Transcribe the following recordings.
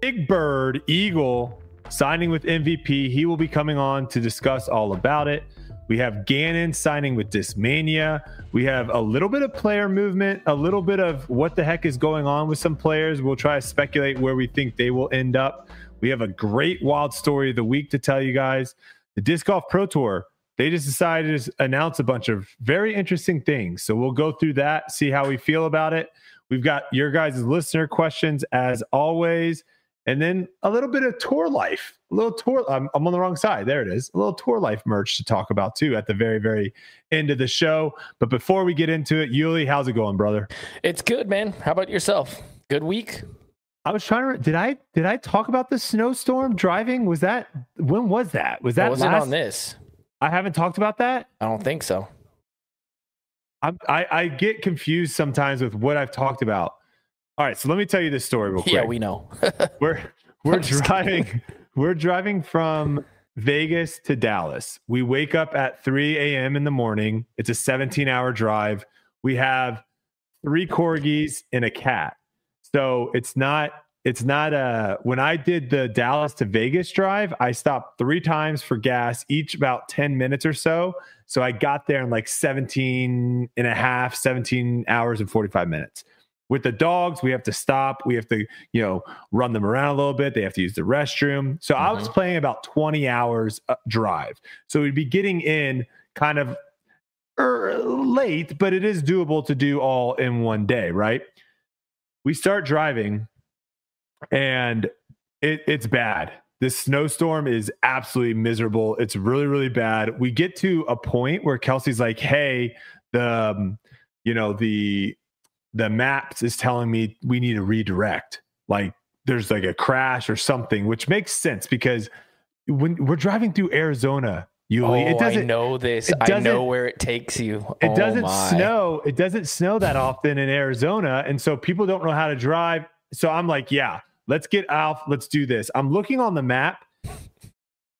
Big Bird Eagle signing with MVP. He will be coming on to discuss all about it. We have Gannon signing with Discmania. We have a little bit of player movement, a little bit of what the heck is going on with some players. We'll try to speculate where we think they will end up. We have a great wild story of the week to tell you guys. The Disc Golf Pro Tour, they just decided to announce a bunch of very interesting things. So we'll go through that, see how we feel about it. We've got your guys' listener questions as always and then a little bit of tour life, a little tour. I'm, I'm, on the wrong side. There it is. A little tour life merch to talk about too at the very, very end of the show. But before we get into it, Uli, how's it going, brother? It's good, man. How about yourself? Good week. I was trying to. Did I did I talk about the snowstorm driving? Was that when was that? Was that wasn't last, on this? I haven't talked about that. I don't think so. I, I I get confused sometimes with what I've talked about. All right, so let me tell you this story real quick. Yeah, we know. we're we're driving we're driving from Vegas to Dallas. We wake up at 3 a.m. in the morning. It's a 17 hour drive. We have three corgis and a cat. So it's not it's not a when I did the Dallas to Vegas drive, I stopped three times for gas, each about 10 minutes or so. So I got there in like 17 and a half, 17 hours and 45 minutes with the dogs we have to stop we have to you know run them around a little bit. They have to use the restroom. So mm-hmm. i was mm-hmm. playing about 20 hours uh, drive. So we'd be getting in kind of er, late but it is doable to do all in one day right? We start driving and it, it's bad. This snowstorm is absolutely miserable. It's really really bad. We get to a point where kelsey's like hey the um, you know the the maps is telling me we need to redirect. Like there's like a crash or something, which makes sense because when we're driving through Arizona, you oh, it doesn't I know this. I know where it takes you. It oh doesn't my. snow. It doesn't snow that often in Arizona, and so people don't know how to drive. So I'm like, yeah, let's get off. Let's do this. I'm looking on the map.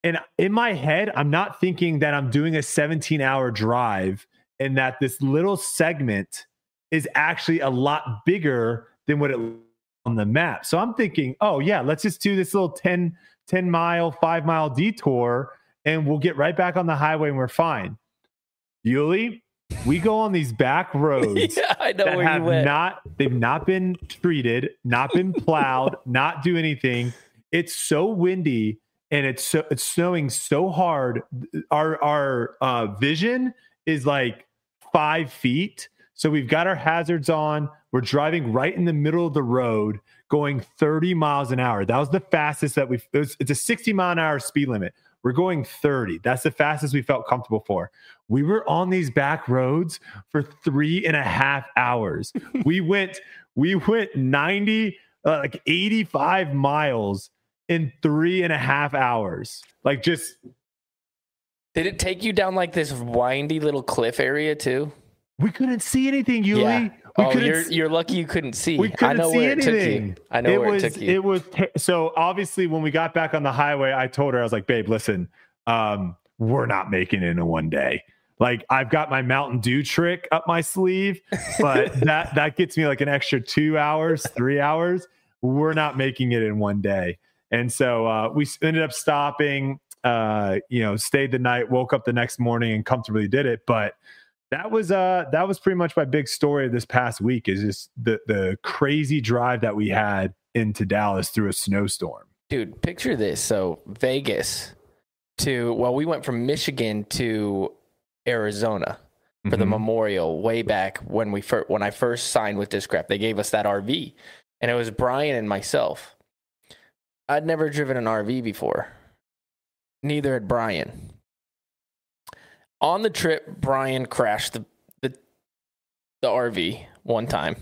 And in my head, I'm not thinking that I'm doing a 17 hour drive and that this little segment is actually a lot bigger than what it on the map. So I'm thinking, oh yeah, let's just do this little 10, 10 mile, five mile detour and we'll get right back on the highway and we're fine. Uli, we go on these back roads yeah, I know that have not they've not been treated, not been plowed, not do anything. It's so windy and it's so it's snowing so hard. Our our uh, vision is like five feet so we've got our hazards on. We're driving right in the middle of the road, going 30 miles an hour. That was the fastest that we've, it was, it's a 60 mile an hour speed limit. We're going 30. That's the fastest we felt comfortable for. We were on these back roads for three and a half hours. we went, we went 90, uh, like 85 miles in three and a half hours. Like just. Did it take you down like this windy little cliff area too? We couldn't see anything, Uli. Yeah. We oh, you're you're lucky you couldn't see. We couldn't I know see where anything. It took you. I know it where was, it took you. It was so obviously when we got back on the highway, I told her I was like, "Babe, listen, um, we're not making it in one day. Like I've got my Mountain Dew trick up my sleeve, but that that gets me like an extra two hours, three hours. We're not making it in one day." And so uh, we ended up stopping. Uh, you know, stayed the night, woke up the next morning, and comfortably did it, but that was uh that was pretty much my big story this past week is just the the crazy drive that we had into Dallas through a snowstorm. Dude, picture this. So Vegas to well, we went from Michigan to Arizona for mm-hmm. the memorial way back when we first when I first signed with Discraft. They gave us that RV, and it was Brian and myself. I'd never driven an RV before. Neither had Brian on the trip, Brian crashed the the, the RV one time.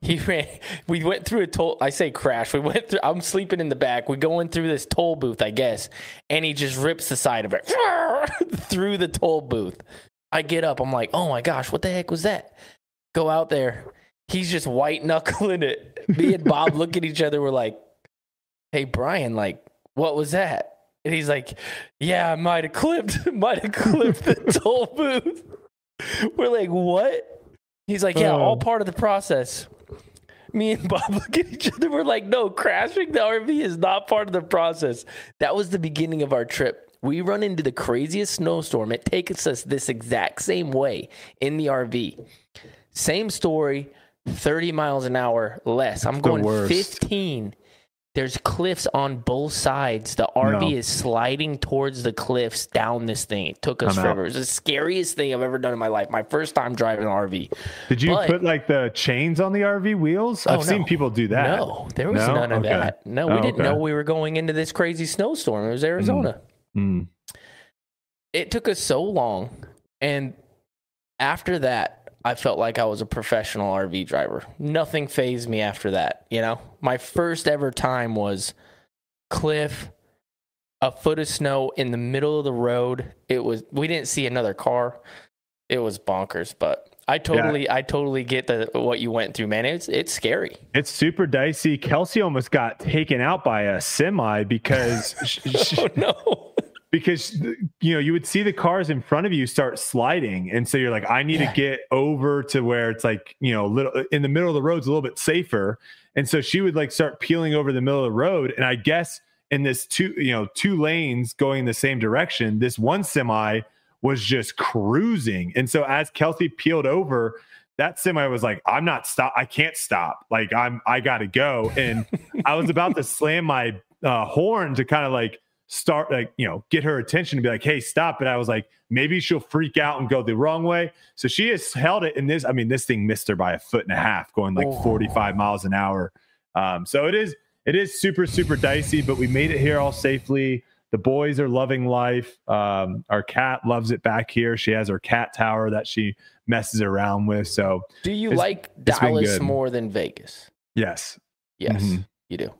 he ran. We went through a toll. I say crash. We went through. I'm sleeping in the back. We go in through this toll booth, I guess, and he just rips the side of it through the toll booth. I get up. I'm like, oh my gosh, what the heck was that? Go out there. He's just white knuckling it. Me and Bob look at each other. We're like, hey Brian, like, what was that? And he's like, Yeah, I might have clipped, might have clipped the toll booth. We're like, What? He's like, Yeah, all oh. part of the process. me and Bob look at each other. We're like, no, crashing the RV is not part of the process. That was the beginning of our trip. We run into the craziest snowstorm. It takes us this exact same way in the RV. Same story, 30 miles an hour less. I'm going 15 there's cliffs on both sides. The RV no. is sliding towards the cliffs down this thing. It took us I'm forever. Out. It was the scariest thing I've ever done in my life. My first time driving an RV. Did you but, put like the chains on the RV wheels? I've oh, seen people do that. No, there was no? none of okay. that. No, we oh, didn't okay. know we were going into this crazy snowstorm. It was Arizona. Mm. Mm. It took us so long. And after that, I felt like I was a professional RV driver. Nothing phased me after that. You know, my first ever time was cliff, a foot of snow in the middle of the road. It was, we didn't see another car. It was bonkers, but I totally, yeah. I totally get the what you went through, man. It's it's scary. It's super dicey. Kelsey almost got taken out by a semi because oh, no because you know you would see the cars in front of you start sliding. And so you're like i need yeah. to get over to where it's like you know little in the middle of the road's a little bit safer. And so she would like start peeling over the middle of the road. And i guess in this two you know two lanes going in the same direction this one semi was just cruising. And so as kelsey peeled over that semi was like i'm not stop i can't stop. Like i'm i gotta go. And i was about to slam my uh, horn to kind of like start like you know get her attention and be like hey stop it. I was like maybe she'll freak out and go the wrong way. So she has held it in this i mean this thing missed her by a foot and a half going like oh. 45 miles an hour. Um, so it is it is super super dicey but we made it here all safely. The boys are loving life. Um, our cat loves it back here. She has her cat tower that she messes around with. So do you like dallas more than vegas? Yes. Yes mm-hmm. you do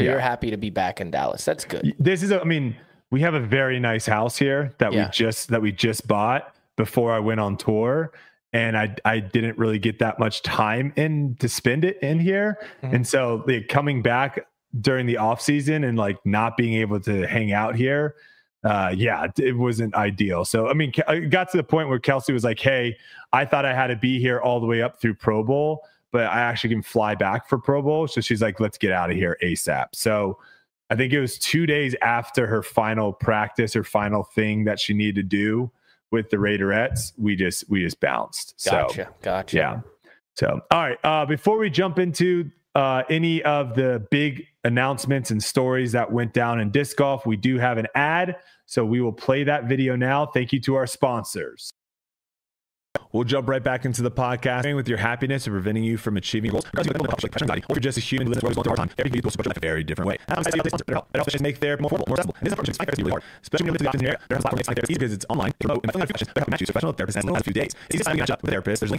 so yeah. you're happy to be back in Dallas. That's good. This is, a, I mean, we have a very nice house here that yeah. we just that we just bought before I went on tour, and I I didn't really get that much time in to spend it in here, mm-hmm. and so like coming back during the off season and like not being able to hang out here uh yeah it wasn't ideal so i mean it got to the point where kelsey was like hey i thought i had to be here all the way up through pro bowl but I actually can fly back for Pro Bowl. So she's like, let's get out of here ASAP. So I think it was two days after her final practice, her final thing that she needed to do with the Raiderettes. We just we just bounced. Gotcha. So, gotcha. Yeah. So all right. Uh, before we jump into uh, any of the big announcements and stories that went down in disc golf, we do have an ad. So we will play that video now. Thank you to our sponsors. We'll jump right back into the podcast with your happiness and preventing you from achieving goals. Or if you're just a human going through a time, every goes a very different way. And I'm better help. just make therapy more affordable, more accessible. This is approaching really hard, especially when you live in the area. There's a platform makes therapy because it's online, remote, and a few questions. Better help match you a a few days. It's easy to sign up with a therapist. There's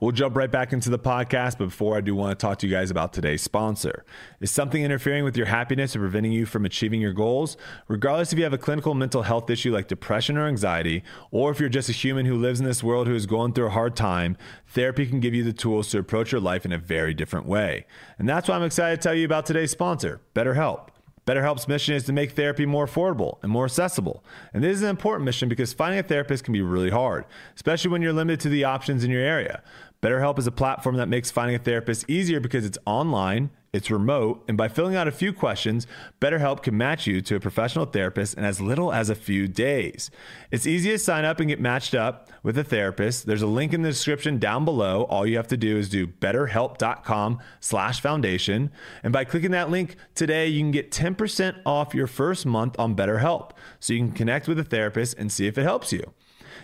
We'll jump right back into the podcast, but before I do want to talk to you guys about today's sponsor. Is something interfering with your happiness or preventing you from achieving your goals? Regardless if you have a clinical mental health issue like depression or anxiety, or if you're just a human who lives in this world who is going through a hard time, therapy can give you the tools to approach your life in a very different way. And that's why I'm excited to tell you about today's sponsor, BetterHelp. BetterHelp's mission is to make therapy more affordable and more accessible. And this is an important mission because finding a therapist can be really hard, especially when you're limited to the options in your area. BetterHelp is a platform that makes finding a therapist easier because it's online, it's remote, and by filling out a few questions, BetterHelp can match you to a professional therapist in as little as a few days. It's easy to sign up and get matched up with a therapist. There's a link in the description down below. All you have to do is do betterhelp.com slash foundation. And by clicking that link today, you can get 10% off your first month on BetterHelp. So you can connect with a therapist and see if it helps you.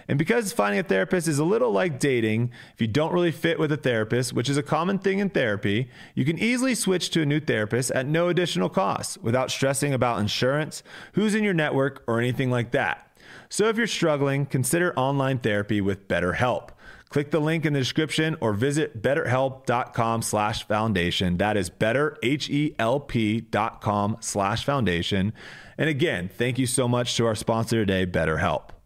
And because finding a therapist is a little like dating, if you don't really fit with a therapist, which is a common thing in therapy, you can easily switch to a new therapist at no additional cost without stressing about insurance, who's in your network, or anything like that. So if you're struggling, consider online therapy with BetterHelp. Click the link in the description or visit betterhelp.com slash foundation. That is betterhelp.com slash foundation. And again, thank you so much to our sponsor today, BetterHelp.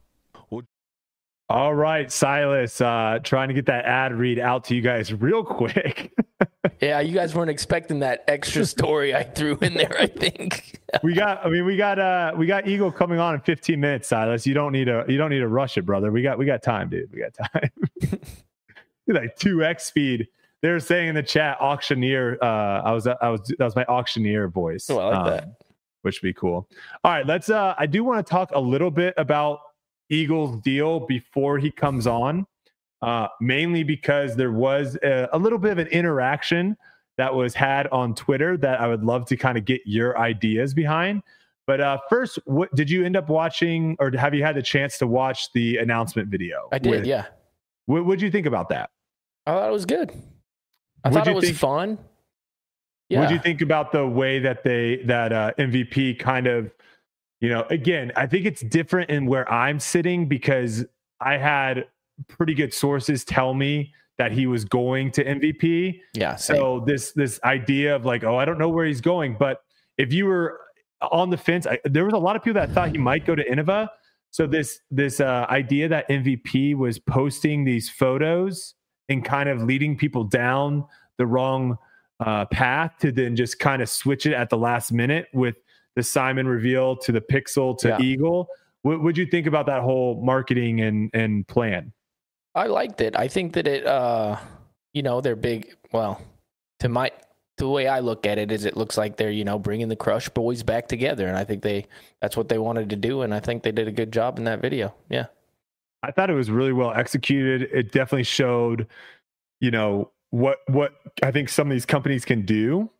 All right, Silas, uh, trying to get that ad read out to you guys real quick. yeah, you guys weren't expecting that extra story I threw in there, I think. we got I mean we got uh we got Eagle coming on in 15 minutes, Silas. You don't need to you don't need to rush it, brother. We got we got time, dude. We got time. like 2x speed. They were saying in the chat auctioneer uh I was I was that was my auctioneer voice. Oh, I like um, that. Which would be cool. All right, let's uh I do want to talk a little bit about Eagles deal before he comes on, uh, mainly because there was a, a, little bit of an interaction that was had on Twitter that I would love to kind of get your ideas behind. But uh, first, what did you end up watching, or have you had the chance to watch the announcement video? I did, with, yeah. What would you think about that? I thought it was good. I What'd thought it was think, fun. Yeah. What do you think about the way that they that uh, MVP kind of you know, again, I think it's different in where I'm sitting because I had pretty good sources tell me that he was going to MVP. Yeah. Same. So this this idea of like, oh, I don't know where he's going, but if you were on the fence, I, there was a lot of people that thought he might go to Innova. So this this uh, idea that MVP was posting these photos and kind of leading people down the wrong uh, path to then just kind of switch it at the last minute with the Simon reveal to the Pixel to yeah. Eagle. What would you think about that whole marketing and and plan? I liked it. I think that it, uh, you know, they're big. Well, to my the way I look at it is, it looks like they're you know bringing the Crush Boys back together, and I think they that's what they wanted to do, and I think they did a good job in that video. Yeah, I thought it was really well executed. It definitely showed, you know, what what I think some of these companies can do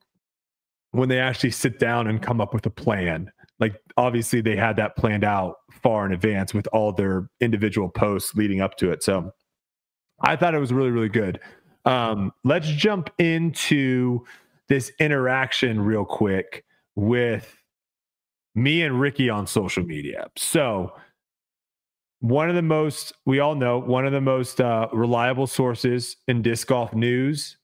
when they actually sit down and come up with a plan. Like obviously they had that planned out far in advance with all their individual posts leading up to it. So i thought it was really really good. Um, let's jump into this interaction real quick with me and ricky on social media. So one of the most we all know one of the most uh, reliable sources in disc golf news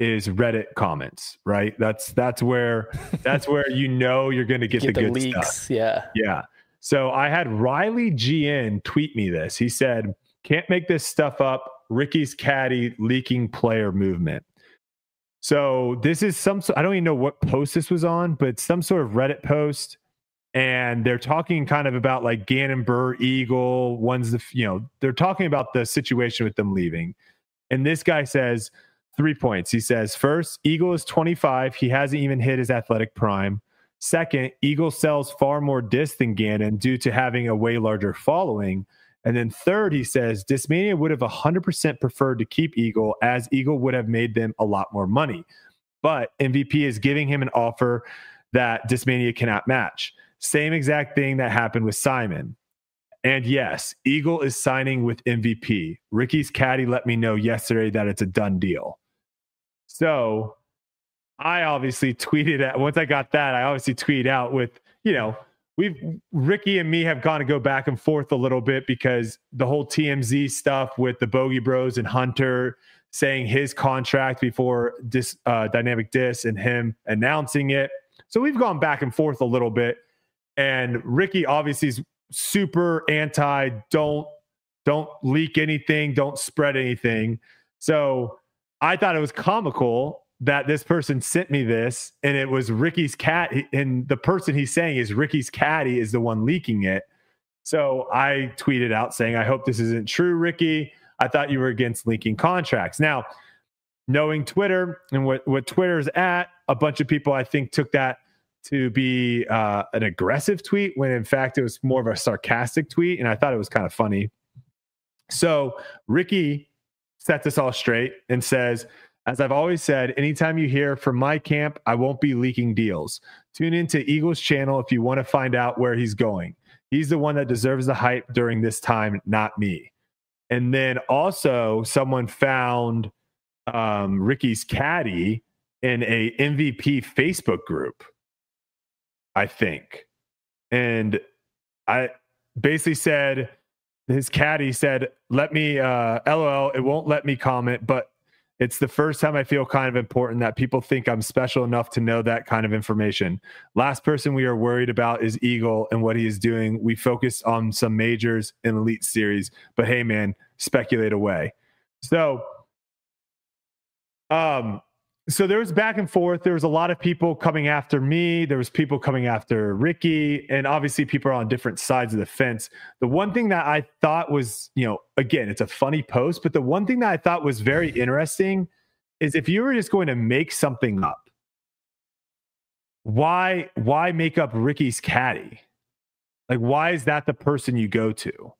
is Reddit comments, right? That's that's where that's where you know you're going to get, get, the, the good leaks, stuff. Yeah, yeah. So I had Riley GN tweet me this. He said, "Can't make this stuff up." Ricky's caddy leaking player movement. So this is some. I don't even know what post this was on, but some sort of Reddit post, and they're talking kind of about like Gannon Buhr, Eagle. One's the you know they're talking about the situation with them leaving, and this guy says three points. He says, first, Eagle is 25. He hasn't even hit his athletic prime. Second, Eagle sells far more disc than Gannon due to having a way larger following. And then third, he says, Discmania would have 100% preferred to keep Eagle as Eagle would have made them a lot more money. But MVP is giving him an offer that Discmania cannot match. Same exact thing that happened with Simon. And yes, Eagle is signing with MVP. Ricky's caddy let me know yesterday that it's a done deal. So I obviously tweeted at once I got that, I obviously tweeted out with, you know, we've Ricky and me have gone to go back and forth a little bit because the whole TMZ stuff with the Bogey Bros and Hunter saying his contract before this uh, dynamic disc and him announcing it. So we've gone back and forth a little bit. And Ricky obviously is super anti don't don't leak anything, don't spread anything. So I thought it was comical that this person sent me this and it was Ricky's cat and the person he's saying is Ricky's caddy is the one leaking it. So I tweeted out saying, I hope this isn't true, Ricky. I thought you were against leaking contracts. Now, knowing Twitter and what, what Twitter's at, a bunch of people I think took that to be uh, an aggressive tweet when in fact it was more of a sarcastic tweet. And I thought it was kind of funny. So Ricky sets us all straight and says, as I've always said, anytime you hear from my camp, I won't be leaking deals. Tune into Eagles channel if you want to find out where he's going. He's the one that deserves the hype during this time, not me. And then also, someone found um, Ricky's caddy in a MVP Facebook group, I think. And I basically said, his caddy said, "Let me, uh, lol, it won't let me comment, but It's the first time I feel kind of important that people think I'm special enough to know that kind of information. Last person we are worried about is Eagle and what he is doing. We focus on some majors and elite series, but hey, man, speculate away. So, um, so there was back and forth. There was a lot of people coming after me. There was people coming after Ricky, and obviously people are on different sides of the fence. The one thing that I thought was, you know, again, it's a funny post, but the one thing that I thought was very interesting is if you were just going to make something up, why why make up Ricky's caddy? Like, why is that the person you go to?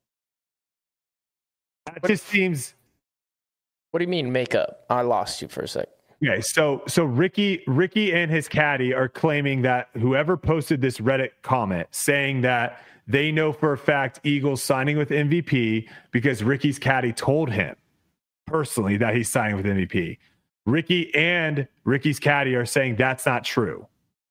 That just seems. What do you mean makeup? I lost you for a sec. Okay, so so Ricky Ricky and his caddy are claiming that whoever posted this Reddit comment saying that they know for a fact Eagles signing with MVP because Ricky's caddy told him personally that he's signing with MVP. Ricky and Ricky's caddy are saying that's not true.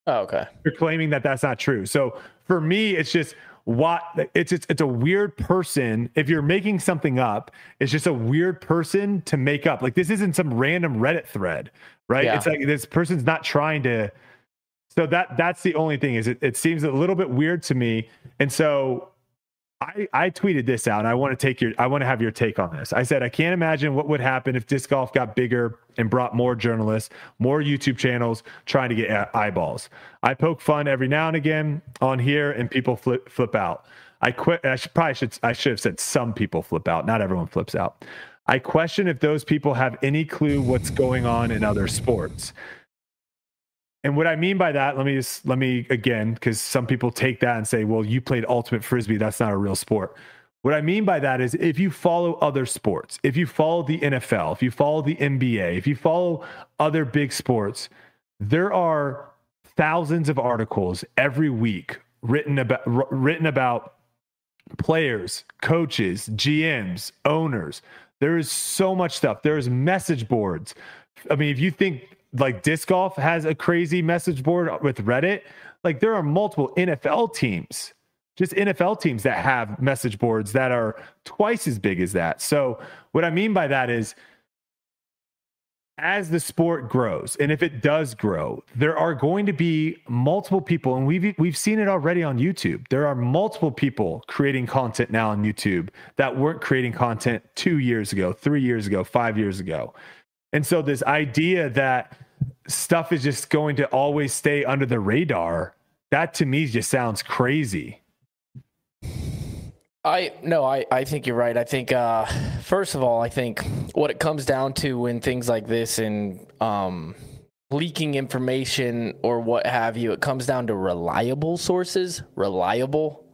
Oh, okay. They're claiming that that's not true. So for me, it's just what it's, it's it's a weird person. If you're making something up it's just a weird person to make up. Like this isn't some random reddit thread right? Yeah. it's like this person's not trying to so that that's the only thing is it, it seems a little bit weird to me. And so I, I tweeted this out. I want to take your I want to have your take on this. I said I can't imagine what would happen if disc golf got bigger and brought more journalists, more YouTube channels trying to get eyeballs. I poke fun every now and again on here, and people flip flip out. I quit. I should probably should I should have said some people flip out. Not everyone flips out. I question if those people have any clue what's going on in other sports. And what I mean by that, let me just let me again, because some people take that and say, well, you played ultimate frisbee. That's not a real sport. What I mean by that is if you follow other sports, if you follow the NFL, if you follow the NBA, if you follow other big sports, there are thousands of articles every week written about written about players, coaches, GMs, owners. There is so much stuff. There's message boards. I mean, if you think like disc golf has a crazy message board with Reddit. Like there are multiple NFL teams, just NFL teams that have message boards that are twice as big as that. So what I mean by that is as the sport grows and if it does grow there are going to be multiple people and we've we've seen it already on YouTube there are multiple people creating content now on YouTube that weren't creating content 2 years ago 3 years ago 5 years ago and so this idea that stuff is just going to always stay under the radar, that to me just sounds crazy. I no, I, I think you're right. I think uh, first of all, I think what it comes down to when things like this and um, leaking information or what have you, it comes down to reliable sources. Reliable.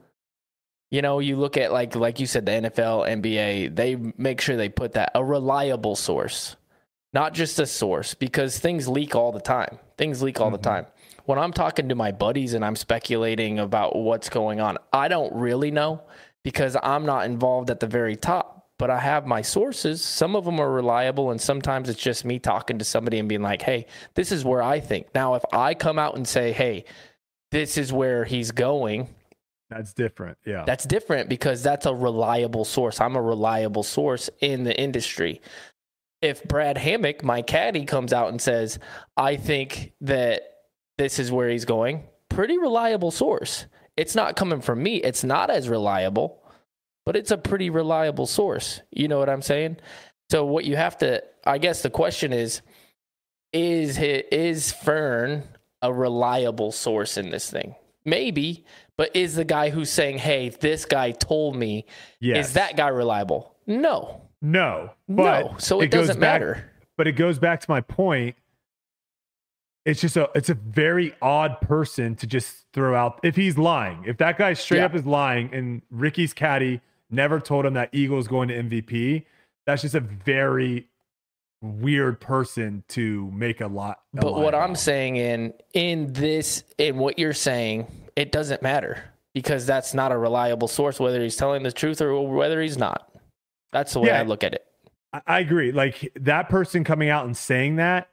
You know, you look at like like you said, the NFL, NBA, they make sure they put that a reliable source not just a source, because things leak all the time. Things leak all mm-hmm. the time. When I'm talking to my buddies and I'm speculating about what's going on, I don't really know because I'm not involved at the very top. But I have my sources. Some of them are reliable, and sometimes it's just me talking to somebody and being like, hey, this is where I think. Now, if I come out and say, hey, this is where he's going, that's different. Yeah. That's different because that's a reliable source. I'm a reliable source in the industry if Brad Hammock, my caddy, comes out and says, I think that this is where he's going, pretty reliable source. It's not coming from me. It's not as reliable, but it's a pretty reliable source. You know what I'm saying? So what you have to I guess the question is is is Fern a reliable source in this thing? Maybe, but is the guy who's saying, "Hey, this guy told me," yes. is that guy reliable? No. No, but no. So it, it doesn't matter. But it goes back to my point. It's just a it's a very odd person to just throw out if he's lying. If that guy straight yeah. up is lying and Ricky's caddy never told him that Eagles going to MVP, that's just a very weird person to make a lot. A but what I'm saying in in this in what you're saying, it doesn't matter because that's not a reliable source whether he's telling the truth or whether he's not. That's the way yeah, I look at it. I agree. Like that person coming out and saying that,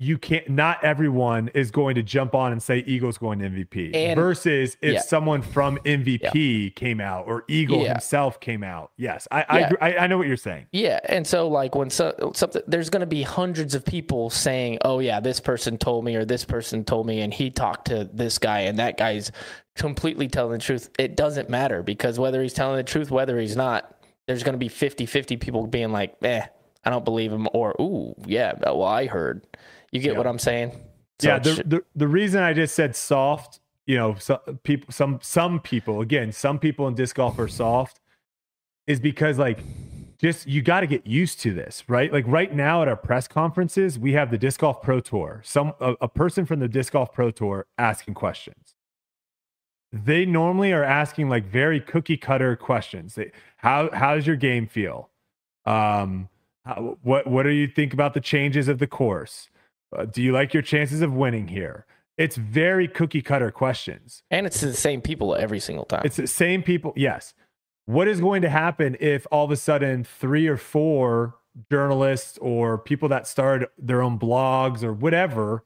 you can't not everyone is going to jump on and say Eagle's going to MVP And- versus if yeah. someone from MVP came out or Eagle Yeah. himself came out. Yes, I I, agree- I I know what you're saying. Yeah, and so like when so, something there's going to be hundreds of people saying, "Oh yeah, this person told me or this person told me and he talked to this guy and that guy's completely telling the truth." It doesn't matter because whether he's telling the truth whether he's not, there's going to be 50-50 people being like, "Eh, I don't believe him," or "Ooh, yeah, well I heard." You get Yeah. what I'm saying? So yeah, the, the the reason I just said soft, you know, so, people some some people again, some people in disc golf are soft is because like just you got to get used to this, right? Like right now at our press conferences, we have the disc golf pro tour. Some a, a person from the disc golf pro tour asking questions. They normally are asking like very cookie cutter questions. They, how how does your game feel? Um, how, what what do you think about the changes of the course? Uh, do you like your chances of winning here? It's very cookie cutter questions. and it's the same people every single time. It's the same people. Yes. What is going to happen if all of a sudden three or four journalists or people that started their own blogs or whatever,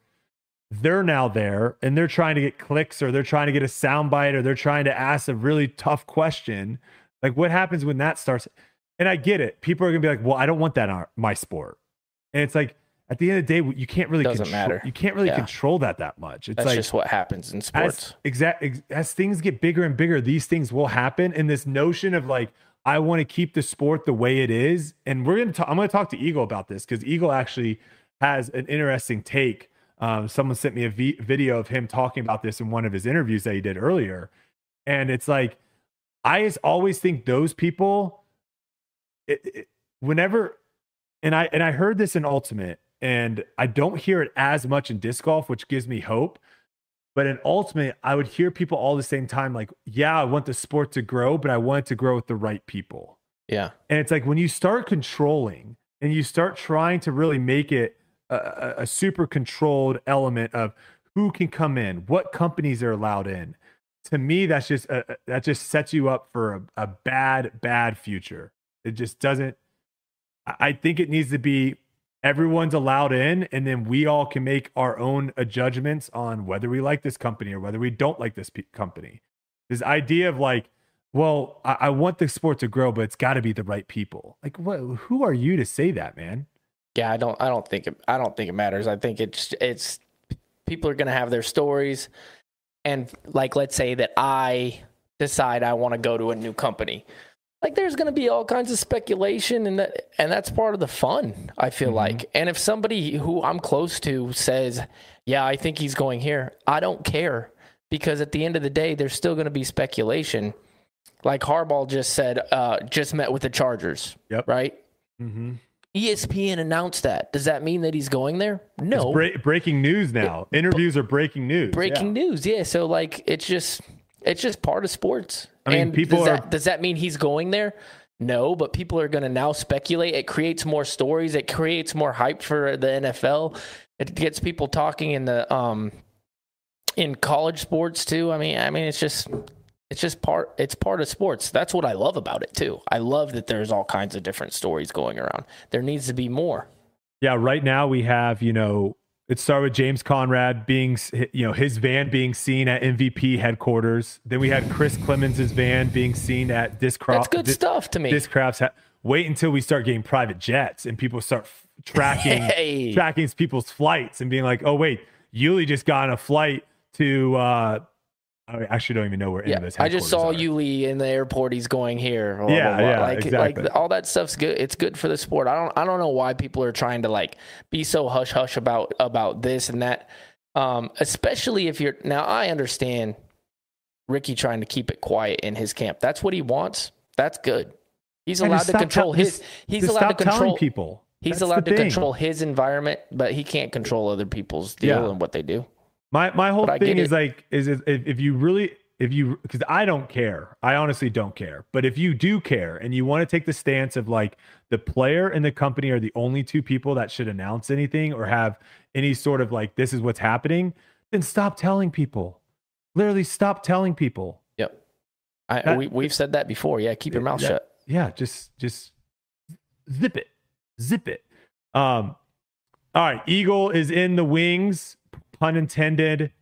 they're now there and they're trying to get clicks or they're trying to get a soundbite or they're trying to ask a really tough question? Like, what happens when that starts? And I get it. People are going to be like, well, I don't want that on my sport. And it's like, at the end of the day, you can't really Doesn't control, matter. You can't really Yeah. control that that much. It's That's like just what happens in sports. as exact ex- as things get bigger and bigger, these things will happen. And this notion of like, I want to keep the sport the way it is, and we're gonna talk. I'm gonna talk to Eagle about this because Eagle actually has an interesting take. Um, someone sent me a v- video of him talking about this in one of his interviews that he did earlier, and it's like, I just always think those people, it, it, whenever, and I and I heard this in Ultimate, and I don't hear it as much in disc golf, which gives me hope. But in ultimate, I would hear people all the same time, like, yeah, I want the sport to grow, but I want it to grow with the right people. yeah. And it's like when you start controlling and you start trying to really make it a, a, super controlled element of who can come in, what companies are allowed in. To me, that's just a, a- that just sets you up for a, a bad, bad future. It just doesn't. I think it needs to be everyone's allowed in, and then we all can make our own uh, judgments on whether we like this company or whether we don't like this company. This idea of like, well, I, I want the sport to grow, but it's got to be the right people. Like, what? Who are you to say that, man? Yeah, I don't I don't think it I don't think it matters. I think it's it's people are going to have their stories and like let's say that I decide I want to go to a new company. Like there's going to be all kinds of speculation and that and that's part of the fun, I feel Mhm. like. And if somebody who I'm close to says, "Yeah, I think he's going here." I don't care because at the end of the day there's still going to be speculation. Like Harbaugh just said uh just met with the Chargers, Yep. right? Mm-hmm. ESPN announced that. Does that mean that he's going there? No. breaking news now. Interviews are breaking news. Breaking Yeah. news. Yeah. So like it's just it's just part of sports. I mean, and people does are- that does that mean he's going there? No, but people are going to now speculate. It creates more stories. It creates more hype for the NFL. It gets people talking in the um in college sports too. I mean, I mean, it's just it's just part it's part of sports. That's what I love about it too. I love that there's all kinds of different stories going around. There needs to be more. Yeah, right now we have, you know, it started with James Conrad being, you know, his van being seen at MVP headquarters. Then we had Chris Clemons's van being seen at Discraft. That's good stuff to me. Discrafts. Ha- Wait until we start getting private jets and people start f- tracking Hey. tracking people's flights and being like, oh wait, Uli just got on a flight to. uh I actually don't even know where any of Yeah, I just saw are. Uli in the airport. He's going here. blah, Yeah, blah, blah. yeah, like, exactly. like all that stuff's good. It's good for the sport. I don't, I don't know why people are trying to like be so hush hush about about this and that. Um, especially if you're now, I understand Ricky trying to keep it quiet in his camp. That's what he wants. That's good. He's allowed to control tell- his. He's allowed to control. people. He's That's allowed to thing. control his environment, but he can't control other people's deal Yeah. and what they do. My my whole thing is like is if, if you really if you because I don't care. I honestly don't care. But if you do care and you want to take the stance of like the player and the company are the only two people that should announce anything or have any sort of like this is what's happening, then stop telling people. Literally stop telling people. Yep. I, That- we, we've said that before. Yeah, keep your mouth that- shut. Yeah, just just zip it. Zip it. Um All right, Eagle is in the wings, pun intended.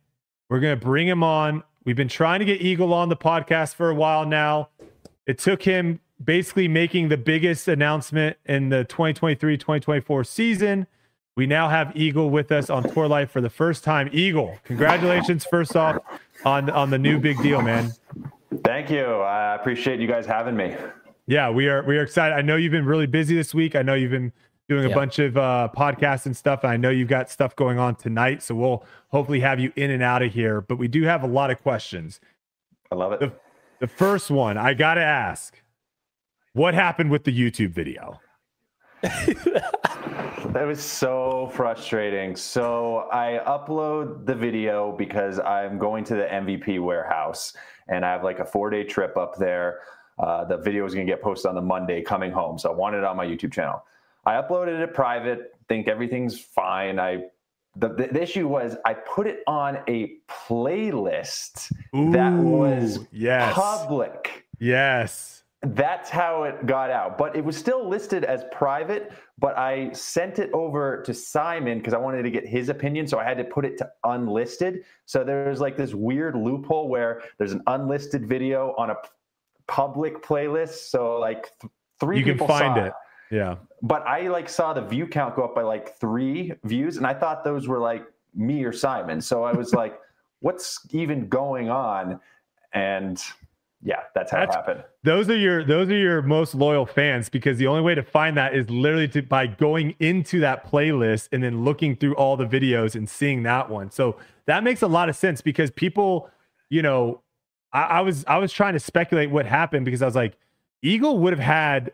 We're gonna bring him on. We've been trying to get Eagle on the podcast for a while now. It took him basically making the biggest announcement in the 2023-2024 season. We now have Eagle with us on Tour Life for the first time. Eagle, congratulations first off on on the new big deal, man. Thank you. I appreciate you guys having me. Yeah, we are we are excited. I know you've been really busy this week. I know you've been doing a bunch of uh, podcasts and stuff. And I know you've got stuff going on tonight, so we'll hopefully have you in and out of here. But we do have a lot of questions. I love it. The, the first one I got to ask: What happened with the YouTube video? that was so frustrating. So I upload the video because I'm going to the MVP warehouse and I have like a four day trip up there. Uh, the video is going to get posted on the Monday coming home. So I want it on my YouTube channel. I uploaded it private, think everything's fine. I the, the, issue was I put it on a playlist Ooh, that was yes. public. Yes. That's how it got out. But it was still listed as private, but I sent it over to Simon because I wanted to get his opinion. So I had to put it to unlisted. So there's like this weird loophole where there's an unlisted video on a public playlist. So like th- three you people can find saw it. Yeah. But I like saw the view count go up by like three views, and I thought those were like me or Simon. So I was like, what's even going on? And yeah, that's how that's, it happened. Those are your those are your most loyal fans because the only way to find that is literally to by going into that playlist and then looking through all the videos and seeing that one. So that makes a lot of sense because people, you know, I, I was I was trying to speculate what happened because I was like, Eagle would have had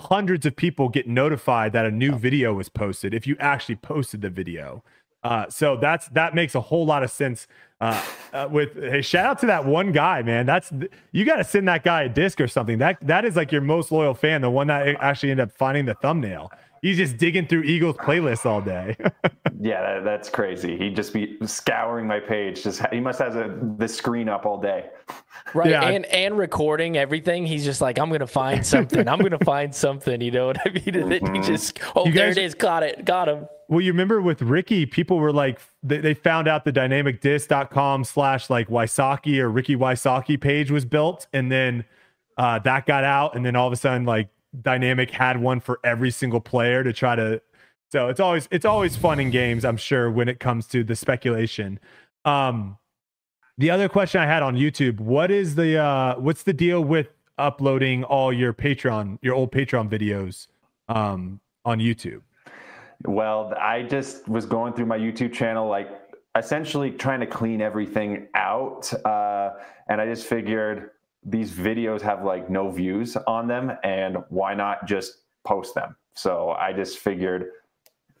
hundreds of people get notified that a new video was posted if you actually posted the video. Uh, so that's that makes a whole lot of sense. Uh, uh, with hey, shout out to that one guy, man. That's you got to send that guy a disc or something. That that is like your most loyal fan, the one that actually ended up finding the thumbnail he's just digging through Eagles playlists all day. yeah, that, that's crazy. He'd just be scouring my page. Just he must have a, the screen up all day. Right, yeah. and and recording everything. He's just like, I'm gonna find something. I'm gonna find something. You know what I mean? Mm-hmm. He just, oh, you there guys, it is. Got it. Got him. Well, you remember with Ricky, people were like, they, they found out the dynamicdisc.com slash like Wysocki or Ricky Wysocki page was built, and then uh, that got out, and then all of a sudden, like dynamic had one for every single player to try to so it's always it's always fun in games i'm sure when it comes to the speculation. Um the other question i had on youtube what is the uh what's the deal with uploading all your patreon your old patreon videos um on youtube? Well i just was going through my youtube channel like essentially trying to clean everything out uh and i just figured these videos have like no views on them and why not just post them? So i just figured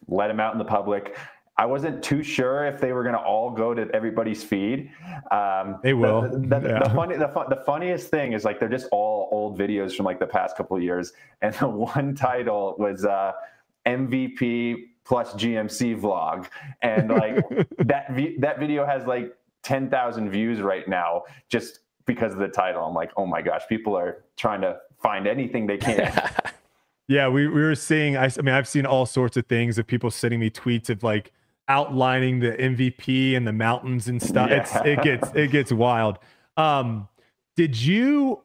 let them out in the public. I wasn't too sure if they were going to all go to everybody's feed. Um, they will. the, the, yeah. the funny the, fun, the funniest thing is like they're just all old videos from like the past couple of years and the one title was uh, mvp plus gmc vlog and like that that video has like 10,000 views right now just because of the title. I'm like, oh my gosh, people are trying to find anything they can. yeah, we, we were seeing, I, I mean, I've seen all sorts of things of people sending me tweets of like outlining the MVP and the mountains and stuff. Yeah. It's, it gets, it gets wild. Um, did you,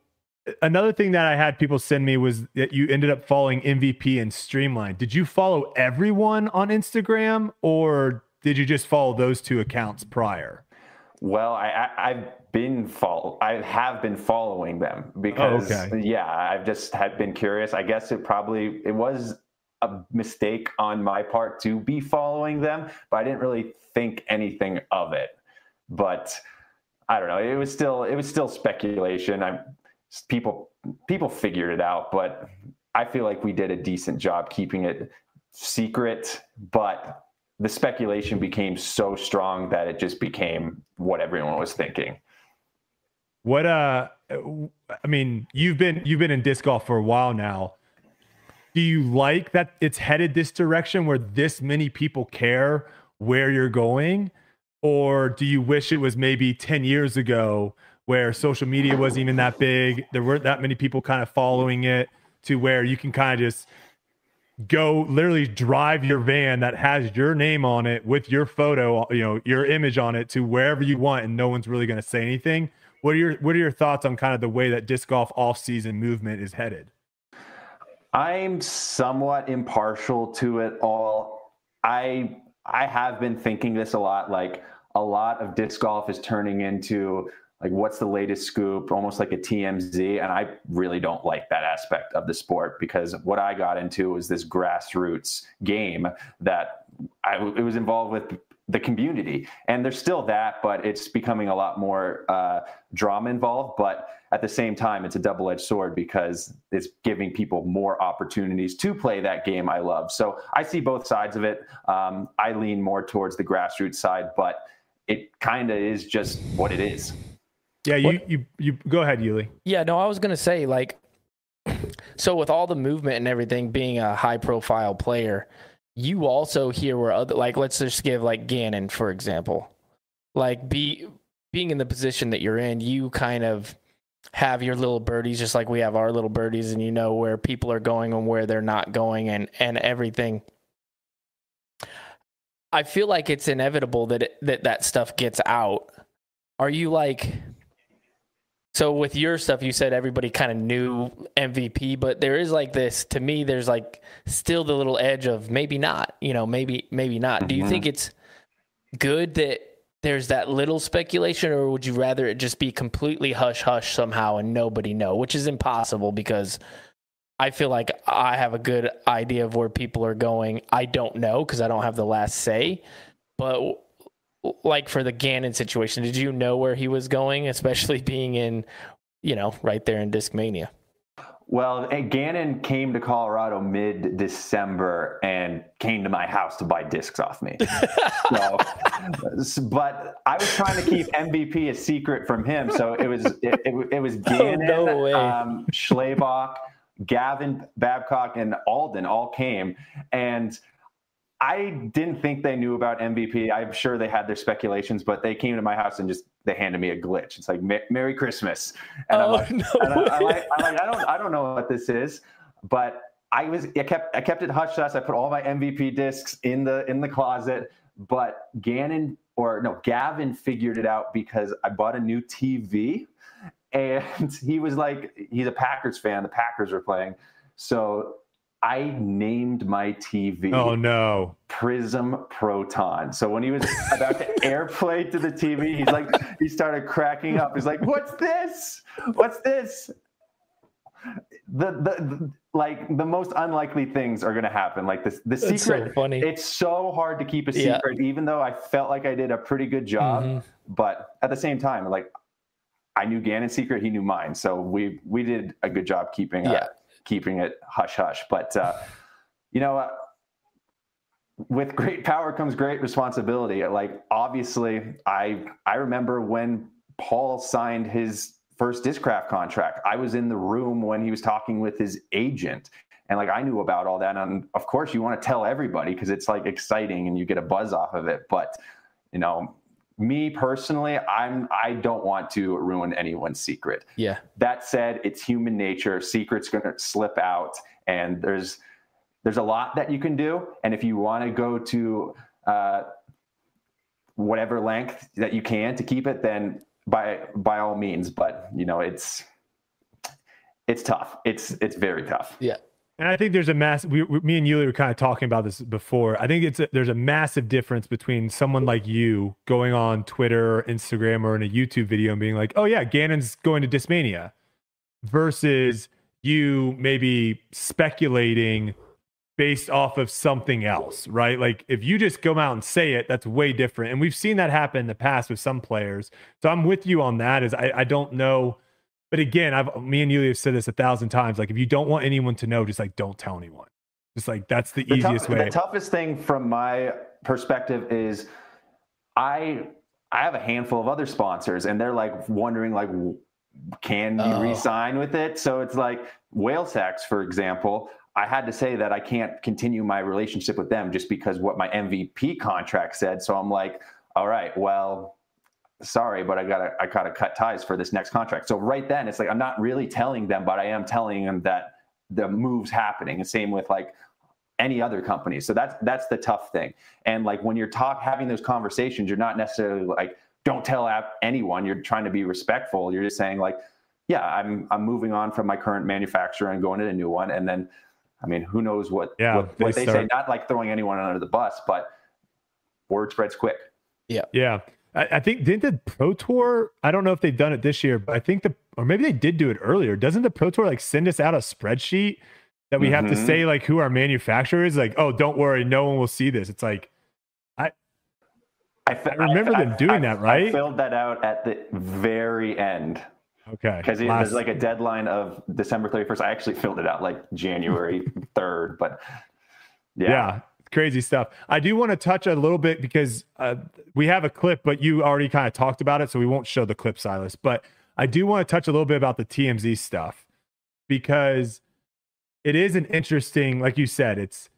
another thing that I had people send me was that you ended up following MVP and Streamline. Did you follow everyone on Instagram or did you just follow those two accounts prior? Well, I, I, have been follow I have been following them because oh, okay. yeah, I've just had been curious. I guess it probably it was a mistake on my part to be following them, but I didn't really think anything of it. But I don't know. It was still it was still speculation. I people people figured it out, but I feel like we did a decent job keeping it secret, but the speculation became so strong that it just became what everyone was thinking. What uh I mean, you've been you've been in disc golf for a while now. Do you like that it's headed this direction where this many people care where you're going? Or do you wish it was maybe 10 years ago where social media wasn't even that big? There weren't that many people kind of following it to where you can kind of just go literally drive your van that has your name on it with your photo, you know, your image on it to wherever you want, and no one's really going to say anything. What are your What are your thoughts on kind of the way that disc golf off season movement is headed? I'm somewhat impartial to it all. I I have been thinking this a lot. Like a lot of disc golf is turning into like what's the latest scoop? Almost like a tmz and i really don't like that aspect of the sport because what i got into was this grassroots game that i it was involved with the community. And there's still that but it's becoming a lot more uh, drama involved. But at the same time it's a double-edged sword because it's giving people more opportunities to play that game i love. So i see both sides of it. Um, i lean more towards the grassroots side but it kind of is just what it is yeah, you what, you you go ahead, Uli. Yeah, no, I was gonna say like, so with all the movement and everything, being a high profile player, you also hear where other like let's just give like Gannon for example, like be being in the position that you're in, you kind of have your little birdies just like we have our little birdies, and you know where people are going and where they're not going, and and everything. I feel like it's inevitable that it, that that stuff gets out. Are you like? So with your stuff, you said everybody kind of knew MVP, but there is like this to me. There's like still the little edge of maybe not. You know, maybe maybe not. Do you think mm-hmm. it's good that there's that little speculation, or would you rather it just be completely hush hush somehow and nobody know, which is impossible because I feel like I have a good idea of where people are going. I don't know because I don't have the last say, but like for the Gannon situation, did you know where he was going, especially being in, you know, right there in Discmania? Well, Gannon came to Colorado mid December and came to my house to buy discs off me. so, but I was trying to keep MVP a secret from him. So it was it, it, it was Gannon, oh, no um, Schlebach, Gavin Babcock, and Alden all came. And I didn't think they knew about MVP. I'm sure they had their speculations, but they came to my house and just they handed me a glitch. It's like Merry Christmas, and, oh, I'm, like, no and I, am like, I'm like, I don't, I don't know what this is, but I was, I kept, I kept it hush hush. I put all my MVP discs in the in the closet, but Gannon or no, Gavin figured it out because I bought a new TV, and he was like, he's a Packers fan. The Packers were playing, so I named my TV. Oh no, Prism Proton. So when he was about to airplay to the TV, he's like, he started cracking up. He's like, "What's this? What's this?" The, the, the like the most unlikely things are going to happen. Like this, the secret. So funny. It's so hard to keep a secret, yeah. even though I felt like I did a pretty good job. Mm-hmm. But at the same time, like I knew Gannon's secret, he knew mine. So we we did a good job keeping yeah keeping it hush hush. But uh, you know, uh, with great power comes great responsibility. Like obviously, I I remember when Paul signed his first Discraft contract. I was in the room when he was talking with his agent. And like I knew about all that. And of course you want to tell everybody because it's like exciting and you get a buzz off of it. But you know, me personally, I'm I don't want to ruin anyone's secret. Yeah. That said, it's human nature. Secrets going to slip out, and there's there's a lot that you can do. And if you want to go to uh, whatever length that you can to keep it, then by by all means. But you know, it's it's tough. It's it's very tough. Yeah. And I think there's a mass. We, we, me and Uli were kind of talking about this before. I think it's a, there's a massive difference between someone like you going on Twitter, or Instagram, or in a YouTube video and being like, "Oh yeah, Gannon's going to Discmania," versus you maybe speculating based off of something else, right? Like if you just go out and say it, that's way different. And we've seen that happen in the past with some players. So I'm with you on that. Is I, I don't know but again, I've me and you have said this a thousand times. Like if you don't want anyone to know, just like don't tell anyone. Just like that's the, the easiest tough, way. The toughest thing from my perspective is I I have a handful of other sponsors and they're like wondering like can you oh. resign with it? So it's like Whale Sex, for example. I had to say that I can't continue my relationship with them just because what my MVP contract said. So I'm like, all right, well, sorry, but I gotta I gotta cut ties for this next contract. So right then it's like I'm not really telling them, but I am telling them that the move's happening. And same with like any other company. So that's that's the tough thing. And like when you're talk having those conversations, you're not necessarily like don't tell anyone. You're trying to be respectful. You're just saying like, yeah, I'm I'm moving on from my current manufacturer and going to a new one. And then, I mean, who knows what yeah, what, they, what they say? Not like throwing anyone under the bus, but word spreads quick. Yeah, yeah. I, I think didn't the Pro Tour? I don't know if they've done it this year, but I think the or maybe they did do it earlier. Doesn't the Pro Tour like send us out a spreadsheet that we mm-hmm. have to mm-hmm. say like who our manufacturer is? Like, oh, don't worry, no one will see this. It's like I I, I remember I, them doing that, right? I filled that out at the very end. Okay. Because it was like a deadline of December 31st. I actually filled it out like January 3rd, but yeah. yeah crazy stuff. I do want to touch a little bit because uh, we have a clip, but you already kind of talked about it, so we won't show the clip, Silas. But I do want to touch a little bit about the TMZ stuff because it is an interesting, like you said, it's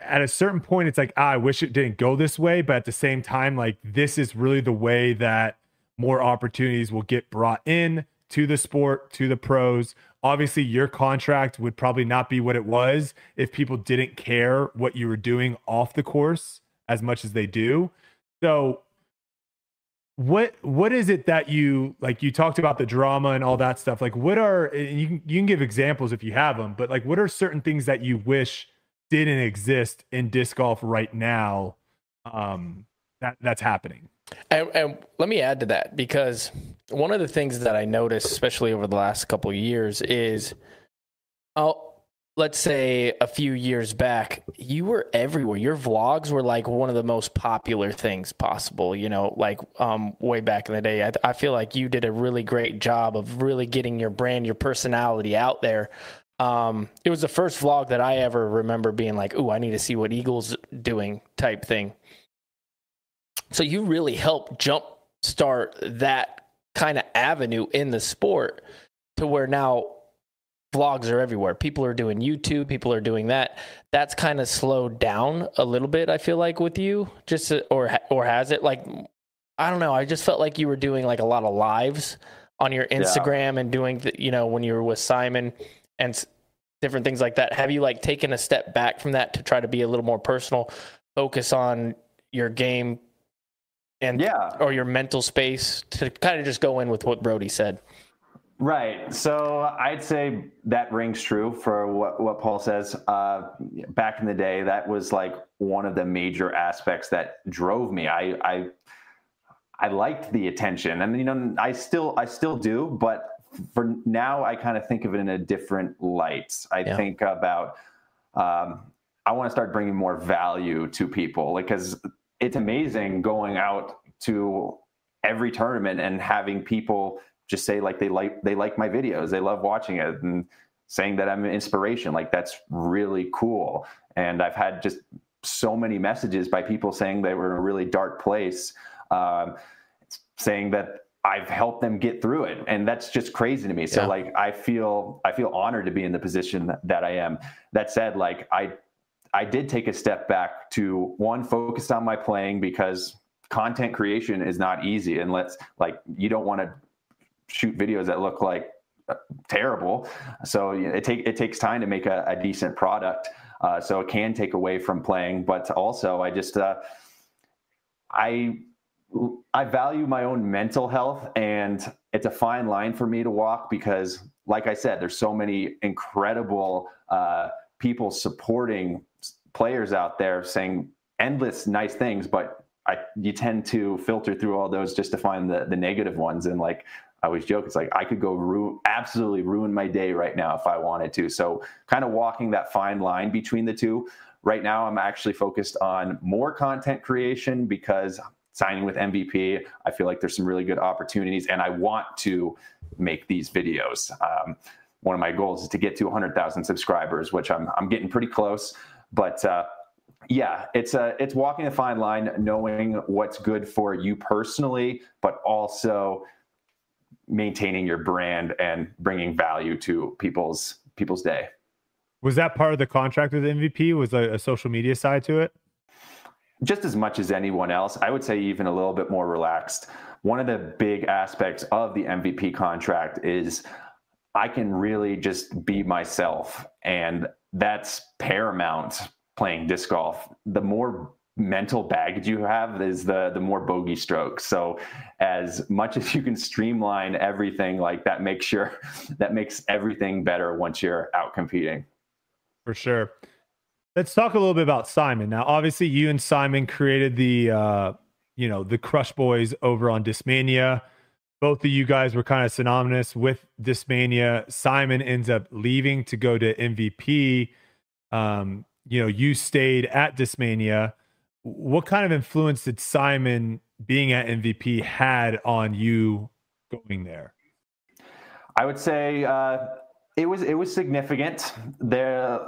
at a certain point, it's like, ah, I wish it didn't go this way. But at the same time, like, this is really the way that more opportunities will get brought in to the sport, to the pros. Obviously, your contract would probably not be what it was if people didn't care what you were doing off the course as much as they do. So, what what is it that you like? You talked about the drama and all that stuff. Like, what are you can you can give examples if you have them, but like, what are certain things that you wish didn't exist in disc golf right now? Um, that that's happening. And, and, let me add to that because one of the things that I noticed, especially over the last couple of years, is, oh, let's say a few years back, you were everywhere. Your vlogs were like one of the most popular things possible. You know, like um, way back in the day, I, I feel like you did a really great job of really getting your brand, your personality out there. Um, it was the first vlog that I ever remember being like, "Ooh, I need to see what Eagles doing" type thing. So you really help jump start that kind of avenue in the sport to where now vlogs are everywhere. People are doing YouTube, people are doing that. That's kind of slowed down a little bit I feel like with you just to, or or has it like I don't know, I just felt like you were doing like a lot of lives on your Instagram yeah. and doing the, you know when you were with Simon and different things like that. Have you like taken a step back from that to try to be a little more personal, focus on your game and yeah, or your mental space to kind of just go in with what Brodie said. Right. So I'd say that rings true for what, what Paul says. Uh, back in the day, that was like one of the major aspects that drove me. I, I, I liked the attention, and you know, I still, I still do, but for now, I kind of think of it in a different light. I yeah. think about, um, I want to start bringing more value to people, because it's amazing going out to every tournament and having people just say like they like they like my videos, they love watching it, and saying that I'm an inspiration. Like that's really cool. And I've had just so many messages by people saying they were in a really dark place, um, saying that I've helped them get through it, and that's just crazy to me. So yeah. like I feel I feel honored to be in the position that I am. That said, like I I did take a step back to one focus on my playing because content creation is not easy and let's like you don't want to shoot videos that look like uh, terrible. So it take it takes time to make a, a decent product uh, so it can take away from playing but also i just uh, i i value my own mental health and it's a fine line for me to walk because like i said there's so many incredible uh, people supporting players out there saying endless nice things, but I you tend to filter through all those just to find the the negative ones. And like I always joke, it's like I could go ru- absolutely ruin my day right now if I wanted to. So kind of walking that fine line between the two. Right now, I'm actually focused on more content creation because signing with MVP, I feel like there's some really good opportunities, and I want to make these videos. Um, one of my goals is to get to 100,000 subscribers, which I'm I'm getting pretty close. But uh, yeah, it's a it's walking a fine line, knowing what's good for you personally, but also maintaining your brand and bringing value to people's people's day. Was that part of the contract with MVP? Was a, a social media side to it? Just as much as anyone else, I would say even a little bit more relaxed. One of the big aspects of the MVP contract is I can really just be myself. And that's paramount playing disc golf. The more mental baggage you have is the the more bogey strokes. So as much as you can streamline everything like that makes sure that makes everything better once you're out competing. For sure. Let's talk a little bit about simon. Now obviously you and simon created the uh you know the crush boys over on discmania both of you guys were kind of synonymous with discmania simon ends up leaving to go to mvp um you know you stayed at discmania what kind of influence did Simon being at MVP had on you going there? I would say uh, it was it was significant. There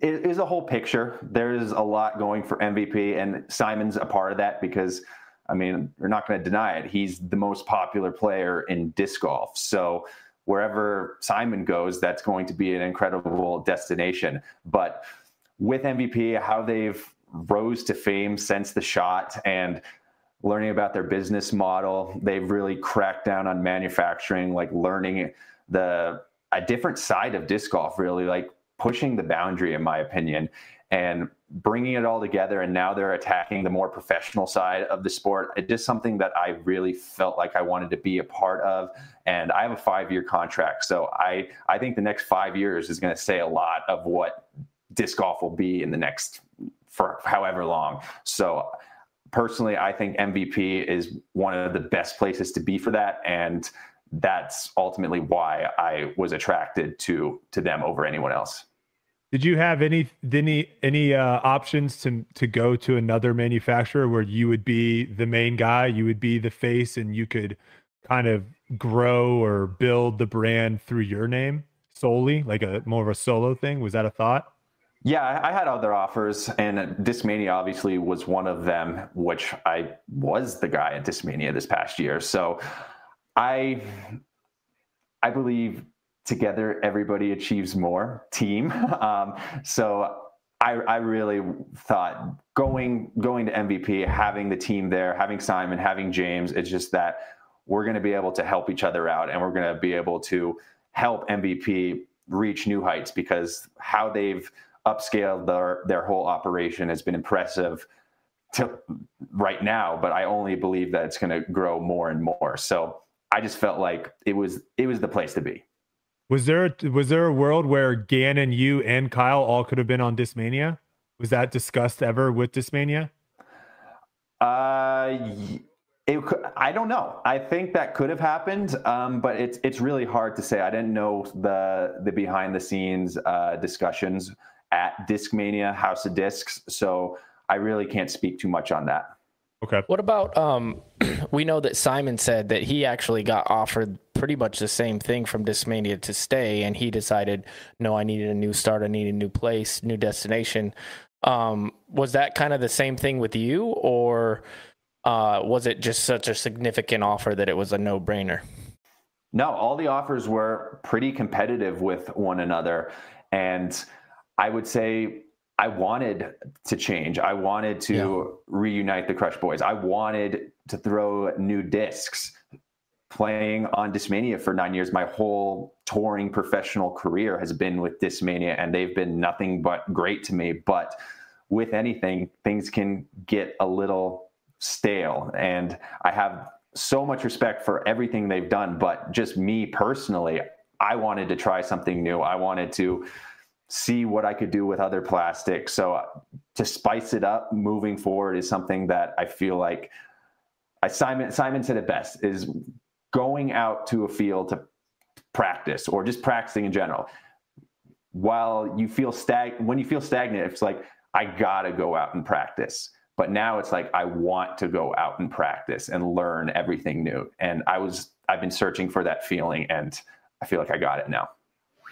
it is a whole picture. There is a lot going for MVP, and Simon's a part of that because I mean you're not going to deny it. He's the most popular player in disc golf, so wherever Simon goes, that's going to be an incredible destination. But with MVP, how they've rose to fame since the shot and learning about their business model. They've really cracked down on manufacturing, like learning the a different side of disc golf, really like pushing the boundary, in my opinion, and bringing it all together. And now they're attacking the more professional side of the sport. It's just something that I really felt like I wanted to be a part of. And I have a five year contract, so I I think the next five years is going to say a lot of what disc golf will be in the next for however long. So personally, I think MVP is one of the best places to be for that. And that's ultimately why I was attracted to to them over anyone else. Did you have any any any uh, options to to go to another manufacturer where you would be the main guy, you would be the face, and you could kind of grow or build the brand through your name solely, like a more of a solo thing? Was that a thought? Yeah, I had other offers, and Discmania obviously was one of them, which I was the guy at Discmania this past year. So I I believe together everybody achieves more team. Um, so I, I really thought going going to MVP, having the team there, having Simon, having James, it's just that we're going to be able to help each other out, and we're going to be able to help MVP reach new heights because how they've upscaled their their whole operation has been impressive to right now, but I only believe that it's going to grow more and more. So I just felt like it was it was the place to be. Was there was there a world where Gannon, you, and Kyle all could have been on Discmania? Was that discussed ever with Discmania? Uh, it, I don't know. I think that could have happened, um, but it's it's really hard to say. I didn't know the the behind the scenes uh, discussions at Discmania House of Discs. So I really can't speak too much on that. Okay. What about um we know that Simon said that he actually got offered pretty much the same thing from Discmania to stay and he decided no, I needed a new start, I need a new place, new destination. Um was that kind of the same thing with you or uh was it just such a significant offer that it was a no-brainer? No, all the offers were pretty competitive with one another and I would say I wanted to change. I wanted to yeah. reunite the Crush Boys. I wanted to throw new discs. Playing on Discmania for nine years, my whole touring professional career has been with Discmania, and they've been nothing but great to me. But with anything, things can get a little stale. And I have so much respect for everything they've done. But just me personally, I wanted to try something new. I wanted to see what I could do with other plastics. So uh, to spice it up moving forward is something that I feel like Simon Simon said it best is going out to a field to practice or just practicing in general. While you feel stag when you feel stagnant, it's like I gotta go out and practice. But now it's like I want to go out and practice and learn everything new. And I was I've been searching for that feeling and I feel like I got it now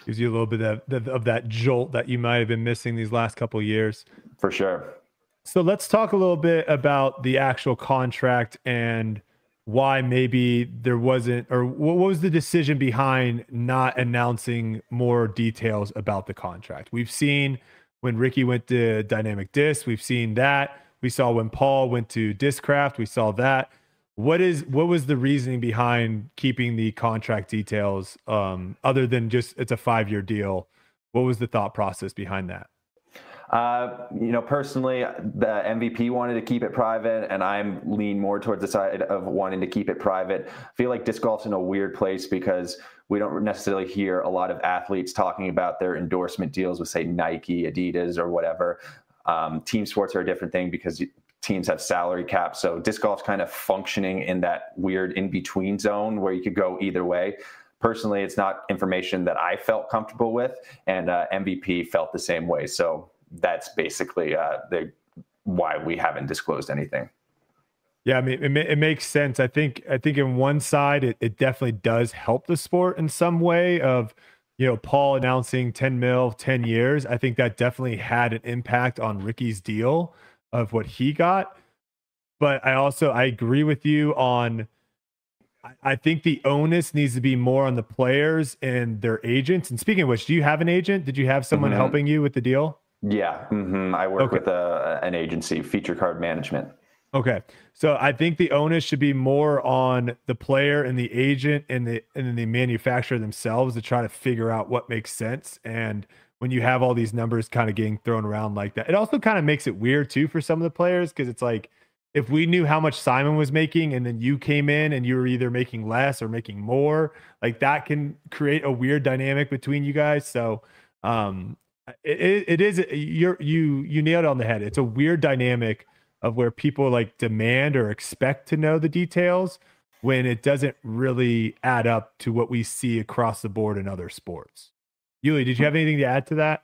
gives you a little bit of, of that jolt that you might have been missing these last couple years. For sure. So let's talk a little bit about the actual contract and why maybe there wasn't, or what was the decision behind not announcing more details about the contract? We've seen when Ricky went to Dynamic Disc, we've seen that. We saw when Paul went to Discraft, we saw that what is what was the reasoning behind keeping the contract details um, other than just it's a five year deal what was the thought process behind that Uh, you know, personally, the MVP wanted to keep it private, and I'm lean more towards the side of wanting to keep it private. I feel like disc golf's in a weird place because we don't necessarily hear a lot of athletes talking about their endorsement deals with, say, Nike, Adidas, or whatever. Um, team sports are a different thing because teams have salary caps. So disc golf's kind of functioning in that weird in between zone where you could go either way. Personally, it's not information that I felt comfortable with, and uh, MVP felt the same way. So that's basically uh, the why we haven't disclosed anything. Yeah, I mean, it, it, makes sense. I think I think in one side, it, it definitely does help the sport in some way. Of you know, Paul announcing 10 mil, 10 years. I think that definitely had an impact on Ricky's deal of what he got. But I also I agree with you on. I think the onus needs to be more on the players and their agents. And speaking of which, do you have an agent? Did you have someone mm-hmm. helping you with the deal? Yeah, mm-hmm. I work okay. with a, an agency, Feature Card Management. Okay, so I think the onus should be more on the player and the agent and the and the manufacturer themselves to try to figure out what makes sense. And when you have all these numbers kind of getting thrown around like that, it also kind of makes it weird too for some of the players because it's like if we knew how much Simon was making and then you came in and you were either making less or making more, like that can create a weird dynamic between you guys. So um it, it is uh, you're you you nailed it on the head. It's a weird dynamic of where people like demand or expect to know the details when it doesn't really add up to what we see across the board in other sports. Uli, did you have anything to add to that?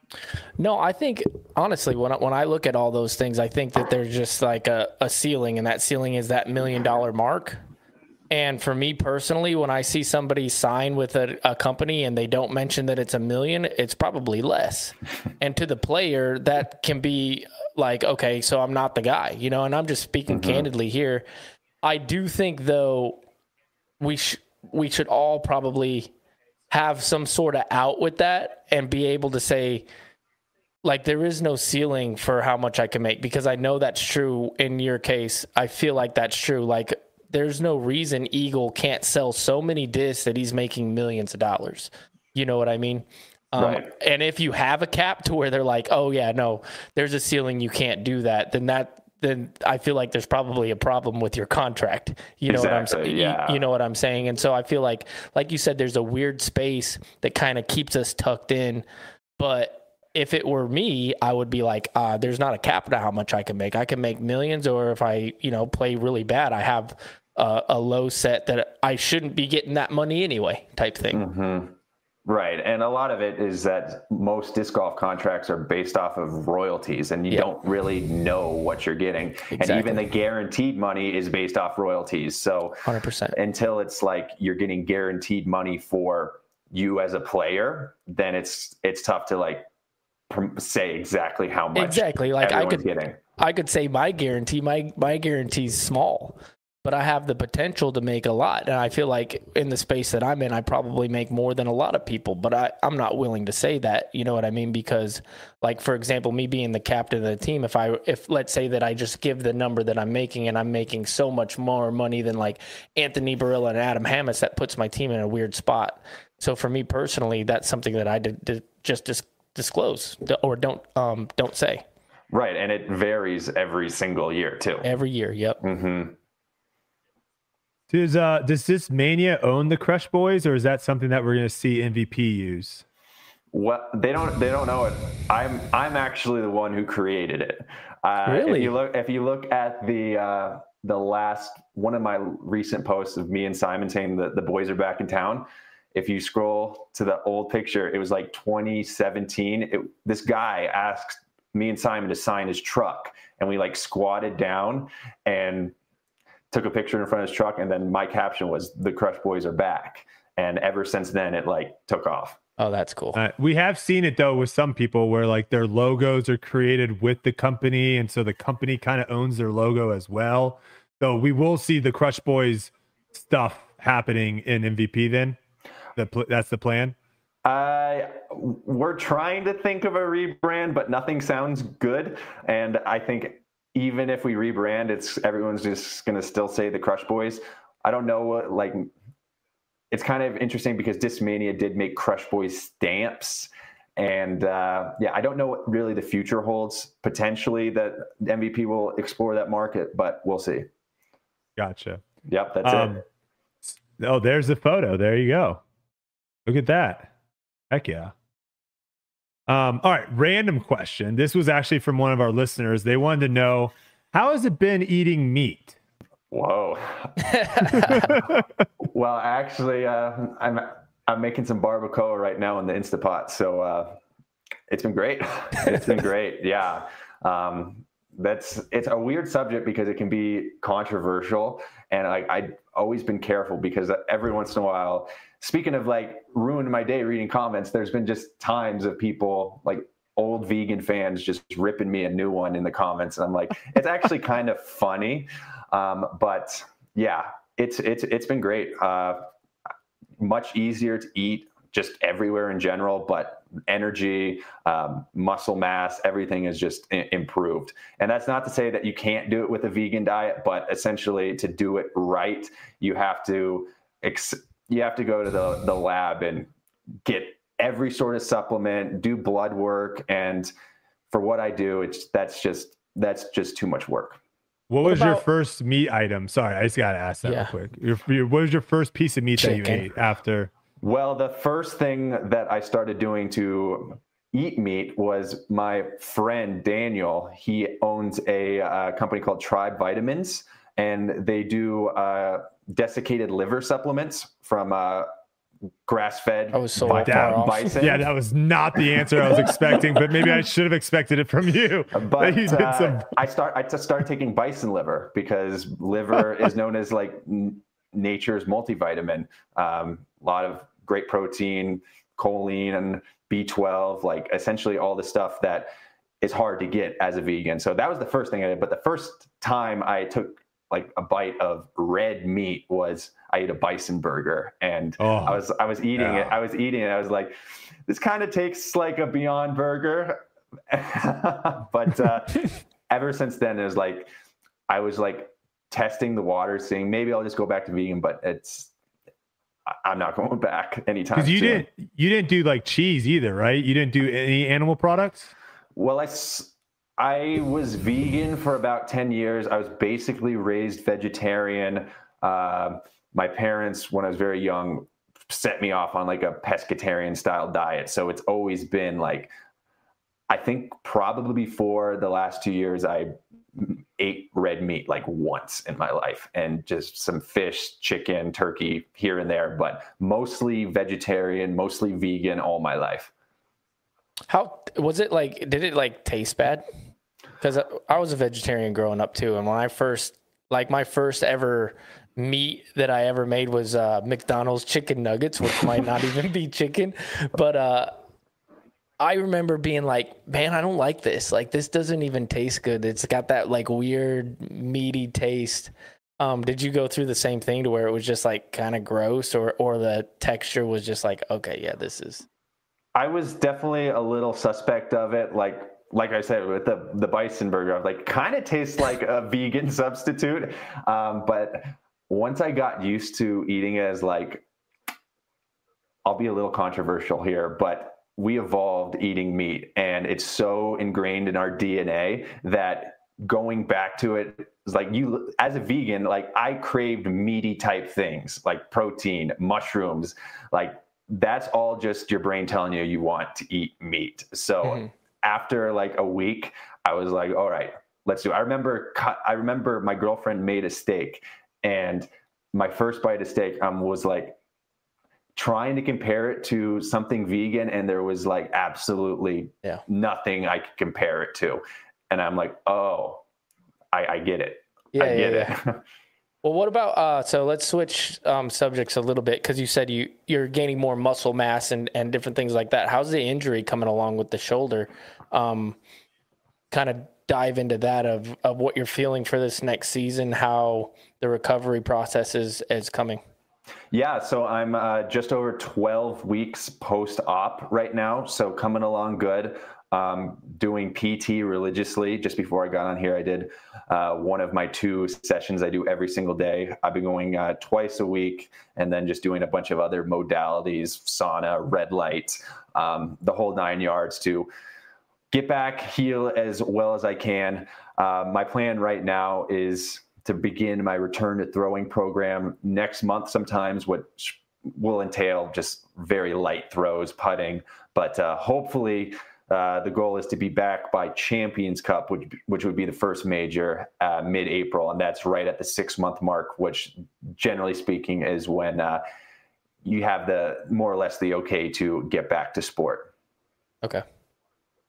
No, I think honestly, when I, when I look at all those things, I think that there's just like a, a ceiling, and that ceiling is that million dollar mark. And for me personally, when I see somebody sign with a, a, company and they don't mention that it's a million, it's probably less. and to the player, that can be like, okay, so I'm not the guy, you know, and I'm just speaking mm-hmm. candidly here. I do think though we sh- we should all probably have some sort of out with that and be able to say like there is no ceiling for how much I can make because I know that's true in your case. I feel like that's true. Like there's no reason Eagle can't sell so many discs that he's making millions of dollars. You know what I mean? Um, right. And if you have a cap to where they're like, oh yeah, no, there's a ceiling, you can't do that. Then that then I feel like there's probably a problem with your contract. You know exactly, what I'm saying? Yeah. You, you, know what I'm saying? And so I feel like, like you said, there's a weird space that kind of keeps us tucked in. But if it were me, I would be like, uh, there's not a cap to how much I can make. I can make millions, or if I, you know, play really bad, I have uh, a low set that I shouldn't be getting that money anyway, type thing. Mm-hmm. Right. And a lot of it is that most disc golf contracts are based off of royalties and you yep. don't really know what you're getting. Exactly. And even the guaranteed money is based off royalties. So 100%. until it's like you're getting guaranteed money for you as a player, then it's it's tough to like say exactly how much exactly like I could getting. I could say my guarantee my my guarantee's small but I have the potential to make a lot. And I feel like in the space that I'm in, I probably make more than a lot of people, but I, I'm not willing to say that. You know what I mean? Because, like, for example, me being the captain of the team, if I, if let's say that I just give the number that I'm making and I'm making so much more money than like Anthony Barela and Adam Hammes, that puts my team in a weird spot. So for me personally, that's something that I did, did just dis- disclose or don't, um, don't say. Right. And it varies every single year, too. Every year. Yep. Mm-hmm. Does uh does Discmania own the Crush Boys, or is that something that we're going to see MVP use? Well, they don't they don't know it. I'm I'm actually the one who created it. Uh, really? If you look if you look at the uh, the last one of my recent posts of me and Simon saying that the boys are back in town. If you scroll to the old picture, it was like 2017. It, this guy asked me and Simon to sign his truck, and we like squatted down and took a picture in front of his truck, and then my caption was "The Crush Boys are back." And ever since then, it like took off. Oh, that's cool. Uh, we have seen it though with some people where like their logos are created with the company, and so the company kind of owns their logo as well. So we will see the Crush Boys stuff happening in MVP. Then, the that's the plan. Uh, we're trying to think of a rebrand, but nothing sounds good. And I think even if we rebrand, it's everyone's just gonna still say the Crush Boys. I don't know what like. It's kind of interesting because Discmania did make Crush Boys stamps, And uh, yeah, I don't know what really the future holds. Potentially that MVP will explore that market, but we'll see. Gotcha. Yep, that's um, it. Oh, there's the photo. There you go. Look at that. Heck yeah. Um, all right, random question. This was actually from one of our listeners. They wanted to know how has it been eating meat? Whoa. well, actually, uh, I'm I'm making some barbacoa right now in the Instapot, so uh, it's been great. it's been great. Yeah. Um, that's it's a weird subject because it can be controversial and I, i've always been careful because every once in a while speaking of like ruined my day reading comments there's been just times of people like old vegan fans just ripping me a new one in the comments and i'm like it's actually kind of funny um, but yeah it's it's it's been great uh, much easier to eat just everywhere in general, but energy, um, muscle mass, everything is just I- improved. And that's not to say that you can't do it with a vegan diet, but essentially to do it right, you have to ex- you have to go to the the lab and get every sort of supplement, do blood work, and for what I do, it's that's just that's just too much work. What, what was about, your first meat item? Sorry, I just got to ask that yeah. real quick. Your, your, what was your first piece of meat Chicken. that you ate after? Well, the first thing that I started doing to eat meat was my friend Daniel. He owns a uh, company called Tribe Vitamins, and they do uh, desiccated liver supplements from uh, grass-fed I was so bison. Yeah, that was not the answer I was expecting, but maybe I should have expected it from you. But you uh, some... I start I started taking bison liver because liver is known as like n- nature's multivitamin. Um, a lot of great protein, choline, and B12, like essentially all the stuff that is hard to get as a vegan. So that was the first thing I did. But the first time I took like a bite of red meat was I ate a bison burger and oh, I was I was eating yeah. it. I was eating it. I was like, this kind of tastes like a Beyond Burger. but uh, ever since then, it was like I was like testing the water, seeing maybe I'll just go back to vegan, but it's I'm not going back anytime. Because you soon. didn't you didn't do like cheese either, right? You didn't do any animal products. Well, I I was vegan for about ten years. I was basically raised vegetarian. Uh, my parents, when I was very young, set me off on like a pescatarian style diet. So it's always been like, I think probably before the last two years, I ate red meat like once in my life and just some fish, chicken, turkey here and there, but mostly vegetarian, mostly vegan all my life. How was it like? Did it like taste bad? Because I was a vegetarian growing up too. And when I first, like, my first ever meat that I ever made was uh, McDonald's chicken nuggets, which might not even be chicken, but uh, I remember being like, man, I don't like this. Like, this doesn't even taste good. It's got that like weird meaty taste. Um, did you go through the same thing to where it was just like kind of gross, or or the texture was just like, okay, yeah, this is. I was definitely a little suspect of it. Like like I said with the the bison burger, like, kind of tastes like a vegan substitute. Um, but once I got used to eating it as like, I'll be a little controversial here, but we evolved eating meat and it's so ingrained in our DNA that going back to it is like you as a vegan like I craved meaty type things like protein, mushrooms, like that's all just your brain telling you you want to eat meat. So mm-hmm. After like a week I was like all right, let's do it. I remember I remember my girlfriend made a steak and my first bite of steak um, was like trying to compare it to something vegan and there was like absolutely yeah. nothing I could compare it to. And I'm like, oh, I, I get it. Yeah, I get yeah, it. well, what about uh so let's switch um subjects a little bit because you said you you're gaining more muscle mass and and different things like that. How's the injury coming along with the shoulder? Um kind of dive into that of of what you're feeling for this next season, how the recovery process is is coming. Yeah, so I'm uh, just over 12 weeks post op right now. So coming along good. Um, doing PT religiously. Just before I got on here, I did uh, one of my two sessions I do every single day. I've been going uh, twice a week and then just doing a bunch of other modalities, sauna, red light, um, the whole nine yards to get back, heal as well as I can. Uh, my plan right now is to begin my return to throwing program next month, sometimes, which will entail just very light throws, putting. But uh, hopefully, uh, the goal is to be back by Champions Cup, which which would be the first major uh, mid-April, and that's right at the six-month mark, which generally speaking is when uh, you have the more or less the okay to get back to sport. Okay.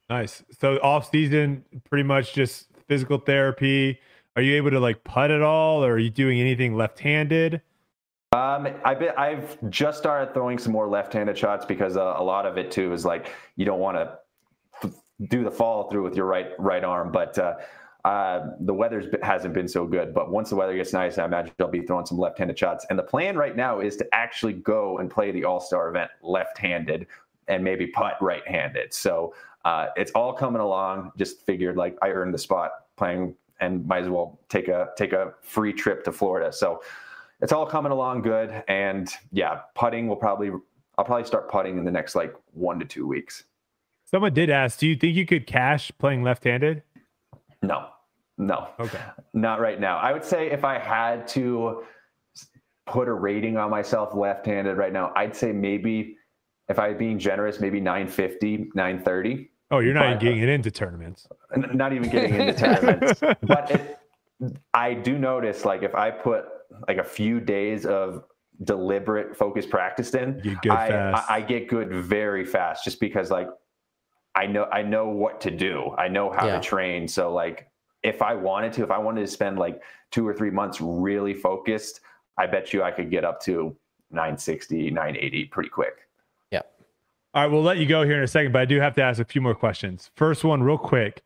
Nice. So off season, pretty much just physical therapy. Are you able to like putt at all, or are you doing anything left-handed? Um, I've been, I've just started throwing some more left-handed shots because uh, a lot of it too is like you don't want to do the follow through with your right right arm. But uh, uh, the weather hasn't been so good. But once the weather gets nice, I imagine I'll be throwing some left-handed shots. And the plan right now is to actually go and play the All Star event left-handed and maybe putt right-handed. So uh, it's all coming along. Just figured like I earned the spot playing and might as well take a take a free trip to Florida. So it's all coming along good. And yeah, putting will probably I'll probably start putting in the next like one to two weeks. Someone did ask, do you think you could cash playing left-handed? No, no. Okay. Not right now. I would say if I had to put a rating on myself left-handed right now, I'd say maybe if I was being generous, maybe 950, 930. Oh, you're not but, even getting into tournaments. Uh, not even getting into tournaments. But it, I do notice like if I put like a few days of deliberate focused practice in, I, I, I, get good very fast just because like I know I know what to do. I know how yeah. to train. So like if I wanted to, if I wanted to spend like two or three months really focused, I bet you I could get up to 960, 980 pretty quick. Yeah. All right, we'll let you go here in a second, but I do have to ask a few more questions. First one, real quick.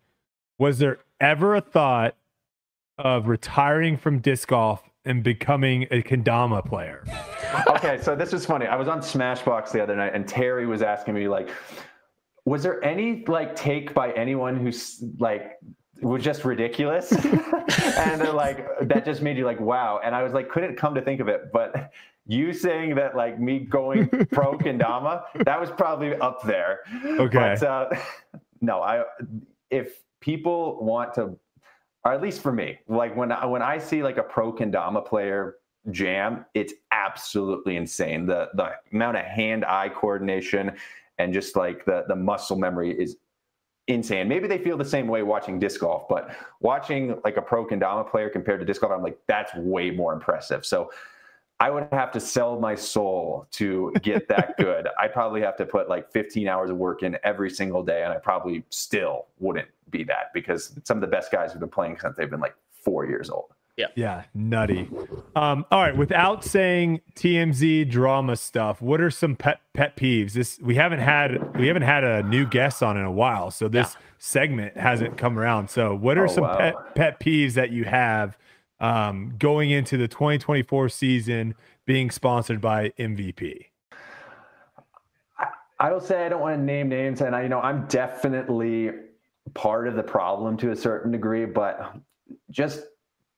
Was there ever a thought of retiring from disc golf and becoming a kendama player? okay, so this is funny. I was on Smashbox the other night and Terry was asking me like was there any like take by anyone who's like was just ridiculous? And they're like that just made you like wow. And i was like couldn't come to think of it but you saying that like me going pro kendama that was probably up there. Okay. But, uh, no i if people want to or at least for me like when I, when i see like a pro kendama player jam it's absolutely insane. The the amount of hand eye coordination and just like the the muscle memory is insane. Maybe they feel the same way watching disc golf, but watching like a pro kendama player compared to disc golf, I'm like, that's way more impressive. So I would have to sell my soul to get that good. I'd probably have to put like 15 hours of work in every single day, and I probably still wouldn't be that because some of the best guys have been playing since they've been like four years old. Yeah. Yeah. Nutty. Um, all right. Without saying TMZ drama stuff, what are some pet pet peeves? This we haven't had we haven't had a new guest on in a while, so this yeah. segment hasn't come around. So, what are oh, some wow. pet pet peeves that you have um, going into the 2024 season being sponsored by MVP? I will say I don't want to name names, and I you know I'm definitely part of the problem to a certain degree, but just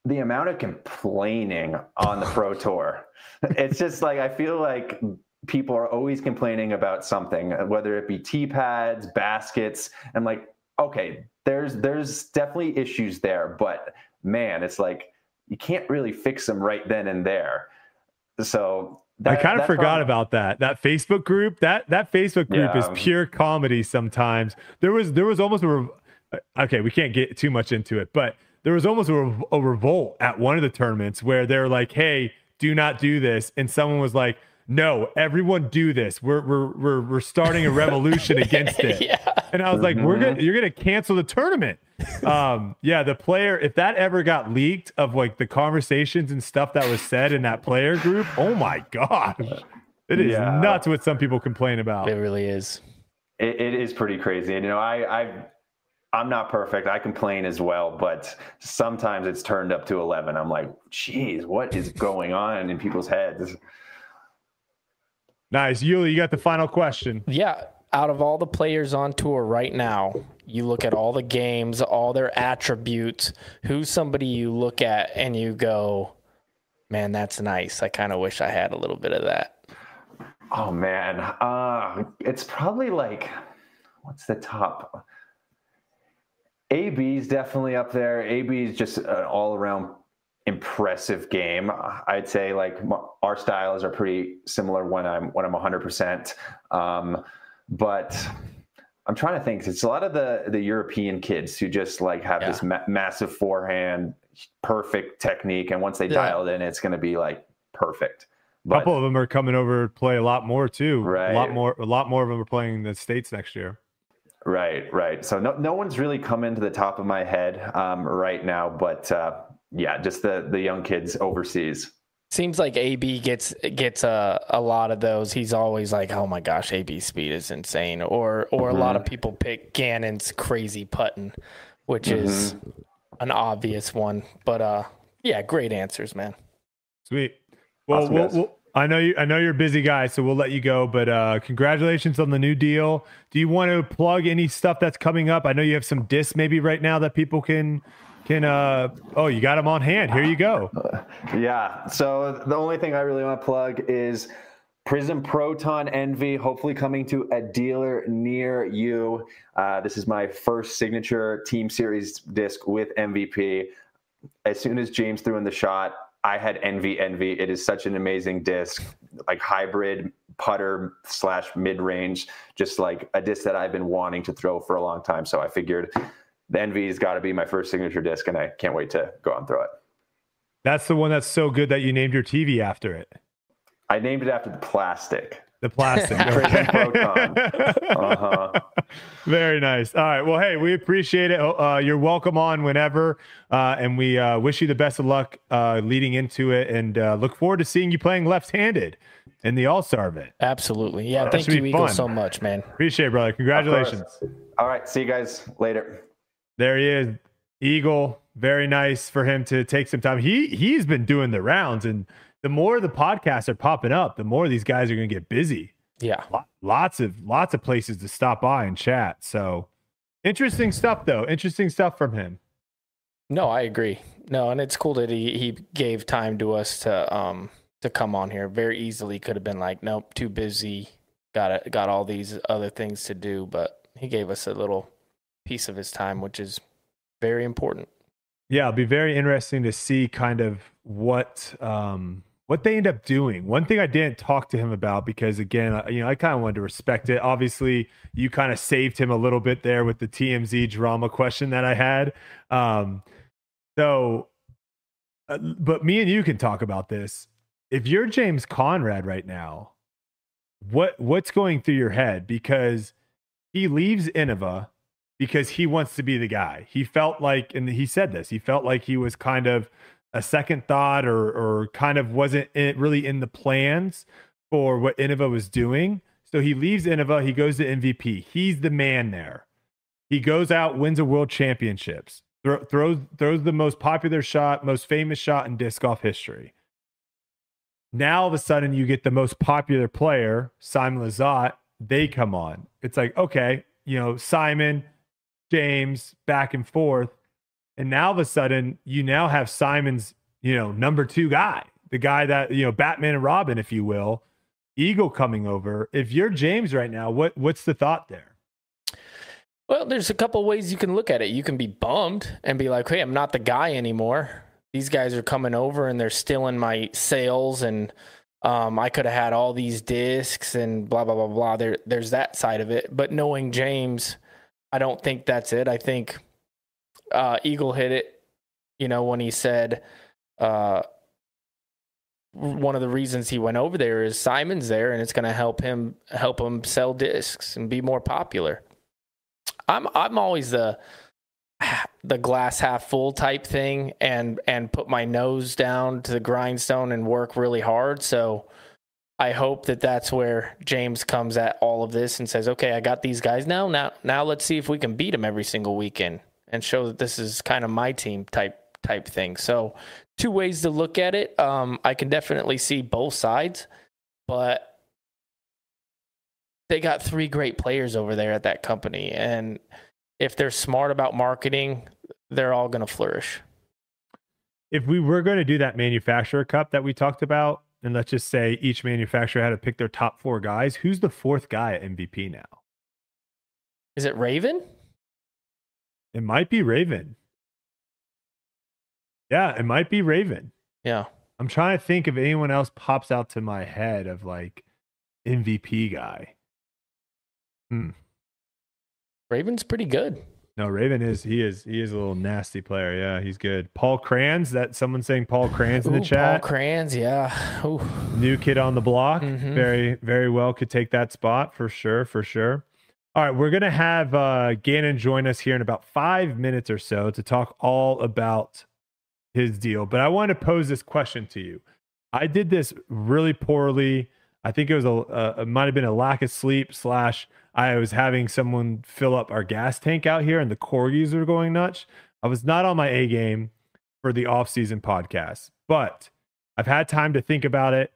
the amount of complaining on the pro tour it's just like i feel like people are always complaining about something whether it be tee pads baskets i'm like okay there's there's definitely issues there but man it's like you can't really fix them right then and there so that, I kind of forgot about that. That Facebook group, that that Facebook group yeah. is pure comedy. Sometimes there was there was almost a okay. We can't get too much into it, but there was almost a, a revolt at one of the tournaments where they're like, "Hey, do not do this," and someone was like, "No, everyone do this. We're we're we're, we're starting a revolution against it." yeah. And I was like, "We're gonna you're gonna cancel the tournament." um, yeah, the player if that ever got leaked of like the conversations and stuff that was said in that player group, oh my gosh, it is yeah. nuts what some people complain about. It really is. it, it is pretty crazy, and you know, I I I'm not perfect. I complain as well, but sometimes it's turned up to 11. I'm like, geez, what is going on in people's heads? Nice. Uli, you got the final question. Yeah. out of all the players on tour right now, you look at all the games, all their attributes, who's somebody you look at and you go, man, that's nice. I kind of wish I had a little bit of that. Oh man, uh, it's probably like, what's the top? AB is definitely up there. AB is just an all around impressive game. I'd say like our styles are pretty similar when I'm when I'm 100%. Um, but I'm trying to think. It's a lot of the the European kids who just like have yeah. this ma- massive forehand, perfect technique, and once they yeah. dial it in, it's going to be like perfect. But, a couple of them are coming over to play a lot more too. Right. A lot more. A lot more of them are playing the states next year. Right, right. So no, no one's really come into the top of my head um, right now, but uh, yeah, just the the young kids overseas. Seems like AB gets gets a, a lot of those. He's always like, "Oh my gosh, AB speed is insane," or or mm-hmm. a lot of mm-hmm. people pick Gannon's crazy putting, which mm-hmm. is an obvious one. But uh, yeah, great answers, man. Sweet. Well, awesome, we'll, we'll, I know you. I know you're a busy guy, so we'll let you go. But uh, congratulations on the new deal. Do you want to plug any stuff that's coming up? I know you have some discs maybe right now that people can can uh oh you got them on hand here you go yeah so the only thing i really want to plug is prism proton envy hopefully coming to a dealer near you uh, this is my first signature team series disc with mvp as soon as james threw in the shot i had envy envy it is such an amazing disc like hybrid putter slash mid range just like a disc that i've been wanting to throw for a long time so i figured the Envy's got to be my first signature disc, and I can't wait to go out and throw it. That's the one that's so good that you named your TV after it. I named it after the plastic. The plastic. uh-huh. Very nice. All right. Well, hey, we appreciate it. Uh, you're welcome on whenever, uh, and we uh, wish you the best of luck uh, leading into it, and uh, look forward to seeing you playing left-handed in the All Star event. Absolutely. Yeah. Thank you, Eagle, so much, man. Appreciate it, brother. Congratulations. All right. See you guys later. There he is, Eagle. Very nice for him to take some time. He he's been doing the rounds, and the more the podcasts are popping up, the more these guys are going to get busy. Yeah, lots of lots of places to stop by and chat. So interesting stuff, though. Interesting stuff from him. No, I agree. No, and it's cool that he he gave time to us to um to come on here. Very easily could have been like, nope, too busy. Got it. Got all these other things to do, but he gave us a little piece of his time, which is very important. Yeah, it'll be very interesting to see kind of what um, what they end up doing. One thing I didn't talk to him about because again, you know, I kind of wanted to respect it. Obviously, you kind of saved him a little bit there with the TMZ drama question that I had. Um, so, uh, but me and you can talk about this. If you're James Conrad right now, what what's going through your head because he leaves Innova because he wants to be the guy. He felt like, and he said this, he felt like he was kind of a second thought or, or kind of wasn't in, really in the plans for what Innova was doing. So he leaves Innova, he goes to MVP. He's the man there. He goes out, wins a world championships, throw, throws throws the most popular shot, most famous shot in disc golf history. Now all of a sudden you get the most popular player, Simon Lizotte, They come on. It's like okay, you know Simon, James back and forth. And now all of a sudden, you now have Simon's, you know, number two guy, the guy that, you know, Batman and Robin, if you will, Eagle coming over. If you're James right now, what what's the thought there? Well, there's a couple ways you can look at it. You can be bummed and be like, hey, I'm not the guy anymore. These guys are coming over and they're stealing my sales and um, I could have had all these discs and blah blah blah blah. There, there's that side of it. But knowing James, I don't think that's it. I think uh, Eagle hit it, you know, when he said uh, one of the reasons he went over there is Simon's there and it's going to help him help him sell discs and be more popular. I'm I'm always the the glass half full type thing and and put my nose down to the grindstone and work really hard. So I hope that that's where James comes at all of this and says, "Okay, I got these guys now. Now, now let's see if we can beat them every single weekend and show that this is kind of my team type type thing." So, two ways to look at it. Um, I can definitely see both sides, but they got three great players over there at that company, and if they're smart about marketing, they're all going to flourish. If we were going to do that manufacturer cup that we talked about, and let's just say each manufacturer had to pick their top four guys, who's the fourth guy at MVP now? Is it Raven? It might be Raven. Yeah, it might be Raven. Yeah. I'm trying to think if anyone else pops out to my head of like MVP guy. Hmm. Raven's pretty good. No, Raven is he is he is a little nasty player. Yeah, he's good. Paul Kranz, that someone saying Paul Kranz in the chat. Paul Kranz, yeah. Ooh. New kid on the block. Mm-hmm. Very, very well could take that spot for sure, for sure. All right, we're gonna have uh Gannon join us here in about five minutes or so to talk all about his deal. But I want to pose this question to you. I did this really poorly. I think it was a, it might have been a lack of sleep slash I was having someone fill up our gas tank out here and the corgis were going nuts. I was not on my A game for the off-season podcast, but I've had time to think about it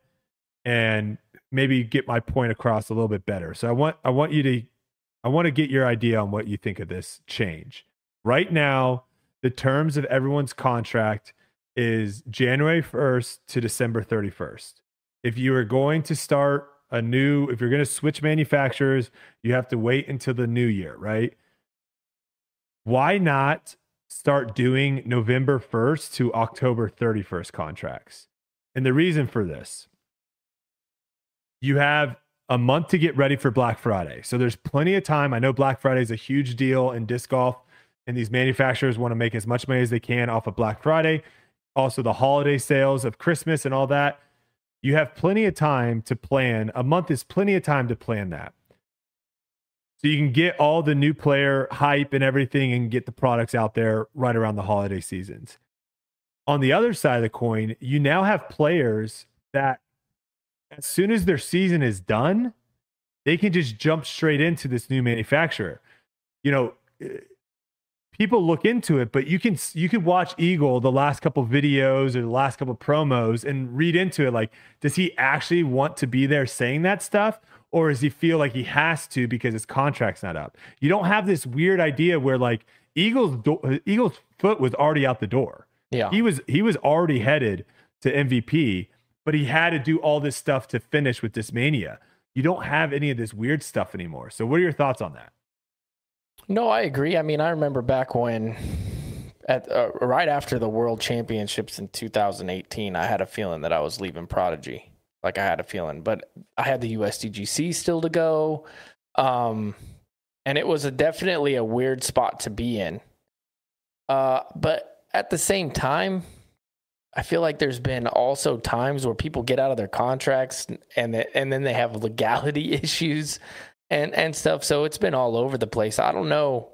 and maybe get my point across a little bit better. So I want I want you to I want to get your idea on what you think of this change. Right now, the terms of everyone's contract is January 1st to December 31st. If you are going to start a new if you're going to switch manufacturers you have to wait until the new year right why not start doing november 1st to october 31st contracts and the reason for this you have a month to get ready for black friday so there's plenty of time i know black friday is a huge deal in disc golf and these manufacturers want to make as much money as they can off of black friday also the holiday sales of christmas and all that you have plenty of time to plan. A month is plenty of time to plan that. So you can get all the new player hype and everything and get the products out there right around the holiday seasons. On the other side of the coin, you now have players that as soon as their season is done, they can just jump straight into this new manufacturer. You know, eh, people look into it, but you can you can watch Eagle the last couple videos or the last couple promos and read into it. Like, does he actually want to be there saying that stuff, or does he feel like he has to because his contract's not up? You don't have this weird idea where like Eagles do- Eagles foot was already out the door. Yeah, he was he was already headed to MVP, but he had to do all this stuff to finish with Discmania. You don't have any of this weird stuff anymore. So, what are your thoughts on that? No, I agree. I mean, I remember back when, at uh, right after the World Championships in 2018, I had a feeling that I was leaving Prodigy. Like I had a feeling, but I had the USDGC still to go, um, and it was a definitely a weird spot to be in. Uh, but at the same time, I feel like there's been also times where people get out of their contracts and and then they have legality issues and and stuff. So it's been all over the place. I don't know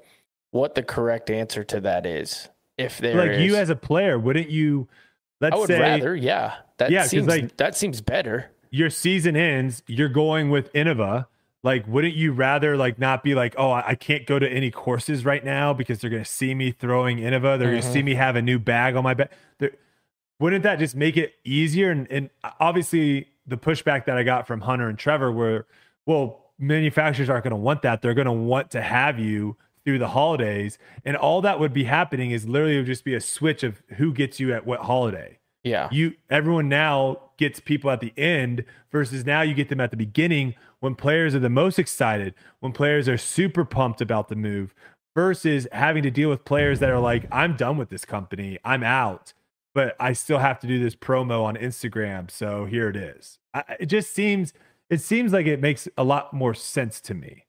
what the correct answer to that is. If there like is. you as a player, wouldn't you? Let's I would say, rather, yeah. That yeah, seems like that seems better. Your season ends. You're going with Innova. Like, wouldn't you rather like not be like, oh, I can't go to any courses right now because they're gonna see me throwing Innova. They're mm-hmm. gonna see mm-hmm. me have a new bag on my back. Wouldn't that just make it easier? And, and obviously, the pushback that I got from Hunter and Trevor were, well, manufacturers aren't going to want that. They're going to want to have you through the holidays. And all that would be happening is literally would just be a switch of who gets you at what holiday. Yeah. You everyone now gets people at the end versus now you get them at the beginning when players are the most excited, when players are super pumped about the move versus having to deal with players that are like I'm done with this company. I'm out. But I still have to do this promo on Instagram. So here it is. I, it just seems it seems like it makes a lot more sense to me.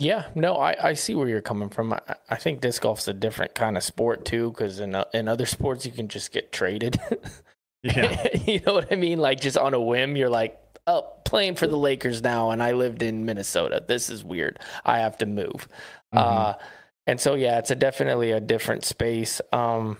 Yeah, no, I, I see where you're coming from. I, I think disc golf's a different kind of sport too, because in uh, in other sports you can just get traded. yeah, you know what I mean? Like just on a whim, you're like, oh, playing for the Lakers now, and I lived in Minnesota. This is weird. I have to move. Mm-hmm. Uh, and so yeah, it's a definitely a different space. Um,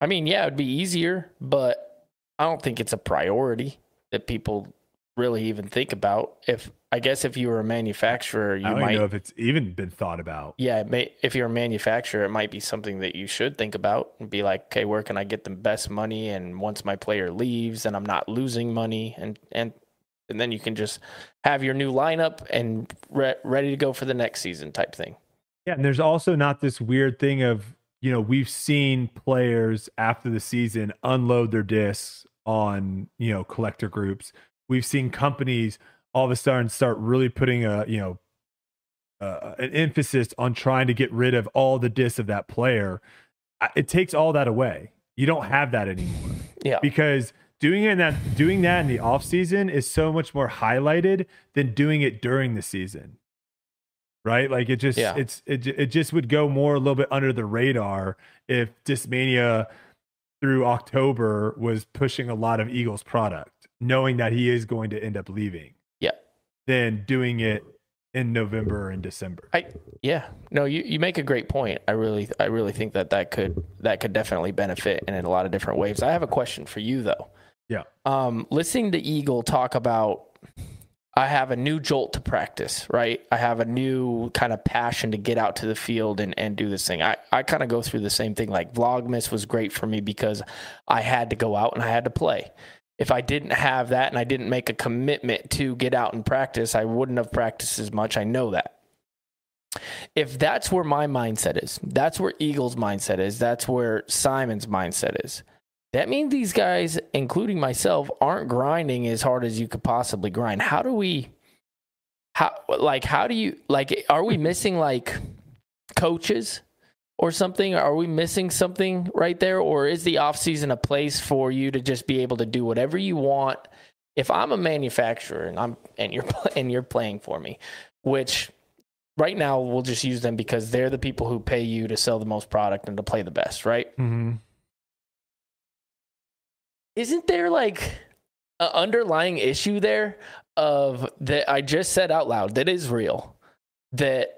I mean, yeah, it'd be easier, but I don't think it's a priority that people really even think about. If I guess if you were a manufacturer, you I don't might know if it's even been thought about. Yeah, may, if you're a manufacturer, it might be something that you should think about and be like, okay, where can I get the best money? And once my player leaves, and I'm not losing money, and and and then you can just have your new lineup and re- ready to go for the next season type thing. Yeah, and there's also not this weird thing of you know we've seen players after the season unload their discs on you know collector groups. We've seen companies all of a sudden start really putting a you know uh, an emphasis on trying to get rid of all the discs of that player. It takes all that away. You don't have that anymore. Yeah, because doing it in that doing that in the off season is so much more highlighted than doing it during the season right? Like it just yeah. it's it, it just would go more a little bit under the radar if discmania through october was pushing a lot of eagles product knowing that he is going to end up leaving yeah. than doing it in november and december. I yeah. No you, you make a great point. I really i really think that that could that could definitely benefit in a lot of different ways. I have a question for you though. Yeah. Um, listening to Eagle talk about, I have a new jolt to practice, right? I have a new kind of passion to get out to the field and, and do this thing. I, I kind of go through the same thing. Like Vlogmas was great for me because I had to go out and I had to play. If I didn't have that and I didn't make a commitment to get out and practice, I wouldn't have practiced as much. I know that. If that's where my mindset is, that's where Eagle's mindset is, that's where Simon's mindset is that means these guys, including myself, aren't grinding as hard as you could possibly grind. How do we, how, like, how do you, like, are we missing like coaches or something? Are we missing something right there? Or is the off season a place for you to just be able to do whatever you want? If I'm a manufacturer and I'm, and you're, and you're playing for me, which right now we'll just use them because they're the people who pay you to sell the most product and to play the best, right? Mm-hmm isn't there like an underlying issue there of that I just said out loud that is real that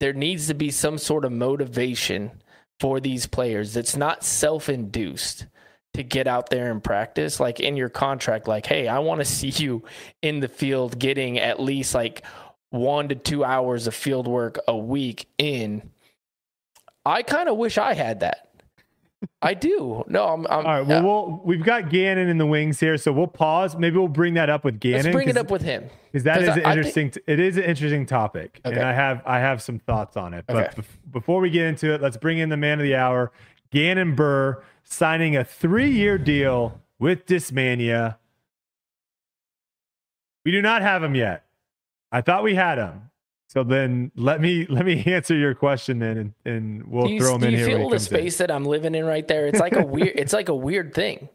there needs to be some sort of motivation for these players that's not self-induced to get out there and practice? Like in your contract like hey I want to see you in the field getting at least like 1 to 2 hours of field work a week in. I kind of wish I had that I do. No, I'm. I'm All right. Well, we'll, we've got Gannon in the wings here, so we'll pause. Maybe we'll bring that up with Gannon. Let's bring it up with him because that is I, an interesting. Think... it is an interesting topic, okay. and I have I have some thoughts on it. But okay. before we get into it, let's bring in the man of the hour, Gannon Buhr, signing a three-year deal with Discmania. We do not have him yet. I thought we had him. So then let me let me answer your question then, and, and we'll you, throw them in here. Do you feel the space in. that I'm living in right there? It's like a weird. it's like a weird thing.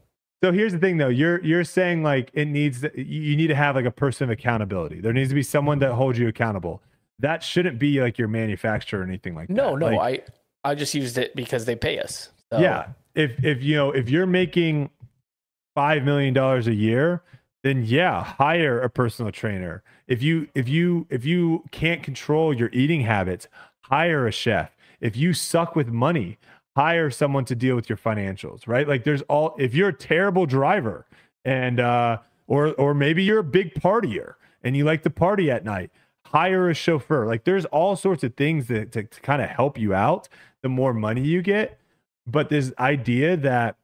So here's the thing, though. You're you're saying like it needs you need to have like a person of accountability. There needs to be someone that holds you accountable. That shouldn't be like your manufacturer or anything like no, that. No, no. Like, I I just used it because they pay us. So. Yeah. If if you know if you're making five million dollars a year, then yeah, hire a personal trainer. If you if you if you can't control your eating habits, hire a chef. If you suck with money, hire someone to deal with your financials, right? Like there's all if you're a terrible driver and uh or or maybe you're a big partier and you like to party at night, hire a chauffeur. Like there's all sorts of things that to, to kind of help you out the more money you get. But this idea that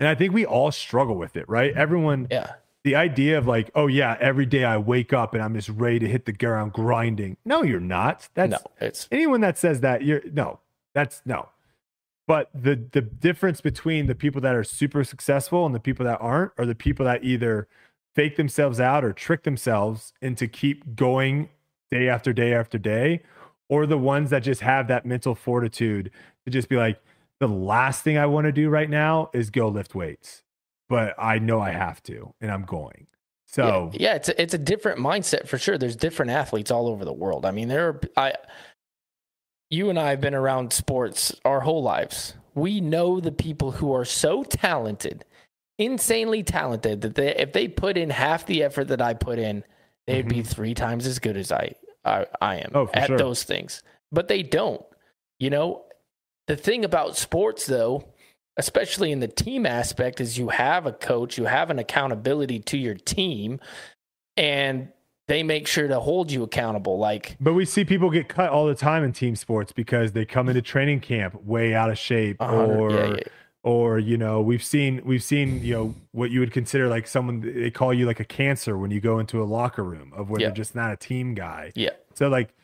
and I think we all struggle with it, right? Everyone yeah the idea of like, oh yeah, every day I wake up and I'm just ready to hit the ground grinding. No, you're not. That's no, it's anyone that says that you're no, that's no. But the the difference between the people that are super successful and the people that aren't are the people that either fake themselves out or trick themselves into keep going day after day after day, or the ones that just have that mental fortitude to just be like, the last thing I want to do right now is go lift weights but I know I have to, and I'm going. So yeah, yeah, it's a, it's a different mindset for sure. There's different athletes all over the world. I mean, there are I, you and I have been around sports our whole lives. We know the people who are so talented, insanely talented that they, if they put in half the effort that I put in, they'd mm-hmm. be three times as good as I I, I am oh, at sure. those things. But they don't. You know, the thing about sports though especially in the team aspect, is you have a coach, you have an accountability to your team, and they make sure to hold you accountable. Like, but we see people get cut all the time in team sports because they come into training camp way out of shape, or yeah, yeah. or you know we've seen we've seen you know what you would consider like someone they call you like a cancer when you go into a locker room of where yeah. they're just not a team guy yeah so like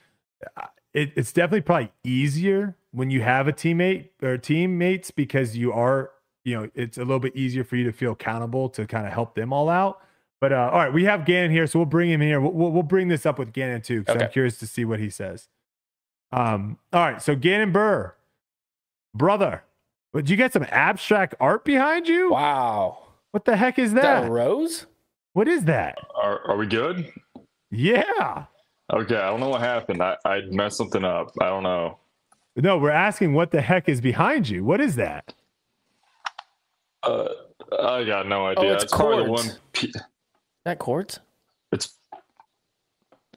it, it's definitely probably easier when you have a teammate or teammates because you are you know it's a little bit easier for you to feel accountable to kind of help them all out but uh, all right we have gannon here so we'll bring him here we'll, we'll bring this up with gannon too because okay. i'm curious to see what he says um all right so gannon Buhr, brother did you get some abstract art behind you? Wow. What the heck is that? that a rose? What is that? Are, are we good? Yeah. Okay, I don't know what happened. I, I messed something up. I don't know. No, we're asking what the heck is behind you. What is that? Uh, I got no idea. Oh, it's, it's probably the one. Pe- that chords? It's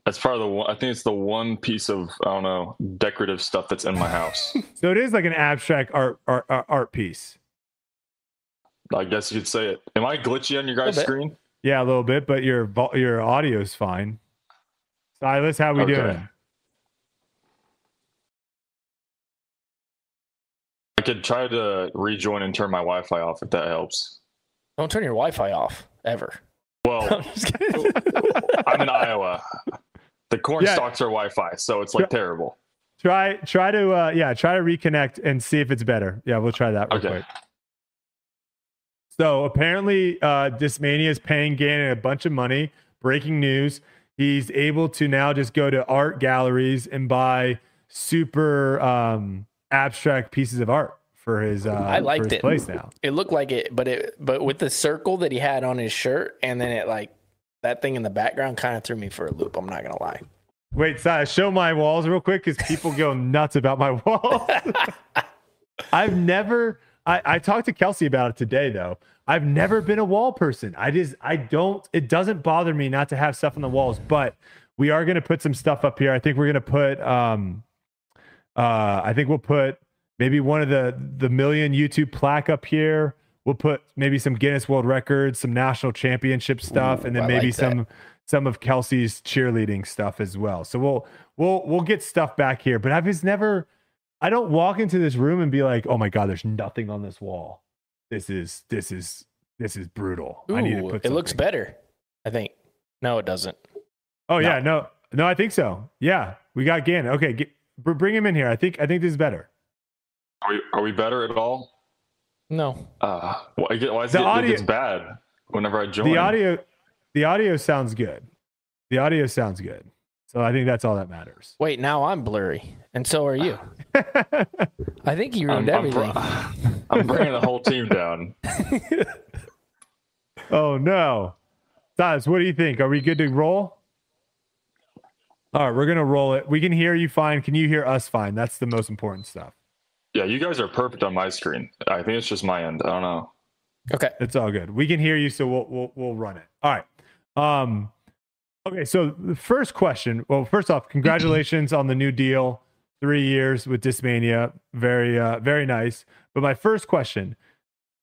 that's part of the one. I think it's the one piece of I don't know decorative stuff that's in my house. so it is like an abstract art art art piece. I guess you could say it. Am I glitchy on your guys' screen? Yeah, a little bit, but your your audio's fine. Silas, how we okay. doing? I could try to rejoin and turn my Wi-Fi off if that helps. Don't turn your Wi-Fi off ever. Well, I'm in Iowa. The corn yeah. stalks are Wi-Fi, so it's like try, terrible. Try try to uh, yeah try to reconnect and see if it's better. Yeah, we'll try that real okay. quick. So apparently, uh, Discmania is paying Gannon a bunch of money. Breaking news: He's able to now just go to art galleries and buy super um, abstract pieces of art for his. Uh, I liked his it. Place now. It looked like it, but it but with the circle that he had on his shirt, and then it like that thing in the background kind of threw me for a loop. I'm not gonna lie. Wait, so show my walls real quick because people go nuts about my walls. I've never. I, I talked to Kelsey about it today though. I've never been a wall person. I just I don't. It doesn't bother me not to have stuff on the walls, but we are going to put some stuff up here. I think we're going to put. um uh I think we'll put maybe one of the the million YouTube plaque up here. We'll put maybe some Guinness World Records, some national championship stuff, Ooh, and then I maybe like some some of Kelsey's cheerleading stuff as well. So we'll we'll we'll get stuff back here. But I've just never I don't walk into this room and be like, oh my god, there's nothing on this wall. This is this is this is brutal. Ooh, I need to put. It looks better. I think. No, it doesn't. Oh no. yeah, no, no, I think so. Yeah, we got Gannon. Okay, get, bring him in here. I think I think this is better. Are we are we better at all? No. Uh, why, why is the it, audio, it bad whenever I join? The audio, the audio sounds good. The audio sounds good. So I think that's all that matters. Wait, now I'm blurry, and so are you. I think you ruined I'm, everything. I'm, I'm bringing the whole team down. oh no, Silas, what do you think? Are we good to roll? All right, we're gonna roll it. We can hear you fine. Can you hear us fine? That's the most important stuff. Yeah, you guys are perfect on my screen. I think it's just my end. I don't know. Okay, it's all good. We can hear you, so we'll we'll we'll run it. All right. Um. Okay, so the first question. Well, first off, congratulations on the new deal. Three years with Discmania, very uh, very nice. But my first question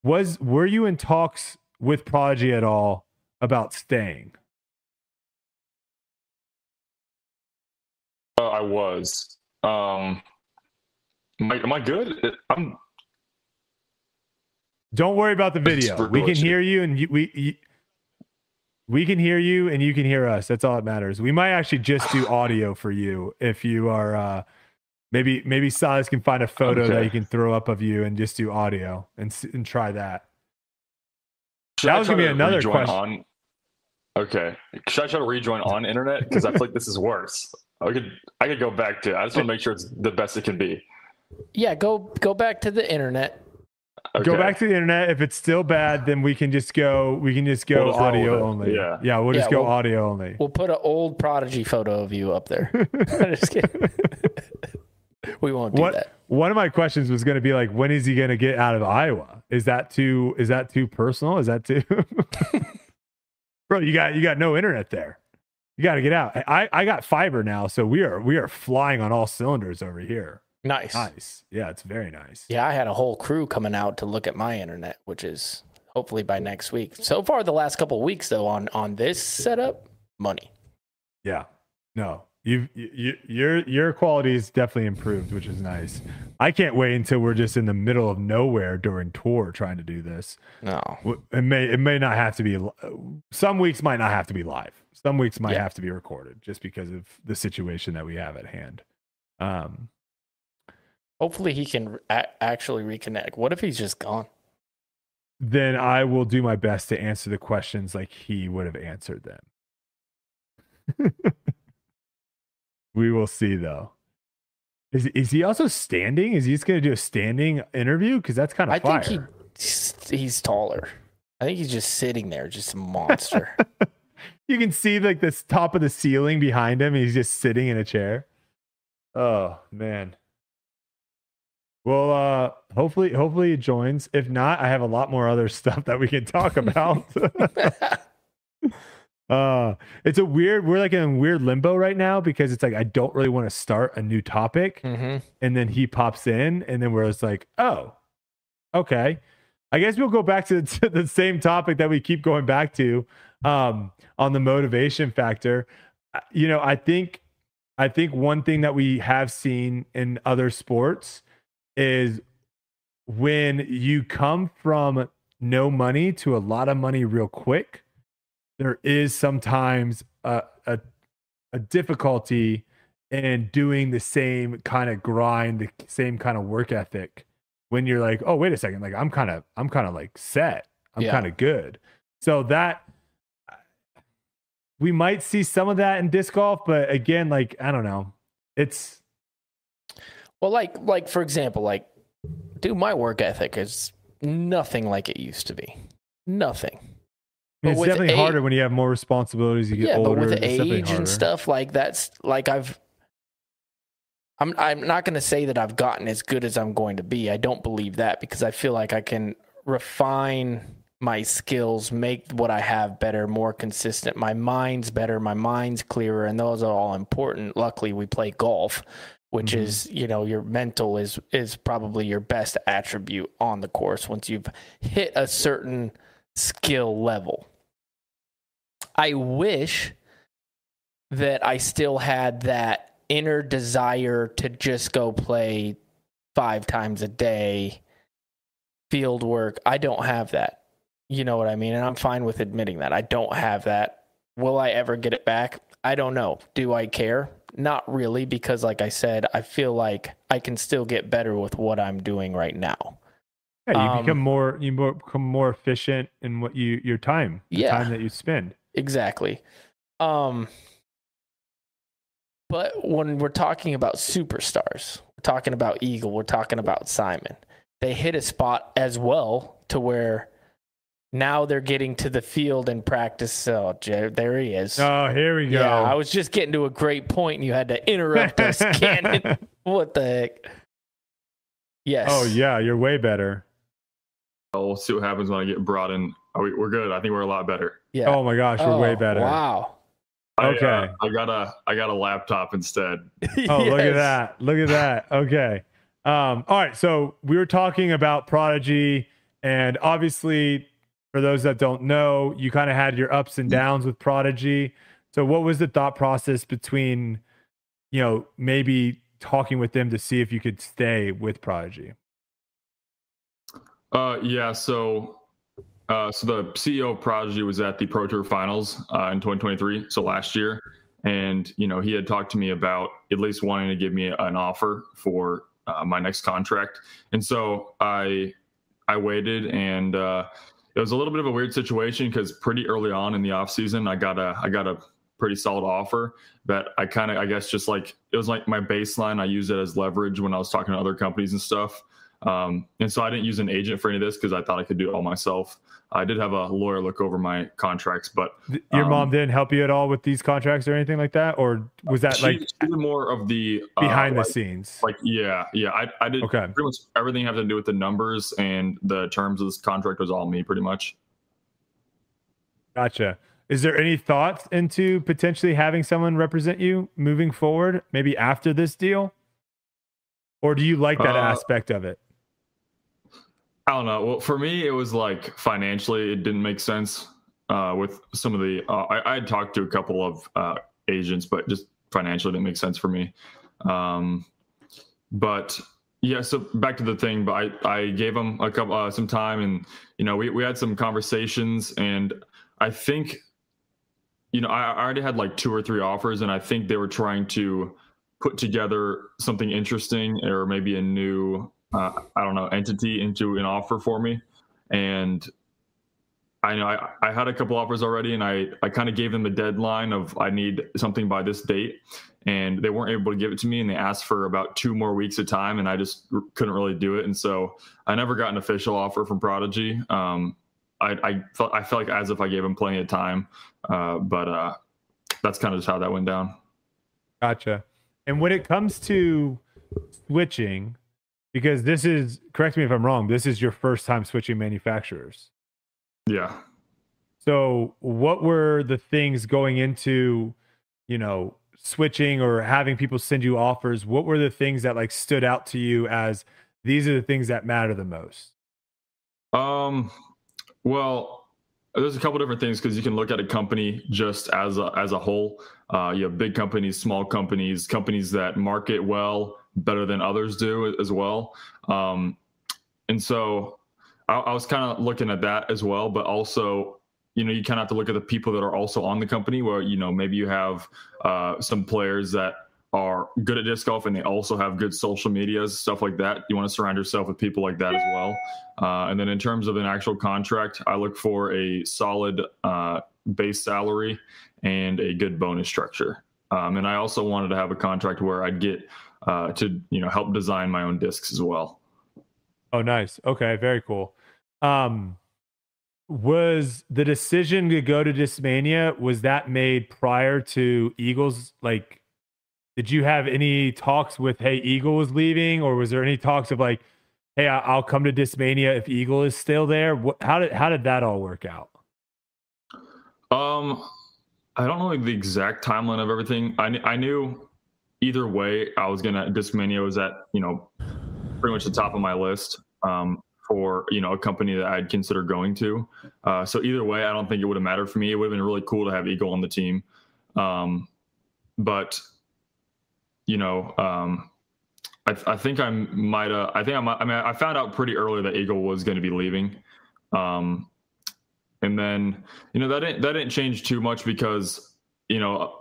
was: Were you in talks with Prodigy at all about staying? Uh, I was. Um, Am I, am I good? I'm. Don't worry about the video. We can hear you, and you, we you, we can hear you, and you can hear us. That's all that matters. We might actually just do audio for you if you are. uh Maybe maybe Silas can find a photo okay. that you can throw up of you and just do audio and and try that. Should that was gonna be another question. On? Okay, should I try to rejoin on internet because I feel like this is worse. I could I could go back to. It. I just want to make sure it's the best it can be. Yeah, go go back to the internet. Okay. Go back to the internet. If it's still bad, then we can just go. We can just go we'll just audio only. Yeah, yeah, we'll just yeah, go we'll, audio only. We'll put an old Prodigy photo of you up there. just kidding. we won't do what, that. One of my questions was going to be like, when is he going to get out of Iowa? Is that too? Is that too personal? Is that too? Bro, you got you got no internet there. You got to get out. I I got fiber now, so we are we are flying on all cylinders over here. Nice. Nice. Yeah, it's very nice. Yeah, I had a whole crew coming out to look at my internet, which is hopefully by next week. So far, the last couple weeks though on on this setup, money. Yeah. No, You've you, your your quality is definitely improved, which is nice. I can't wait until we're just in the middle of nowhere during tour trying to do this. No, it may it may not have to be. Some weeks might not have to be live. Some weeks might yeah. have to be recorded, just because of the situation that we have at hand. Um, hopefully he can a- actually reconnect. What if he's just gone? Then I will do my best to answer the questions like he would have answered them. We will see though. Is is he also standing? Is he just going to do a standing interview? Because that's kind of. I fire. think he he's taller. I think he's just sitting there, just a monster. you can see like this top of the ceiling behind him. He's just sitting in a chair. Oh man. Well, uh, hopefully, hopefully he joins. If not, I have a lot more other stuff that we can talk about. Uh, it's a weird. We're like in weird limbo right now because it's like I don't really want to start a new topic, mm-hmm. and then he pops in, and then we're just like, oh, okay. I guess we'll go back to, to the same topic that we keep going back to um, on the motivation factor. Uh, you know, I think I think one thing that we have seen in other sports is when you come from no money to a lot of money real quick there is sometimes a, a, a difficulty in doing the same kind of grind, the same kind of work ethic when you're like, oh, wait a second, like I'm kind of, I'm kind of like set, I'm yeah. kind of good. So that we might see some of that in disc golf, but again, like I don't know, it's well, like like for example, like dude, my work ethic is nothing like it used to be, nothing it's definitely age, harder when you have more responsibilities. You get yeah, older. but with age and stuff like that's like I've. I'm I'm not going to say that I've gotten as good as I'm going to be. I don't believe that because I feel like I can refine my skills, make what I have better, more consistent. My mind's better, my mind's clearer, and those are all important. Luckily, we play golf, which mm-hmm. is you know your mental is is probably your best attribute on the course once you've hit a certain skill level. I wish that I still had that inner desire to just go play five times a day field work. I don't have that. You know what I mean? And I'm fine with admitting that. I don't have that. Will I ever get it back? I don't know. Do I care? Not really, because like I said, I feel like I can still get better with what I'm doing right now. Yeah, you um, become more you more, become more efficient in what you your time, the yeah, time that you spend. Exactly. Um but when we're talking about superstars, we're talking about Eagle, we're talking about Simon. They hit a spot as well to where now they're getting to the field and practice. Oh, there he is. Oh, here we go. Yeah, I was just getting to a great point and you had to interrupt us, Gannon. What the heck? Yes. Oh, yeah, you're way better. We'll see what happens when I get brought in. Are we, are good. I think we're a lot better. Yeah. Oh my gosh, we're oh, way better. Wow. I, uh, okay. Uh, I got a I got a laptop instead. oh, yes. look at that. Look at that. Okay. Um, all right. So we were talking about Prodigy, and obviously, for those that don't know, you kind of had your ups and downs with Prodigy. So what was the thought process between, you know, maybe talking with them to see if you could stay with Prodigy? Uh, yeah. So, uh, so the CEO of Prodigy was at the Pro Tour Finals uh, in 2023, so last year, and you know he had talked to me about at least wanting to give me an offer for uh, my next contract, and so I I waited, and uh, it was a little bit of a weird situation because pretty early on in the off season, I got a I got a pretty solid offer that I kind of I guess just like it was like my baseline. I used it as leverage when I was talking to other companies and stuff. Um, and so I didn't use an agent for any of this because I thought I could do it all myself. I did have a lawyer look over my contracts, but your um, mom didn't help you at all with these contracts or anything like that, or was that she, like she more of the uh, behind like, the scenes? Like, yeah, yeah, I, I did okay. pretty much everything having to do with the numbers and the terms of this contract was all me, pretty much. Gotcha. Is there any thoughts into potentially having someone represent you moving forward, maybe after this deal? Or do you like that uh, aspect of it? I don't know. Well, for me, it was like financially, it didn't make sense uh, with some of the. Uh, I, I had talked to a couple of uh, agents, but just financially didn't make sense for me. Um, but yeah, so back to the thing, but I, I gave them a couple uh, some time, and you know we we had some conversations, and I think, you know, I, I already had like two or three offers, and I think they were trying to put together something interesting or maybe a new uh, I don't know entity into an offer for me, and I know I, I had a couple offers already, and I I kind of gave them a deadline of I need something by this date, and they weren't able to give it to me, and they asked for about two more weeks of time, and I just couldn't really do it, and so I never got an official offer from Prodigy. Um, I I felt I felt like as if I gave them plenty of time, uh, but uh, that's kind of just how that went down. Gotcha. And when it comes to switching, because this is correct me if I'm wrong, this is your first time switching manufacturers. Yeah. So, what were the things going into, you know, switching or having people send you offers? What were the things that like stood out to you as these are the things that matter the most? Um, well, there's a couple different things because you can look at a company just as a as a whole. Uh, you have big companies, small companies, companies that market well better than others do as well. Um, and so I, I was kind of looking at that as well, but also you know you kind of have to look at the people that are also on the company. Where you know maybe you have uh, some players that are good at disc golf and they also have good social medias stuff like that. You want to surround yourself with people like that as well. Uh, and then in terms of an actual contract i look for a solid uh, base salary and a good bonus structure. Um, and i also wanted to have a contract where i'd get uh, to you know help design my own discs as well. Oh nice. Okay very cool. Um, was the decision to go to discmania was that made prior to eagles like did you have any talks with hey eagle was leaving or was there any talks of like hey i'll come to discmania if eagle is still there what, how did how did that all work out? Um i don't know like the exact timeline of everything. I, I knew either way i was gonna discmania was at you know pretty much the top of my list um for you know a company that I'd consider going to. Uh, so either way, I don't think it would have mattered for me. It would have been really cool to have Eagle on the team, um, but you know, um, I, I, think I might have. I think I. I mean, I found out pretty early that Eagle was going to be leaving, um, and then you know that didn't that didn't change too much because you know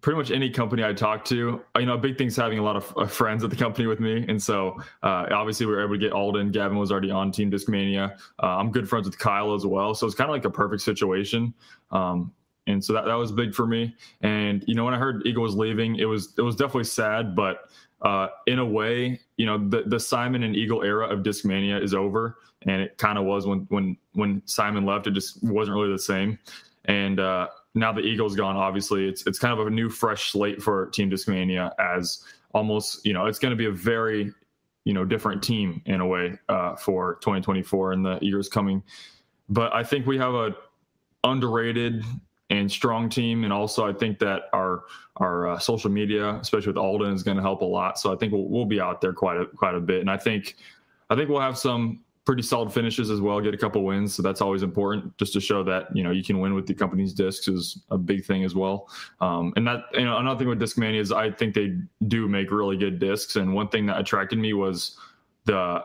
pretty much any company I talk to, you know, a big thing's having a lot of uh, friends at the company with me. And so uh, obviously we were able to get Alden. Gavin was already on Team Discmania. Uh, I'm good friends with Kyle as well. So it's kind of like a perfect situation. Um, and so that, that was big for me. And, you know, when I heard Eagle was leaving, it was, it was definitely sad, but uh, in a way, you know, the, the Simon and Eagle era of Discmania is over. And it kind of was when, when, when Simon left, it just wasn't really the same. And, uh, now the Eagles gone, obviously it's it's kind of a new fresh slate for Team Discmania as almost you know it's going to be a very you know different team in a way uh, for 2024 and the years coming. But I think we have a underrated and strong team, and also I think that our our uh, social media, especially with Alden, is going to help a lot. So I think we'll, we'll be out there quite a quite a bit, and I think I think we'll have some pretty solid finishes as well, get a couple wins. So that's always important just to show that, you know, you can win with the company's discs is a big thing as well. Um, and that, you know, another thing with Discmania is I think they do make really good discs. And one thing that attracted me was the,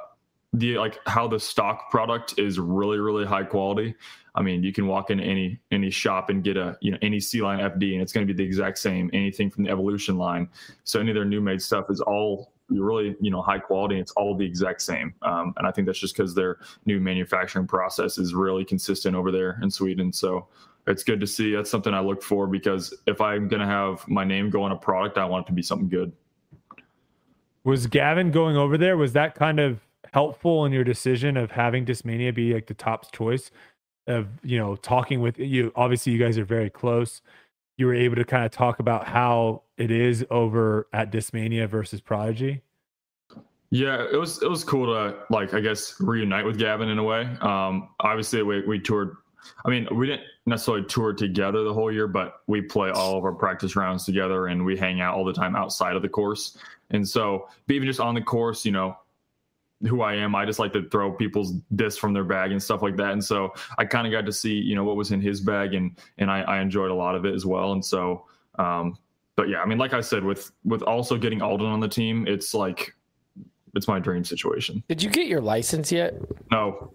the like how the stock product is really, really high quality. I mean, you can walk in any any shop and get a you know any C line FD, and it's going to be the exact same. Anything from the Evolution line, so any of their new made stuff is all really you know high quality and it's all the exact same. Um, and i think that's just because their new manufacturing process is really consistent over there in sweden. So it's good to see. That's something i look for because if i'm going to have my name go on a product i want it to be something good. Was gavin going over there? Was that kind of helpful in your decision of having discmania be like the top choice of you know talking with you? Obviously you guys are very close. You were able to kind of talk about how it is over at Discmania versus Prodigy? Yeah, it was it was cool to like I guess reunite with Gavin in a way. Um, obviously we we toured. I mean, we didn't necessarily tour together the whole year, but we play all of our practice rounds together and we hang out all the time outside of the course. And so, even just on the course, you know, who I am. I just like to throw people's discs from their bag and stuff like that. And so I kind of got to see, you know, what was in his bag and, and I, I enjoyed a lot of it as well. And so, um, but yeah, I mean, like I said, with with also getting Alden on the team, it's like it's my dream situation. Did you get your license yet? No.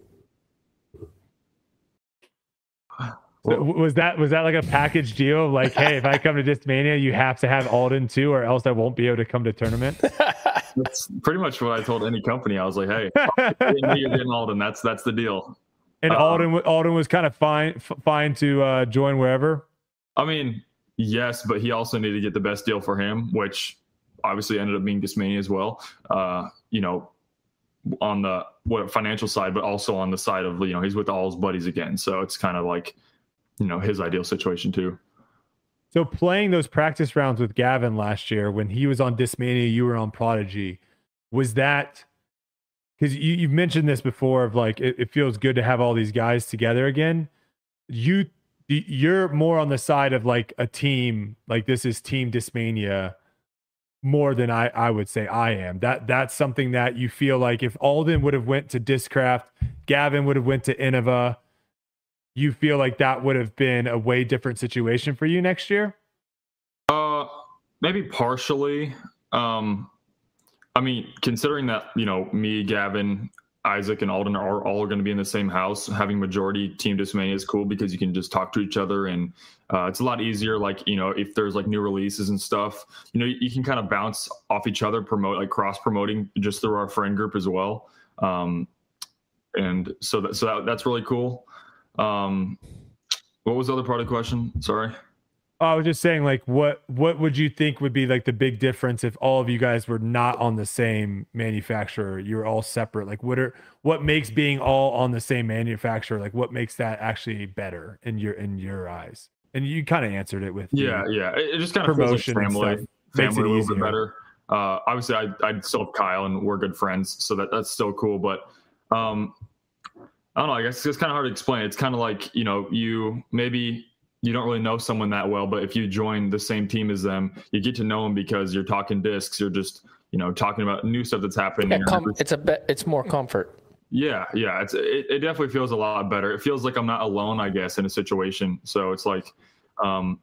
So was that was that like a package deal? Like, hey, if I come to Discmania, you have to have Alden too, or else I won't be able to come to tournament. That's pretty much what I told any company. I was like, hey, you're getting Alden. That's that's the deal. And um, Alden Alden was kind of fine fine to uh, join wherever. I mean, yes, but he also needed to get the best deal for him, which obviously ended up being Discmania as well. Uh, you know, on the what financial side, but also on the side of you know he's with all his buddies again, so it's kind of like you know his ideal situation too. So playing those practice rounds with Gavin last year when he was on Discmania, you were on Prodigy. Was that because you, you've mentioned this before of like it, it feels good to have all these guys together again. You you're more on the side of like a team, like this is Team Discmania more than I, I would say I am. That that's something that you feel like if Alden would have went to Discraft, Gavin would have went to Innova, you feel like that would have been a way different situation for you next year? Uh maybe partially. Um I mean, considering that, you know, me, Gavin, Isaac and Alden are all going to be in the same house. Having majority team Discmania is cool because you can just talk to each other and uh, it's a lot easier. Like, you know, if there's like new releases and stuff, you know, you, you can kind of bounce off each other, promote like cross promoting just through our friend group as well. Um, and so that, so that, that's really cool. Um, what was the other part of the question? Sorry. I was just saying, like, what what would you think would be like the big difference if all of you guys were not on the same manufacturer? You're all separate. Like, what are what makes being all on the same manufacturer? Like, what makes that actually better in your in your eyes? And you kind of answered it with yeah, yeah. It just kind of promotion like family, family a little easier. bit better. Uh, obviously, I I still have Kyle and we're good friends, so that that's still cool. But um, I don't know. I guess it's kind of hard to explain. It's kind of like you know, you maybe you don't really know someone that well, but if you join the same team as them, you get to know them because you're talking discs. You're just you know talking about new stuff that's happening. Yeah, com- it's a bit. It's more comfort. Yeah, yeah. It's it, it definitely feels a lot better. It feels like I'm not alone, I guess, in a situation. So it's like, um,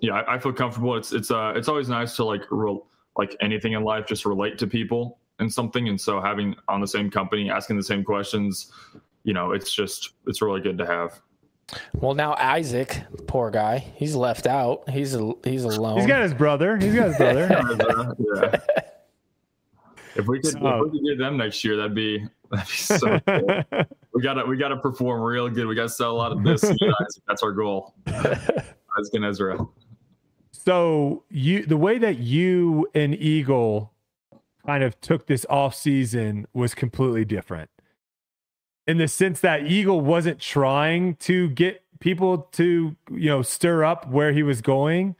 yeah, I, I feel comfortable. It's it's uh it's always nice to like re- like anything in life, just relate to people and something. And so having on the same company, asking the same questions, you know, it's just it's really good to have. Well, now Isaac, poor guy, he's left out. He's a, he's alone. He's got his brother. He's got his brother. yeah. If we could, oh. if we could get them next year, that'd be that'd be so. Cool. we gotta we gotta perform real good. We gotta sell a lot of this. That's our goal. Isaac and Ezra. So you, the way that you and Eagle kind of took this off season was completely different in the sense that Eagle wasn't trying to get people to, you know, stir up where he was going.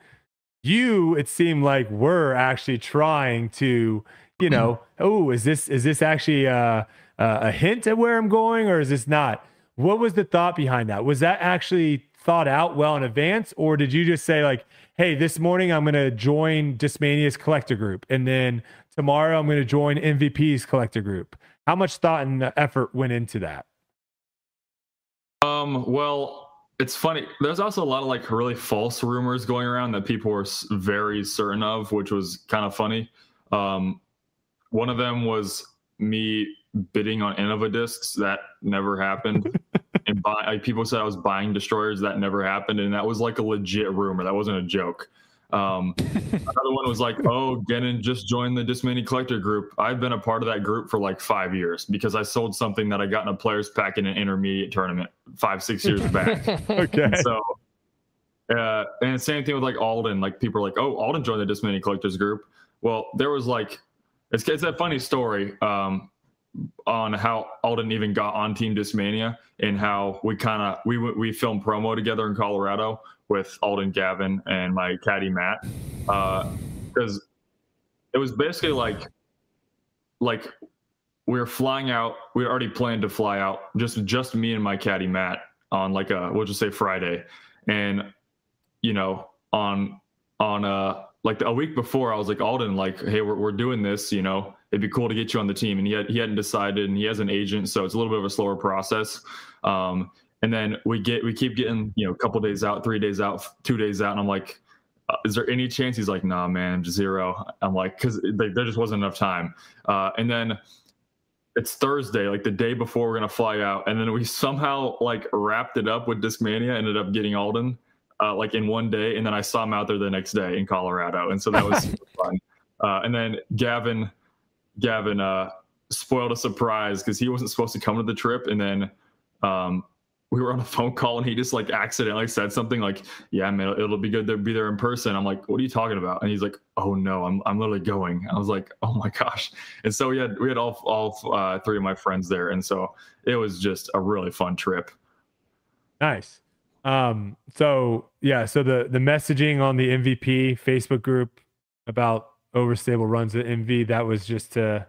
You, it seemed like were actually trying to, you know, oh, is this is this actually a, a hint at where I'm going, or is this not? What was the thought behind that? Was that actually thought out well in advance, or did you just say like, "Hey, this morning I'm going to join Discmania's collector group, and then tomorrow I'm going to join MVP's collector group"? How much thought and effort went into that? Um, well, it's funny. There's also a lot of like really false rumors going around that people were very certain of, which was kind of funny. Um, one of them was me bidding on Innova discs. That never happened. and buy, like, people said I was buying destroyers. That never happened. And that was like a legit rumor. That wasn't a joke. Um, another one was like, oh, Gannon just joined the Discmania Collector group. I've been a part of that group for like five years because I sold something that I got in a players pack in an intermediate tournament five, six years back. okay. So, uh, and same thing with like Alden. Like people are like, oh, Alden joined the Discmania Collectors group. Well, there was like, it's, it's a funny story um, on how Alden even got on Team Discmania and how we kind of we we filmed promo together in Colorado with Alden Gavin and my caddy Matt because uh, it was basically like like we were flying out. We already planned to fly out just just me and my caddy Matt on like a we'll just say Friday, and you know on on uh like a week before I was like Alden like hey we're we're doing this you know it'd be cool to get you on the team and he had he hadn't decided and he has an agent so it's a little bit of a slower process um and then we get we keep getting you know a couple days out three days out two days out and i'm like uh, is there any chance? He's like, nah, man, zero. I'm like, because there just wasn't enough time. Uh, and then it's Thursday, like the day before we're gonna fly out, and then we somehow like wrapped it up with Discmania. Ended up getting Alden. uh, like in one day, and then I saw him out there the next day in Colorado, and so that was fun. Uh, and then Gavin, Gavin uh, spoiled a surprise because he wasn't supposed to come to the trip, and then um, we were on a phone call and he just like accidentally said something like, "Yeah, man, it'll be good to be there in person." I'm like, "What are you talking about?" And he's like, "Oh no, I'm I'm literally going." I was like, "Oh my gosh!" And so we had we had all all uh, three of my friends there, and so it was just a really fun trip. Nice. Um. So yeah. So the the messaging on the MVP Facebook group about overstable runs at MV that was just to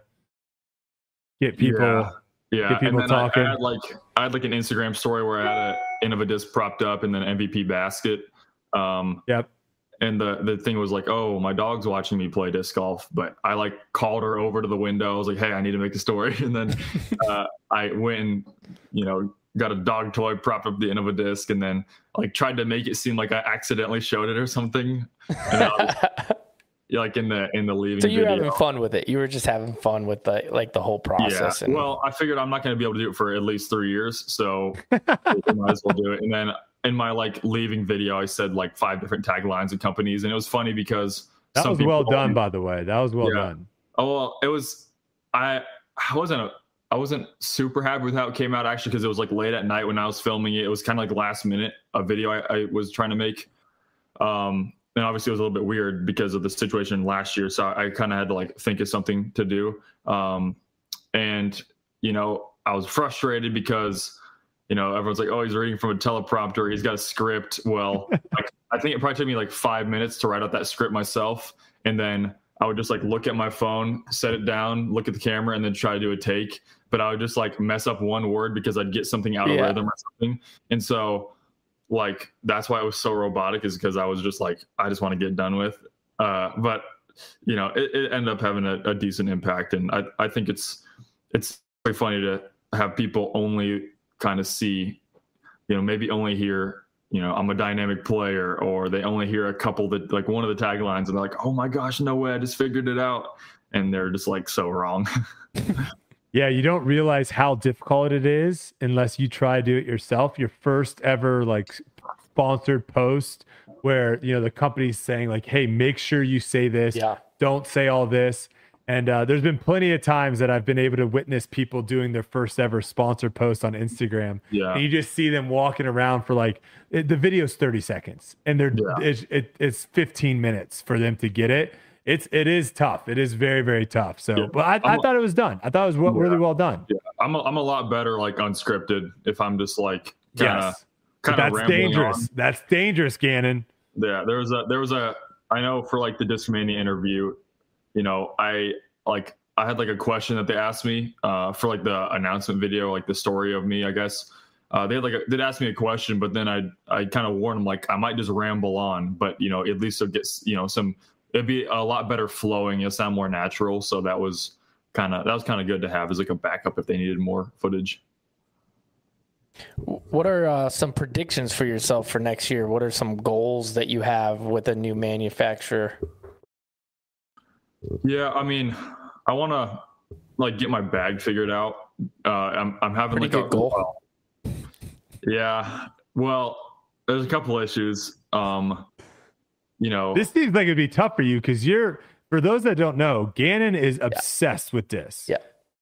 get people. Yeah yeah, and then talking. I, I, had like I had like an Instagram story where I had a end of a disc propped up and then MVP basket. Um, yep. And the the thing was like, oh, my dog's watching me play disc golf, but I like called her over to the window. I was like, hey, I need to make a story, and then uh, I went and you know got a dog toy propped up the end of a disc, and then like tried to make it seem like I accidentally showed it or something. like in the in the leaving. So you were having fun with it. You were just having fun with the like the whole process. Yeah. And... Well, I figured I'm not going to be able to do it for at least three years, so might as well do it. And then in my like leaving video, I said like five different taglines and companies, and it was funny because that was well done, by the way. That was well yeah. done. Oh well, it was. I I wasn't a, I wasn't super happy with how it came out actually because it was like late at night when I was filming it. It was kind of like last minute a video I, I was trying to make. Um, and obviously it was a little bit weird because of the situation last year. So I kind of had to like think of something to do. Um, and you know, I was frustrated because you know everyone's like, "Oh, he's reading from a teleprompter. He's got a script." Well, like, I think it probably took me like five minutes to write out that script myself, and then I would just like look at my phone, set it down, look at the camera, and then try to do a take. But I would just like mess up one word because I'd get something out of yeah. rhythm or something, and so like that's why it was so robotic is because I was just like I just want to get done with. Uh, but you know, it, it ended up having a, a, decent impact, and I I think it's it's very funny to have people only kind of see, you know, maybe only hear you know, I'm a dynamic player, or they only hear a couple that like one of the taglines and they're like, oh my gosh, no way, I just figured it out. And they're just like so wrong. Yeah, you don't realize how difficult it is unless you try to do it yourself. Your first ever like sponsored post where you know the company's saying like, "Hey, make sure you say this. Yeah. Don't say all this." And uh, there's been plenty of times that I've been able to witness people doing their first ever sponsored post on Instagram. Yeah. And you just see them walking around for like it, the video's 30 seconds and they're yeah. it's, it, it's 15 minutes for them to get it it's it is tough. It is very very tough. So, yeah. but I, I thought it was done. I thought it was yeah. really well done. Yeah, I'm a, I'm a lot better like unscripted if I'm just like kind of yes. kind of that's dangerous. On. That's dangerous, Gannon. Yeah, there was a there was a I know for like the Discmania interview, you know, I like I had like a question that they asked me uh, for like the announcement video, like the story of me, I guess. Uh, they had like a, they'd ask me a question, but then I I kind of warned them like I might just ramble on, but you know at least it'll get you know some it'd be a lot better flowing. It'll sound more natural. So that was kind of that was kind of good to have as like a backup if they needed more footage. What are uh, some predictions for yourself for next year? What are some goals that you have with a new manufacturer? Yeah, I mean, I want to like get my bag figured out. Uh, I'm I'm having Pretty like good a goal. Yeah, well, there's a couple issues. Um, you know, this seems like it'd be tough for you because you're, for those that don't know, Gannon is obsessed yeah. with this. Yeah.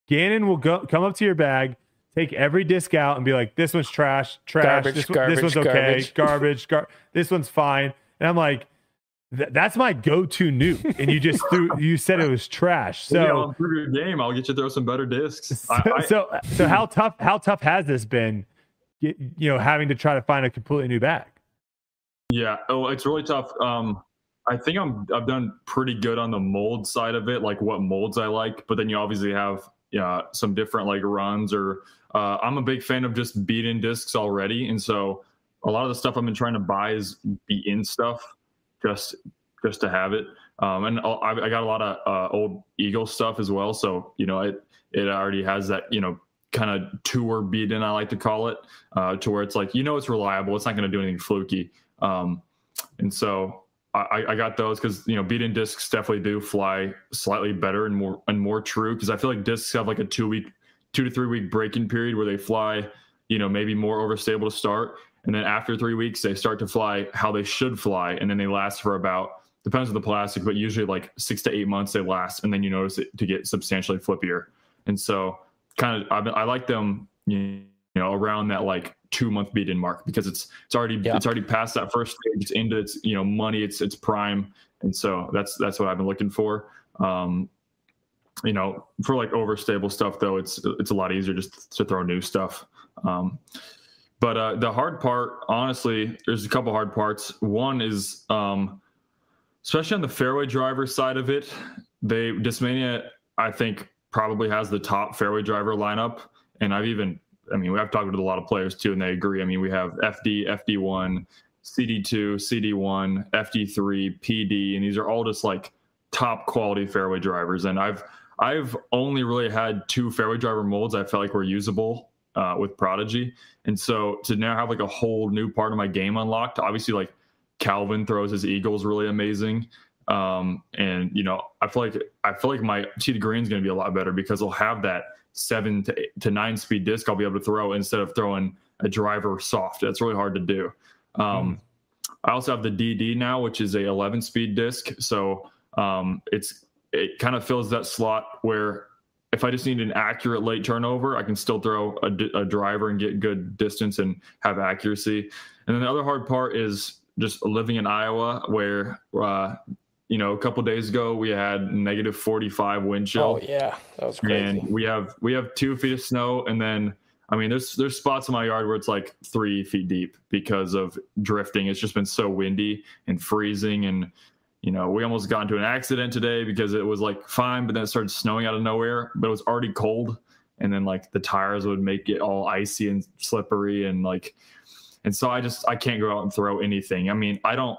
Gannon will go come up to your bag, take every disc out, and be like, "This one's trash, trash. Garbage, this, garbage, this one's okay, garbage, garbage. Gar- this one's fine." And I'm like, "That's my go-to nuke. And you just threw, you said it was trash. So yeah, I'll improve your game. I'll get you to throw some better discs. So, I, so, so how tough? How tough has this been? You know, having to try to find a completely new bag. Yeah. Oh, it's really tough. Um, I think I'm I've done pretty good on the mold side of it, like what molds I like. But then you obviously have yeah some different like runs or uh, I'm a big fan of just beat in discs already, and so a lot of the stuff I've been trying to buy is beat in stuff just just to have it. Um, and I, I, got a lot of uh, old Eagle stuff as well, so you know it it already has that you know kind of tour beat in I like to call it, uh, to where it's like you know it's reliable, it's not going to do anything fluky. Um, and so I, I got those because you know beaten discs definitely do fly slightly better and more and more true. Because I feel like discs have like a two week, two to three week breaking period where they fly, you know, maybe more overstable to start, and then after three weeks they start to fly how they should fly, and then they last for about depends on the plastic, but usually like six to eight months they last, and then you notice it to get substantially flippier, and so kind of I, I like them, you know, around that like two month beaten mark because it's it's already yeah. it's already past that first stage. It's into its you know money. It's it's prime, and so that's that's what I've been looking for. Um, you know, for like overstable stuff though, it's it's a lot easier just to throw new stuff. Um, but uh, the hard part, honestly, there's a couple hard parts. One is, um, especially on the fairway driver side of it, they Discmania, I think, probably has the top fairway driver lineup, and I've even I mean, have talked with a lot of players too, and they agree. I mean, we have FD, FD1, CD2, CD1, FD3, PD, and these are all just like top quality fairway drivers. And I've I've only really had two fairway driver molds I felt like were usable uh, with Prodigy, and so to now have like a whole new part of my game unlocked. Obviously, like Calvin throws his Eagles really amazing. Um, and you know, I feel like I feel like my Tee Green is going to be a lot better because he'll have that seven to, eight, to nine speed disc I'll be able to throw instead of throwing a driver soft. That's really hard to do. Um, mm. I also have the DD now, which is a 11 speed disc. So um, it's it kind of fills that slot where if I just need an accurate late turnover, I can still throw a, a driver and get good distance and have accuracy. And then the other hard part is just living in Iowa, where uh, you know, a couple days ago we had negative 45 wind chill. Oh yeah, that was crazy. And we have we have two feet of snow, and then I mean, there's there's spots in my yard where it's like three feet deep because of drifting. It's just been so windy and freezing, and you know, we almost got into an accident today because it was like fine, but then it started snowing out of nowhere. But it was already cold, and then like the tires would make it all icy and slippery, and like, and so I just I can't go out and throw anything. I mean, I don't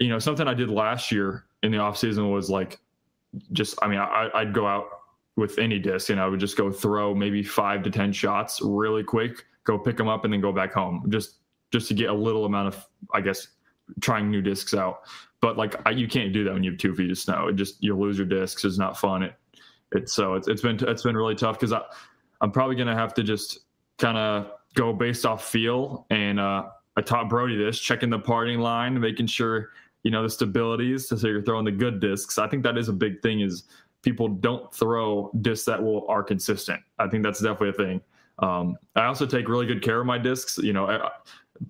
you know, something I did last year in the off season was like, just, I mean, I, I'd go out with any disc and I would just go throw maybe five to 10 shots really quick, go pick them up and then go back home just, just to get a little amount of, I guess, trying new discs out. But like, I, you can't do that when you have two feet of snow. It just, you lose your discs. It's not fun. It, it's so it's, it's been, it's been really tough because I, I'm probably to have to just kind of go based off feel and, uh, I taught Brodie this, checking the parting line, making sure you know the stabilities so you're throwing the good discs. I think that is a big thing is people don't throw discs that will are consistent. I think that's definitely a thing. Um, i also take really good care of my discs. You know I,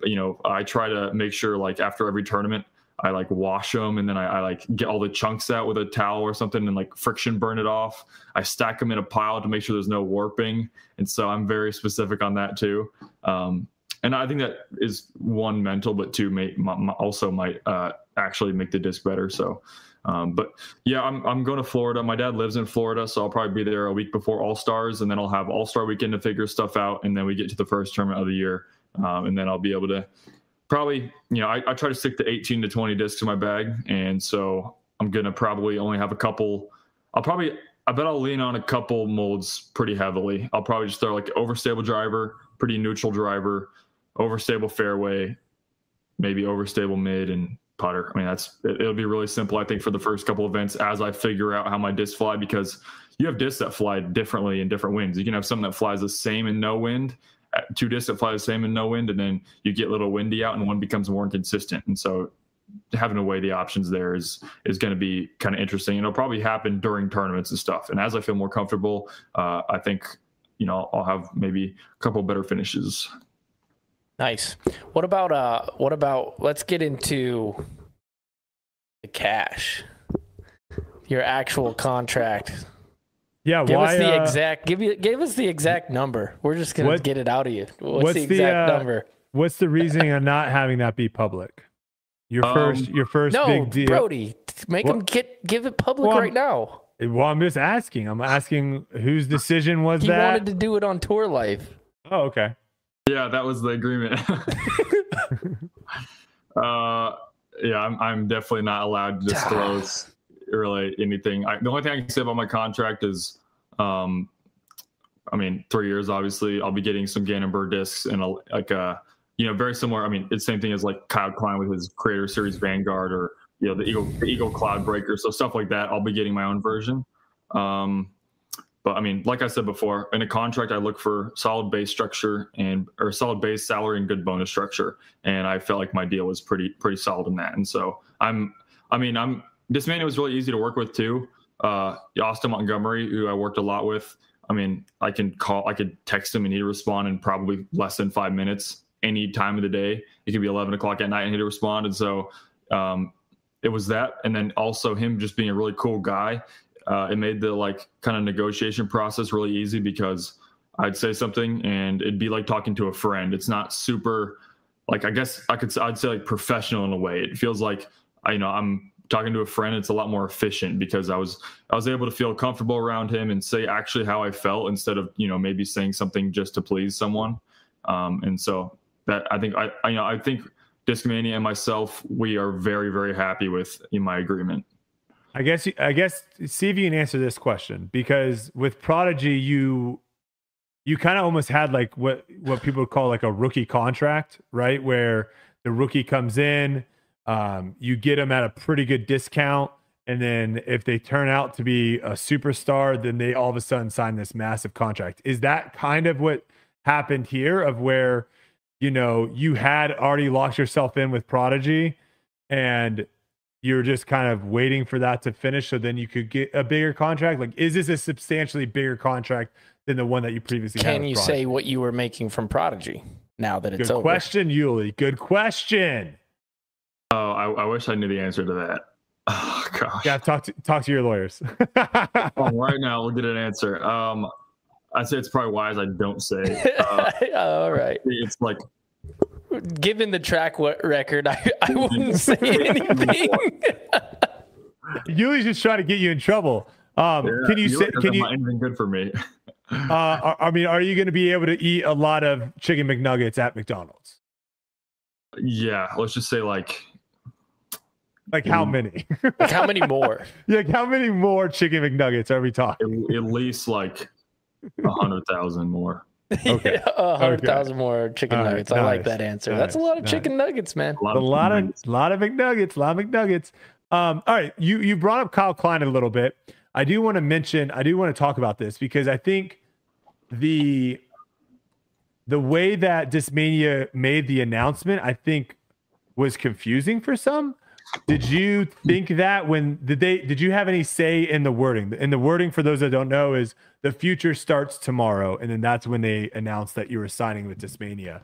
you know i try to make sure like after every tournament i like wash them and then I, I like get all the chunks out with a towel or something and like friction burn it off. I stack them in a pile to make sure there's no warping. And so i'm very specific on that too. Um, and I think that is one mental, but two may, also might uh, actually make the disc better. So, um, but yeah, I'm I'm going to Florida. My dad lives in Florida, so I'll probably be there a week before All Stars, and then I'll have All Star weekend to figure stuff out, and then we get to the first tournament of the year, um, and then I'll be able to probably you know I, I try to stick to 18 to 20 discs in my bag, and so I'm gonna probably only have a couple. I'll probably I bet I'll lean on a couple molds pretty heavily. I'll probably just throw like overstable driver, pretty neutral driver, overstable fairway, maybe overstable mid, and putter. I mean, that's it, will be really simple, I think, for the first couple events as I figure out how my discs fly because you have discs that fly differently in different winds. You can have something that flies the same in no wind, uh, two discs that fly the same in no wind, and then you get a little windy out and one becomes more inconsistent. And so having to weigh the options there is is going to be kind of interesting. And it'll probably happen during tournaments and stuff. And as I feel more comfortable, uh, I think you know I'll have maybe a couple better finishes. Nice. What about uh what about let's get into the cash. Your actual contract. Yeah, give why, us the uh, exact give you give us the exact number. We're just gonna what, get it out of you. What's, what's the exact the, uh, number? What's the reasoning on not having that be public? Your um, first your first no, big deal. Brodie, make what? him get give it public well, right now. Well, I'm just asking. I'm asking whose decision was he that? He wanted to do it on tour life. Oh, okay. Yeah, that was the agreement. uh, yeah, I'm, I'm definitely not allowed to disclose really anything. I, the only thing I can say about my contract is, um, I mean, three years. Obviously, I'll be getting some Gannon discs and a, like a you know, very similar. I mean, it's the same thing as like Kyle Klein with his Creator Series Vanguard or you know the Eagle the Eagle Cloud Breaker. So stuff like that, I'll be getting my own version. Um, but I mean, like I said before, in a contract, I look for solid base structure and or solid base salary and good bonus structure. And I felt like my deal was pretty pretty solid in that. And so I'm, I mean, I'm this man was really easy to work with too. Uh, Austin Montgomery, who I worked a lot with. I mean, I can call, I could text him and he'd respond in probably less than five minutes any time of the day. It could be 11 o'clock at night and he'd respond. And so um, it was that. And then also him just being a really cool guy. Uh, it made the like kind of negotiation process really easy because I'd say something and it'd be like talking to a friend. It's not super like I guess I could I'd say like professional in a way. It feels like I you know I'm talking to a friend. It's a lot more efficient because I was I was able to feel comfortable around him and say actually how I felt instead of you know maybe saying something just to please someone. Um, and so that I think I, I you know I think Discmania and myself we are very very happy with in my agreement. I guess I guess see if you can answer this question because with Prodigy you you kind of almost had like what what people would call like a rookie contract, right? Where the rookie comes in, um, you get them at a pretty good discount, and then if they turn out to be a superstar, then they all of a sudden sign this massive contract. Is that kind of what happened here? Of where you know you had already locked yourself in with Prodigy, and you're just kind of waiting for that to finish so then you could get a bigger contract? Like, is this a substantially bigger contract than the one that you previously Can you say what you were making from Prodigy now that it's over? Good over? question, Uli. Good question. Oh, I, I, wish I knew the answer to that. Oh gosh. Yeah, talk to talk to your lawyers. oh, right now, we'll get an answer. Um, I say it's probably wise I don't say. Uh, All right. It's like given the track record, I, I wouldn't say anything. Uli's just trying to get you in trouble. Um, yeah, can you say? Can you? Anything good for me? uh, I mean, are you going to be able to eat a lot of chicken McNuggets at McDonald's? Yeah, let's just say like. Like how many? like how many more? Yeah, like how many more chicken McNuggets are we talking? At, at least like a hundred thousand more. Okay. a hundred thousand okay. more chicken nuggets. Right, I nice. like that answer. Nice. That's a lot of nice. chicken nuggets, man. A lot, a lot of a lot of McNuggets. A lot of McNuggets. Um, all right, you you brought up Kyle Klein a little bit. I do want to mention. I do want to talk about this because I think the the way that Discmania made the announcement, I think, was confusing for some. Did you think that when did they did you have any say in the wording? And the wording for those that don't know is the future starts tomorrow, and then that's when they announced that you were signing with Discmania.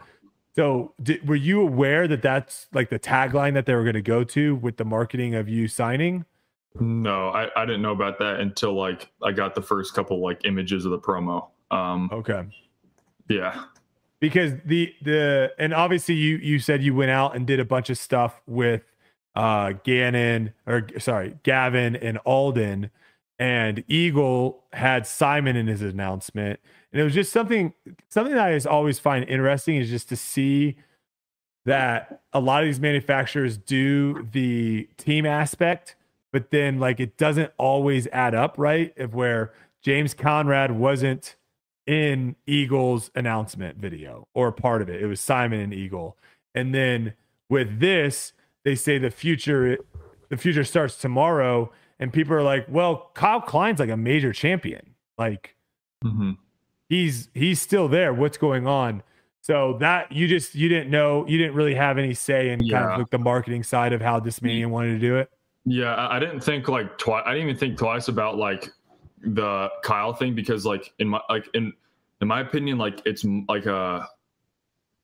So, did, were you aware that that's like the tagline that they were going to go to with the marketing of you signing? No, I, I didn't know about that until like I got the first couple like images of the promo. Um, okay. Yeah. Because the the and obviously you you said you went out and did a bunch of stuff with uh Gannon or sorry Gavin and Alden. and Eagle had Simon in his announcement, and it was just something something that I just always find interesting is just to see that a lot of these manufacturers do the team aspect, but then like it doesn't always add up, right? Of where James Conrad wasn't in Eagle's announcement video or part of it, it was Simon and Eagle, and then with this, they say the future the future starts tomorrow and people are like, well, Kyle Klein's like a major champion. Like mm-hmm. he's he's still there. What's going on? So that you just you didn't know you didn't really have any say in yeah. kind of like the marketing side of how this Discmania wanted to do it. Yeah, I didn't think like twice. I didn't even think twice about like the Kyle thing because like in my like in in my opinion like it's like a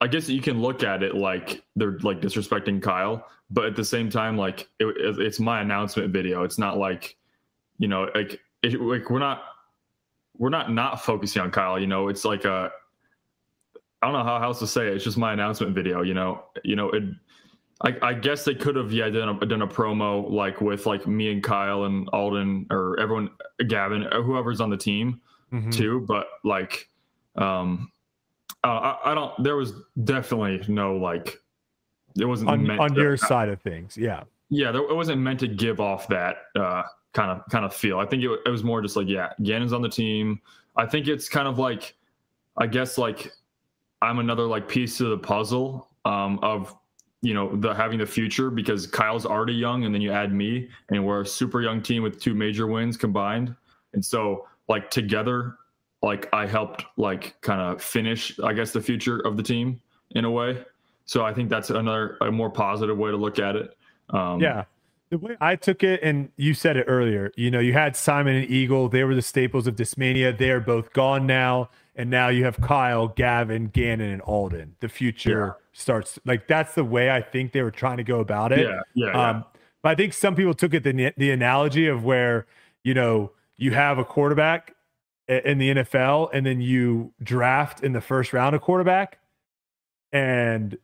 I guess you can look at it like they're like disrespecting Kyle, but at the same time, like it, it's my announcement video. It's not like, you know, like it, like we're not we're not not focusing on Kyle. You know, it's like a I don't know how else to say it. It's just my announcement video. You know, you know it. I, I guess they could have yeah done a, done a promo like with like me and Kyle and Alden or everyone Gavin whoever's on the team mm-hmm. too, but like um uh, I, I, don't. There was definitely no like. It wasn't on, on to, your side of things. Yeah. Yeah, there, it wasn't meant to give off that uh, kind of kind of feel. I think it, it was more just like, yeah, Gannon's on the team. I think it's kind of like, I guess like, I'm another like piece of the puzzle. um, of you know the having the future because Kyle's already young, and then you add me, and we're a super young team with two major wins combined, and so like together, like I helped like kind of finish, I guess, the future of the team in a way. So I think that's another a more positive way to look at it. Um, yeah. The way I took it, and you said it earlier, you know, you had Simon and Eagle. They were the staples of Discmania. They are both gone now. And now you have Kyle, Gavin, Gannon, and Alden. The future yeah. starts like that's the way I think they were trying to go about it. Yeah, yeah, um, yeah. But I think some people took it the the analogy of where you know you have a quarterback in the NFL, and then you draft in the first round a quarterback, and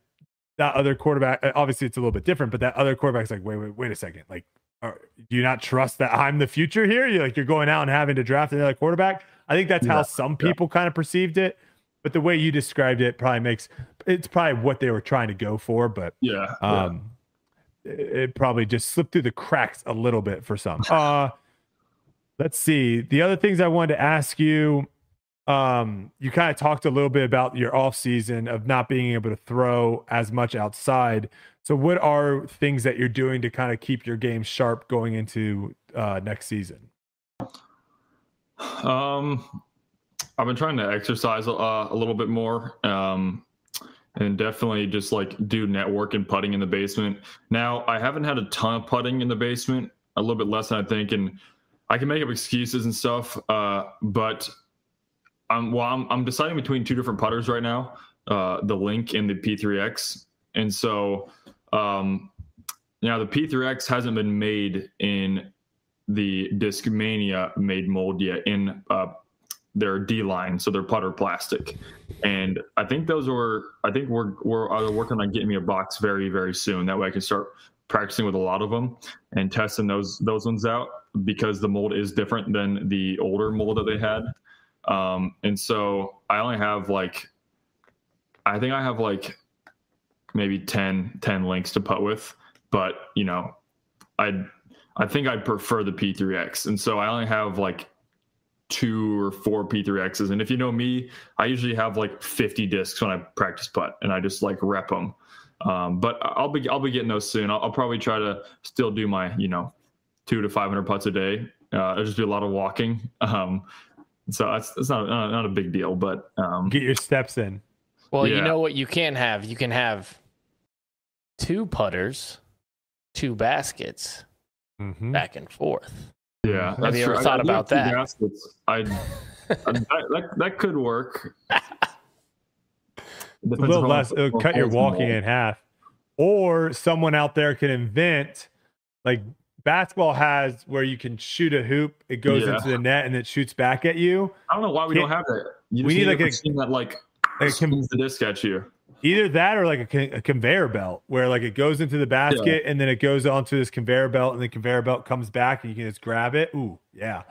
that other quarterback, uh, obviously it's a little bit different, but that other quarterback's like, wait, wait, wait a second. Like, are, do you not trust that I'm the future here? You're like, you're going out and having to draft another quarterback. I think that's yeah. how some people yeah. kind of perceived it. But the way you described it probably makes it's probably what they were trying to go for. But yeah, um, yeah. It, it probably just slipped through the cracks a little bit for some. Uh, let's see. The other things I wanted to ask you um, you kind of talked a little bit about your off season of not being able to throw as much outside. So, what are things that you're doing to kind of keep your game sharp going into uh, next season? Um, I've been trying to exercise uh, a little bit more, um, and definitely just like do network and putting in the basement. Now, I haven't had a ton of putting in the basement, a little bit less than I think, and I can make up excuses and stuff, uh, but I'm well, I'm, I'm deciding between two different putters right now, uh, the Link and the P3X, and so um, now the P3X hasn't been made in the Discmania made mold yet in uh, their D line, so they're putter plastic, and I think those were I think we're we're uh, working on getting me a box very very soon. That way I can start practicing with a lot of them and testing those those ones out because the mold is different than the older mold that they had. Um, and so I only have like, I think I have like maybe 10, 10 links to put with, but you know, I, I think I'd prefer the P3X. And so I only have like two or four P3Xs. And if you know me, I usually have like 50 discs when I practice putt and I just like rep them. Um, but I'll be, I'll be getting those soon. I'll, I'll, probably try to still do my, you know, two to 500 putts a day. Uh, I'll just do a lot of walking. Um, so that's, that's not, not, not a big deal, but um, get your steps in. Well, yeah. you know what you can have? You can have two putters, two baskets, mm-hmm. back and forth. Yeah, have you ever true. thought I, about that? Baskets. I, I that, that could work. a little less. It'll cut your walking in half. Or someone out there can invent like basketball has where you can shoot a hoop, it goes yeah. into the net and it shoots back at you. I don't know why we Can't, don't have that. You we need, like a machine that like spins the disc at you. Either that or like a, a, conveyor belt where like it goes into the basket yeah. and then it goes onto this conveyor belt and the conveyor belt comes back and you can just grab it. Ooh, yeah.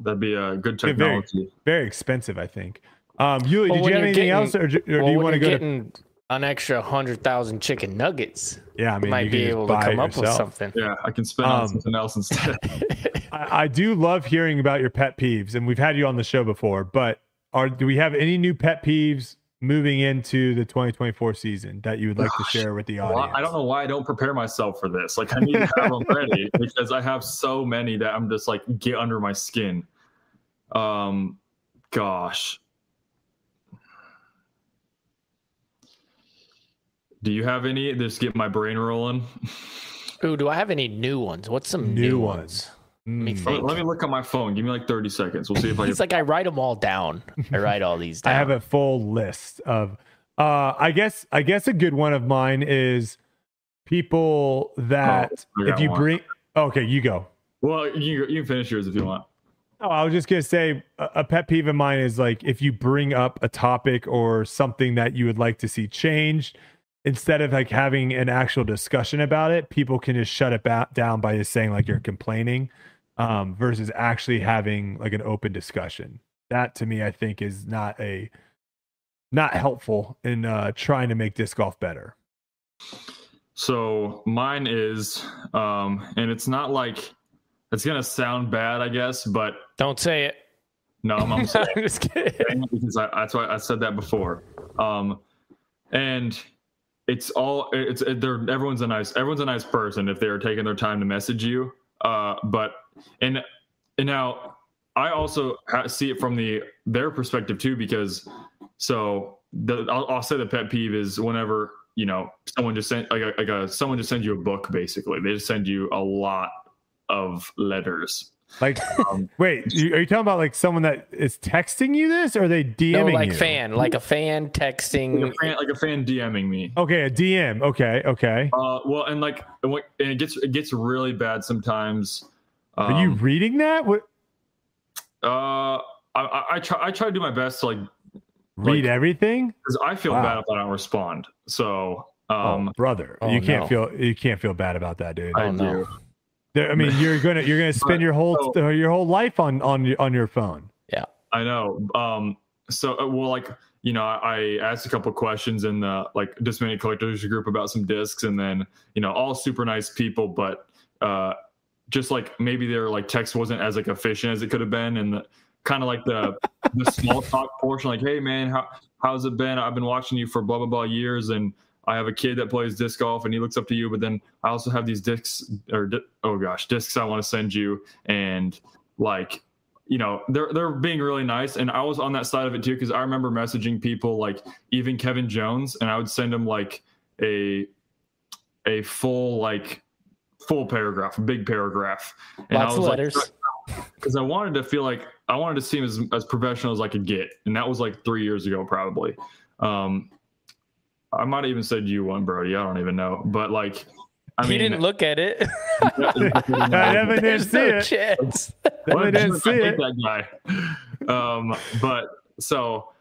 That'd be a good technology. Very, very expensive, I think. Um, you, well, did you have anything getting, else, or, or well, do you want to go? Getting, to an extra hundred thousand chicken nuggets. Yeah, I mean, might be able to come up with something. Yeah, I can spend um, on something else instead. I, I, do love hearing about your pet peeves, and we've had you on the show before. But are do we have any new pet peeves moving into the 2024 season that you would like Gosh, to share with the audience? Well, I don't know why I don't prepare myself for this. Like I need to have them ready because I have so many that I'm just like get under my skin. Um, gosh. Do you have any? Just get my brain rolling. Ooh, do I have any new ones? What's some new, new ones? Let me, mm. Let me look at my phone. Give me like 30 seconds. We'll see if I. it's like I write them all down. I write all these down. I have a full list of. Uh, I guess I guess a good one of mine is people that oh, if you one. bring. Okay, you go. Well, you you can finish yours if you want. Oh, I was just gonna say a pet peeve of mine is like if you bring up a topic or something that you would like to see changed, instead of like having an actual discussion about it, people can just shut it back down by just saying like you're complaining, um, versus actually having like an open discussion. That to me, I think is not a not helpful in uh, trying to make disc golf better. So mine is, um, and it's not like it's gonna sound bad, I guess, but don't say it. No, I'm, I'm, I'm just kidding because I, that's why I said that before. Um, and it's all it's they're everyone's a nice everyone's a nice person if they're taking their time to message you. Uh, but and and now I also see it from the their perspective too because so the I'll, I'll say the pet peeve is whenever you know someone just sent like a, like a someone just sends you a book basically they just send you a lot of letters like, um, wait, are you talking about like someone that is texting you this, or are they DMing no, like you? fan, like a fan texting, like a fan, like a fan DMing me. Okay, a DM. Okay, okay. Uh, well, and like, and it gets it gets really bad sometimes. Um, are you um, reading that? What? Uh, I, I, I try I try to do my best to like read like, everything because I feel wow. bad if I don't respond. So, oh, um, oh, brother, oh, you can't no. feel you can't feel bad about that, dude. I oh, do. No. I mean, you're gonna you're gonna spend your whole so, your whole life on on on your phone. Yeah, I know. Um, so uh, well, like you know, I asked a couple questions in the like Discmania collectors group about some discs, and then you know, all super nice people, but uh, just like maybe their like text wasn't as like efficient as it could have been, and kind of like the the small talk portion, like, hey man, how how's it been? I've been watching you for blah blah blah years, and I have a kid that plays disc golf and he looks up to you, but then I also have these discs or oh gosh, discs I want to send you and like you know they're they're being really nice and I was on that side of it too because I remember messaging people like even Kevin Jones and I would send him like a a full like full paragraph, a big paragraph, and Lots I was letters. because I wanted to feel like I wanted to seem as as professional as I could get, and that was like three years ago probably. Um, I might have even said you one, Brodie. I don't even know, but like, I he mean, didn't look at it. I never did see no it. Chance. I didn't see it. That guy. Um, but so,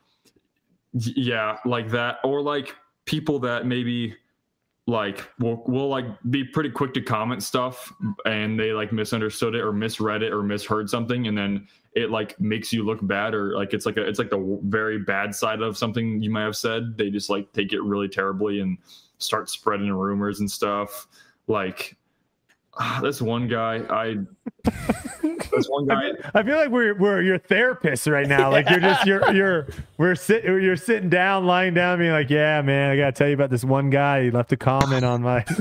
yeah, like that, or like people that maybe like will will like be pretty quick to comment stuff and they like misunderstood it or misread it or misheard something and then it like makes you look bad or like it's like a it's like the very bad side of something you might have said. They just like take it really terribly and start spreading rumors and stuff. Like uh, this one guy i this one guy I feel like we're we're your therapist right now like you're just you're you're we're sitting you're sitting down lying down being like yeah man i gotta tell you about this one guy he left a comment on my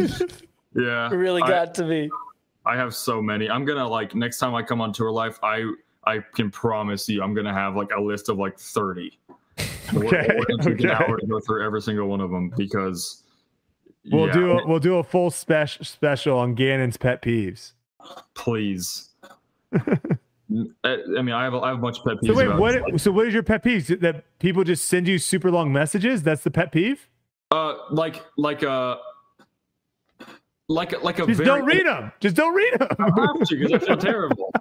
yeah it really got I, to me i have so many i'm gonna like next time i come on tour life i I can promise you, I'm gonna have like a list of like 30. Okay. We're, we're take okay. an hour to go through every single one of them because we'll yeah. do a, we'll do a full special special on Gannon's pet peeves. Please. I mean, I have a, I have a bunch of pet peeves. So wait, what? So what is your pet peeves? That people just send you super long messages? That's the pet peeve? Uh, like like a uh, like like a just very, don't read them. Just don't read them. I have to because I feel terrible.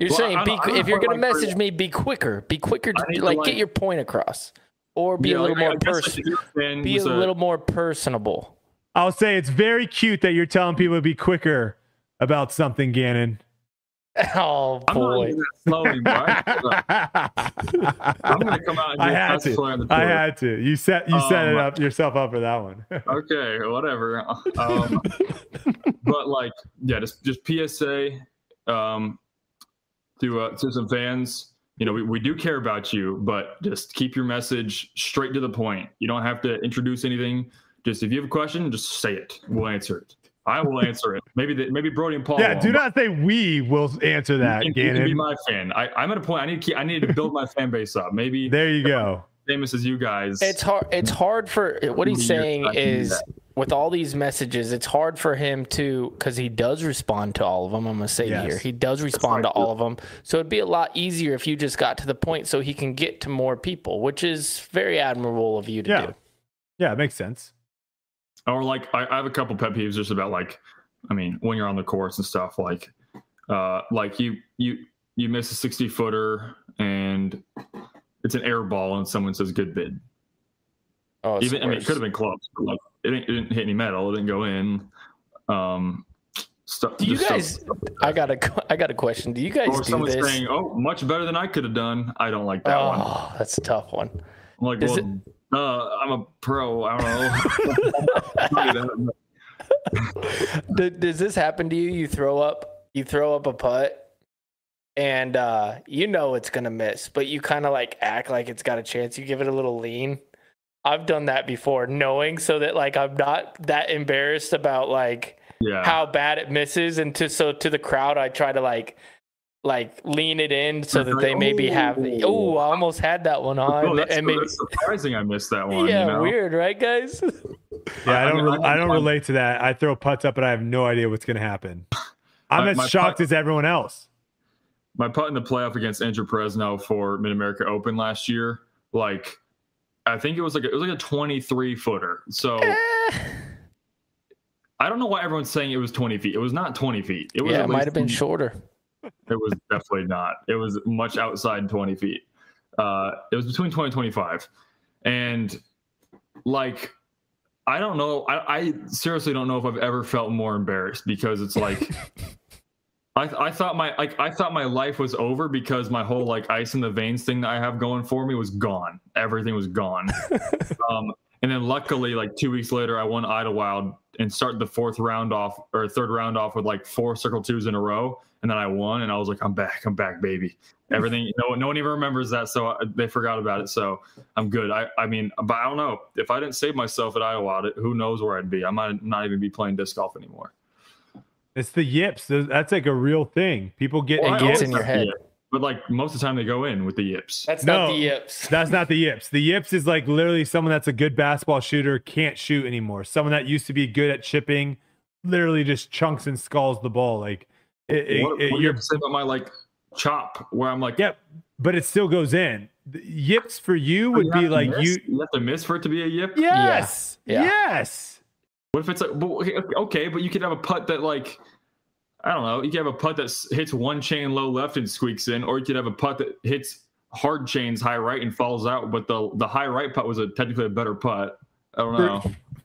You're well, saying be, if you're going to message me, be quicker. Be quicker. To, like, like, get your point across, or be yeah, a little like, more personal. Be a, a little more personable. I'll say it's very cute that you're telling people to be quicker about something, Gannon. Oh boy! Slowly, I'm gonna come out. I had to. I had to. You set you um, set it um, up yourself up for that one. okay, whatever. Um, but like, yeah, just just PSA. Um, to uh, to some fans. You know, we, we do care about you, but just keep your message straight to the point. You don't have to introduce anything. Just if you have a question, just say it. We'll answer it. I will answer it. Maybe the, maybe Brodie and Paul. Yeah, do not say we will answer that. You can, you can be my fan. I, I'm at a point. I need to keep, I need to build my fan base up. Maybe there you go. Famous as you guys. It's hard. It's hard for what he's saying is with all these messages, it's hard for him to because he does respond to all of them. I'm gonna say yes. here, he does respond to all of them. So it'd be a lot easier if you just got to the point, so he can get to more people, which is very admirable of you to yeah. do. Yeah, it makes sense. Or like, I, I have a couple pet peeves just about like, I mean, when you're on the course and stuff, like, uh, like you you you miss a 60 footer and it's an air ball and someone says good bid. Oh, even I mean, it could have been close, but like it didn't, it didn't hit any metal. It didn't go in. Um, stuff. Do you guys? Stuff. I got a I got a question. Do you guys or do this? saying, "Oh, much better than I could have done." I don't like that oh, one. Oh, that's a tough one. I'm like, Is well, it... uh, I'm a pro. I don't know. Does this happen to you? You throw up, you throw up a putt, and uh, you know it's gonna miss, but you kind of like act like it's got a chance. You give it a little lean, I've done that before, knowing so that like I'm not that embarrassed about like yeah. how bad it misses, and to so to the crowd, I try to like like lean it in so that they maybe have. Oh, I almost had that one oh, on. Oh, that's, and maybe, that's surprising. I missed that one. Yeah, you know? weird, right, guys? Yeah, I don't. Re- I don't relate to that. I throw putts up, but I have no idea what's going to happen. I'm as shocked putt, as everyone else. My putt in the playoff against Andrew Presnell for Mid America Open last year, like I think it was like a, it was like a 23 footer. So eh. I don't know why everyone's saying it was 20 feet. It was not 20 feet. It was yeah, it might have been shorter. It was definitely not. It was much outside 20 feet. Uh, it was between 20 and 25. And like, I don't know. I, I seriously don't know if I've ever felt more embarrassed because it's like, I, I thought my like I thought my life was over because my whole like ice in the veins thing that I have going for me was gone. Everything was gone. um, and then luckily, like two weeks later, I won Idlewild and started the fourth round off or third round off with like four circle twos in a row and then I won, and I was like, I'm back, I'm back, baby. Everything, no, no one even remembers that, so I, they forgot about it. So I'm good. I, I mean, but I don't know if I didn't save myself at Iowa, who knows where I'd be? I might not even be playing disc golf anymore. It's the yips. That's like a real thing. People get well, it gets in your head. But like most of the time, they go in with the yips. That's no, not the yips. That's not the yips. The yips is like literally someone that's a good basketball shooter can't shoot anymore. Someone that used to be good at chipping, literally just chunks and skulls the ball. Like it, what, it, what you're say about my like chop where I'm like, yep, but it still goes in. The yips for you would you be like miss? you. You have to miss for it to be a yip. Yes. Yeah. Yes. What if it's like, okay, but you could have a putt that like, I don't know, you could have a putt that hits one chain low left and squeaks in, or you could have a putt that hits hard chains high right and falls out, but the the high right putt was a technically a better putt. I don't know.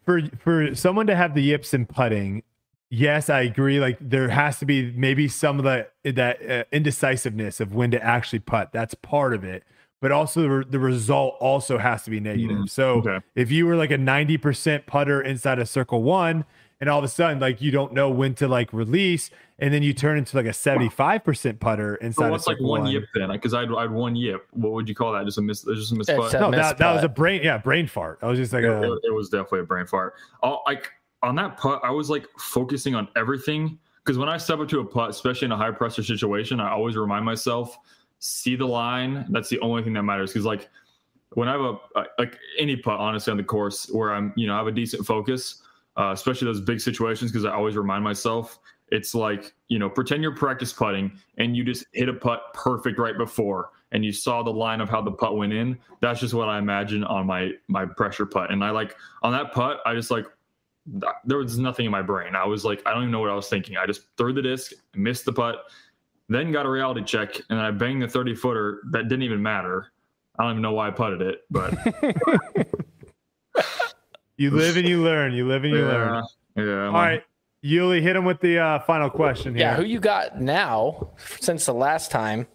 For for, for someone to have the yips in putting, yes, I agree. Like there has to be maybe some of the that uh, indecisiveness of when to actually putt. That's part of it. But also the, the result also has to be negative. Mm-hmm. So okay. if you were like a 90% putter inside of circle one, and all of a sudden like you don't know when to like release, and then you turn into like a 75% putter inside so what's like one, one yip then? Because I'd, I'd one yip. What would you call that? Just a miss, just a miss putt? No, that, that was a brain, yeah, brain fart. I was just like, it, a, it was definitely a brain fart. Oh, like on that putt, I was like focusing on everything because when I step up to a putt, especially in a high pressure situation, I always remind myself, see the line. That's the only thing that matters. Because like when I have a like any putt, honestly, on the course where I'm, you know, I have a decent focus, uh, especially those big situations, because I always remind myself, it's like you know, pretend you're practice putting and you just hit a putt perfect right before, and you saw the line of how the putt went in. That's just what I imagine on my my pressure putt, and I like on that putt, I just like there was nothing in my brain. I was like, I don't even know what I was thinking. I just threw the disc, missed the putt, then got a reality check, and I banged the 30 footer that didn't even matter. I don't even know why I putted it, but you live and you learn. You live and you yeah, learn. Yeah. All right. Uli, hit him with the uh, final question here. Yeah, who you got now since the last time?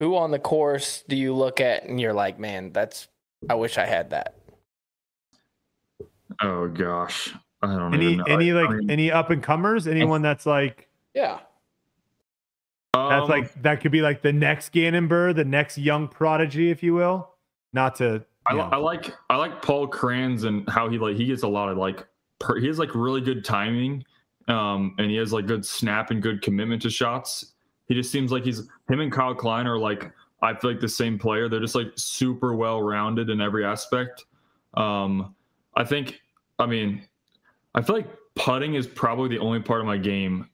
Who on the course do you look at and you're like, man, that's I wish I had that. Oh gosh. I don't any know. any like I mean, any up and comers? Anyone that's like yeah. That's um, like that could be like the next Gannon Buhr, the next young prodigy, if you will. Not to. I, I, like I like Paul Krans and how he like he gets a lot of like per, he has like really good timing, um, and he has like good snap and good commitment to shots. He just seems like he's him and Kyle Klein are like I feel like the same player. They're just like super well rounded in every aspect. Um, I think I mean I feel like putting is probably the only part of my game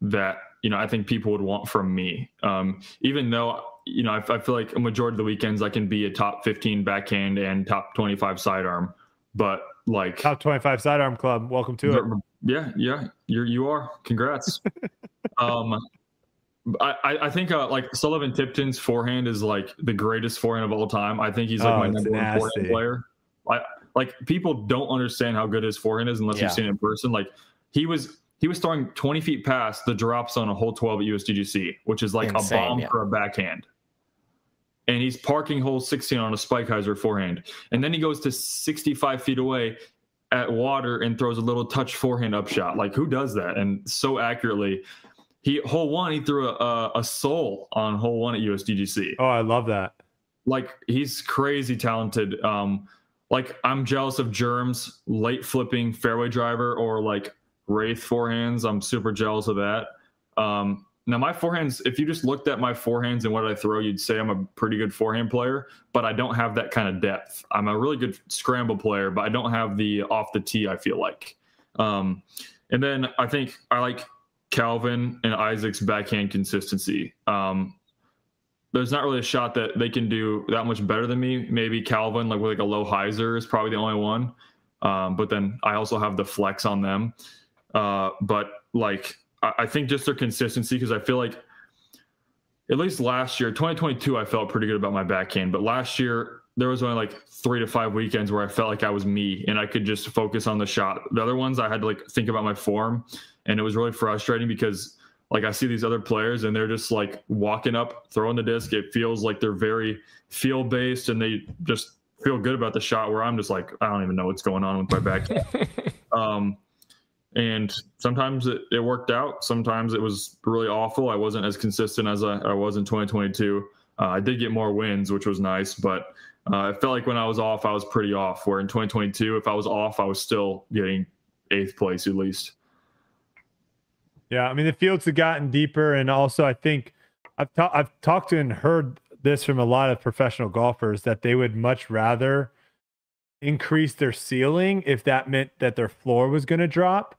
that you know I think people would want from me. Um, even though you know I, I, feel like a majority of the weekends I can be a top 15 backhand and top 25 sidearm, but like top 25 sidearm club. Welcome to it. Yeah, yeah, you're you are. Congrats. um, I, I think uh, like Sullivan Tipton's forehand is like the greatest forehand of all time. I think he's like oh, my number one forehand player. I, like people don't understand how good his forehand is unless yeah. you've seen it in person. Like he was he was throwing 20 feet past the drops on a hole 12 at USDGC, which is like Insane, a bomb yeah. for a backhand. And he's parking hole 16 on a spike hyzer forehand. And then he goes to 65 feet away at water and throws a little touch forehand up shot. Like who does that? And so accurately. He hole one, he threw a, a soul on hole one at USDGC. Oh, I love that. Like he's crazy talented. Um, like I'm jealous of Germ's late flipping fairway driver or like Wraith forehands. I'm super jealous of that. Um, now my forehands, if you just looked at my forehands and what I throw, you'd say I'm a pretty good forehand player, but I don't have that kind of depth. I'm a really good scramble player, but I don't have the off the tee. I feel like, um, and then I think I like Calvin and Isaac's backhand consistency. Um, there's not really a shot that they can do that much better than me. Maybe Calvin, like with like a low hyzer, is probably the only one. Um, but then I also have the flex on them. Uh, but like I think just their consistency because I feel like at least last year, 2022, I felt pretty good about my backhand. But last year, there was only like three to five weekends where I felt like I was me and I could just focus on the shot. The other ones, I had to like think about my form, and it was really frustrating because like I see these other players and they're just like walking up, throwing the disc. It feels like they're very feel based and they just feel good about the shot. Where I'm just like, I don't even know what's going on with my backhand. um, and sometimes it, it worked out. Sometimes it was really awful. I wasn't as consistent as I, I was in 2022. Uh, I did get more wins, which was nice, but uh, I felt like when I was off, I was pretty off. Where in 2022, if I was off, I was still getting eighth place at least. Yeah, I mean the fields have gotten deeper, and also I think I've ta- I've talked to and heard this from a lot of professional golfers that they would much rather increase their ceiling if that meant that their floor was going to drop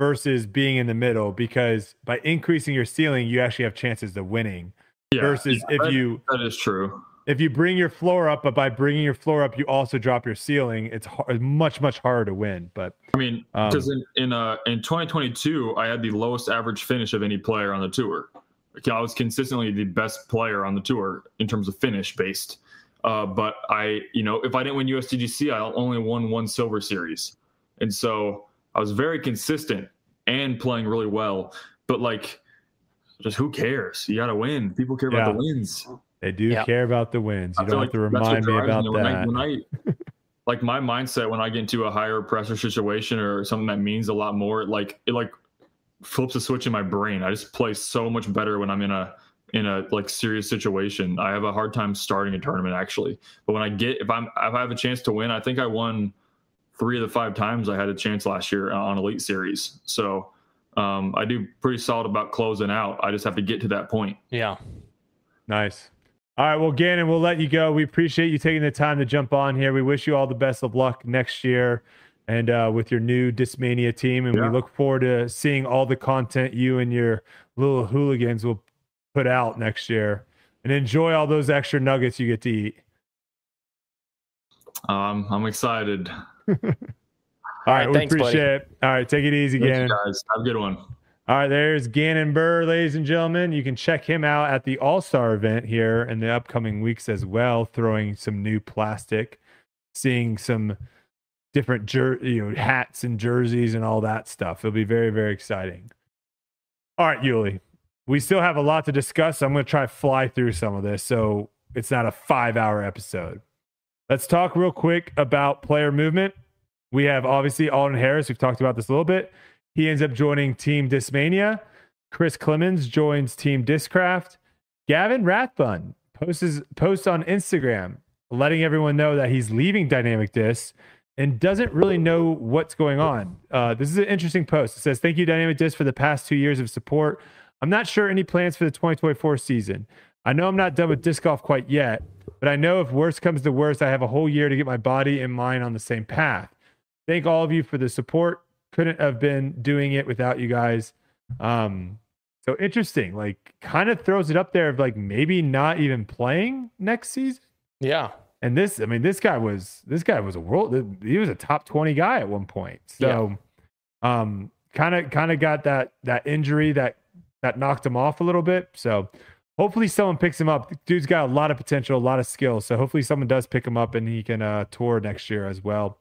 versus being in the middle because by increasing your ceiling you actually have chances of winning yeah, versus yeah, if that, you that is true. if you bring your floor up but by bringing your floor up you also drop your ceiling it's hard, much much harder to win but i mean because um, in in, uh, in 2022 i had the lowest average finish of any player on the tour. I was consistently the best player on the tour in terms of finish based. Uh, but I, you know, if I didn't win USDGC, I only won one Silver Series, and so I was very consistent and playing really well. But like, just who cares? You got to win. People care yeah. about the wins. They do yeah. care about the wins. You don't have like to remind me about me. that. I, when I, like my mindset when I get into a higher pressure situation or something that means a lot more, like it like flips a switch in my brain. I just play so much better when I'm in a in a like serious situation. I have a hard time starting a tournament actually. But when I get if I'm if I have a chance to win, I think I won three of the five times I had a chance last year on Elite Series. So um, I do pretty solid about closing out. I just have to get to that point. Yeah. Nice. All right. Well, Gannon, we'll let you go. We appreciate you taking the time to jump on here. We wish you all the best of luck next year and uh, with your new Discmania team. And yeah. we look forward to seeing all the content you and your little hooligans will put out next year and enjoy all those extra nuggets you get to eat. Um, I'm excited. all right, we thanks, appreciate buddy. it. All right, take it easy, Gannon. guys. Have a good one. All right, there's Gannon Buhr, ladies and gentlemen. You can check him out at the All Star event here in the upcoming weeks as well, throwing some new plastic, seeing some different jer- you know hats and jerseys and all that stuff. It'll be very very exciting. All right, Uli, we still have a lot to discuss. I'm going to try to fly through some of this so it's not a five hour episode. Let's talk real quick about player movement. We have obviously Alden Harris. We've talked about this a little bit. He ends up joining Team Discmania. Chris Clemons joins Team Discraft. Gavin Rathbun posts posts on Instagram letting everyone know that he's leaving Dynamic Disc and doesn't really know what's going on. Uh, this is an interesting post. It says, "Thank you, Dynamic Disc, for the past two years of support. I'm not sure any plans for the 2024 season. I know I'm not done with disc golf quite yet, but I know if worst comes to worst, I have a whole year to get my body and mind on the same path. Thank all of you for the support. Couldn't have been doing it without you guys. Um, so interesting, like kind of throws it up there of like maybe not even playing next season. Yeah. And this, I mean, this guy was this guy was a world. He was a top twenty guy at one point. So, yeah. um, kind of kind of got that that injury that that knocked him off a little bit. So hopefully someone picks him up. Dude's got a lot of potential, a lot of skills. So hopefully someone does pick him up and he can uh, tour next year as well.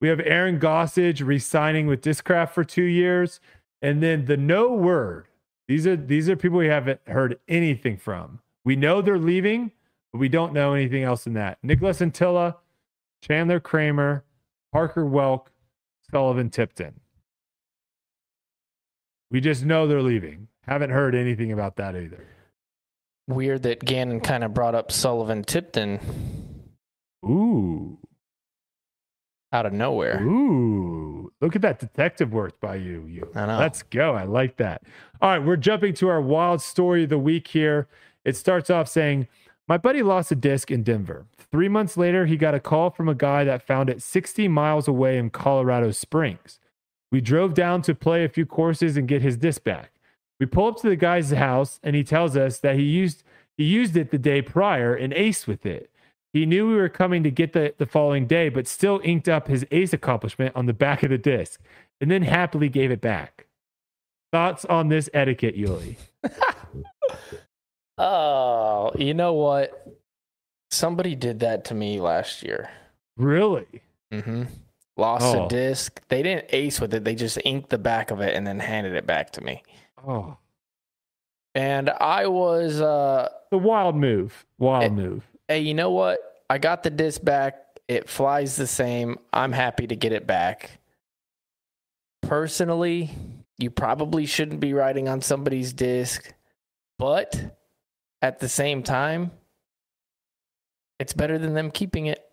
We have Aaron Gossage re-signing with Discraft for two years, and then the no word. These are these are people we haven't heard anything from. We know they're leaving, but we don't know anything else in that. Niklas Anttila, Chandler Kramer, Parker Welk, Sullivan Tipton. We just know they're leaving. Haven't heard anything about that either. Weird that Gannon kind of brought up Sullivan Tipton. Ooh. out of nowhere. Ooh, look at that detective work by you. You, I know. Let's go. I like that. All right, we're jumping to our wild story of the week here. It starts off saying, "My buddy lost a disc in Denver. Three months later, he got a call from a guy that found it 60 miles away in Colorado Springs. We drove down to play a few courses and get his disc back. We pull up to the guy's house, and he tells us that he used he used it the day prior and aced with it." He knew we were coming to get the, the following day, but still inked up his ace accomplishment on the back of the disc and then happily gave it back. Thoughts on this etiquette, Uli? oh, you know what? Somebody did that to me last year. Really? Mm-hmm. Lost oh. a disc. They didn't ace with it. They just inked the back of it and then handed it back to me. Oh. And I was uh the wild move. Wild it, move hey, you know what? I got the disc back. It flies the same. I'm happy to get it back. Personally, you probably shouldn't be riding on somebody's disc, but at the same time, it's better than them keeping it.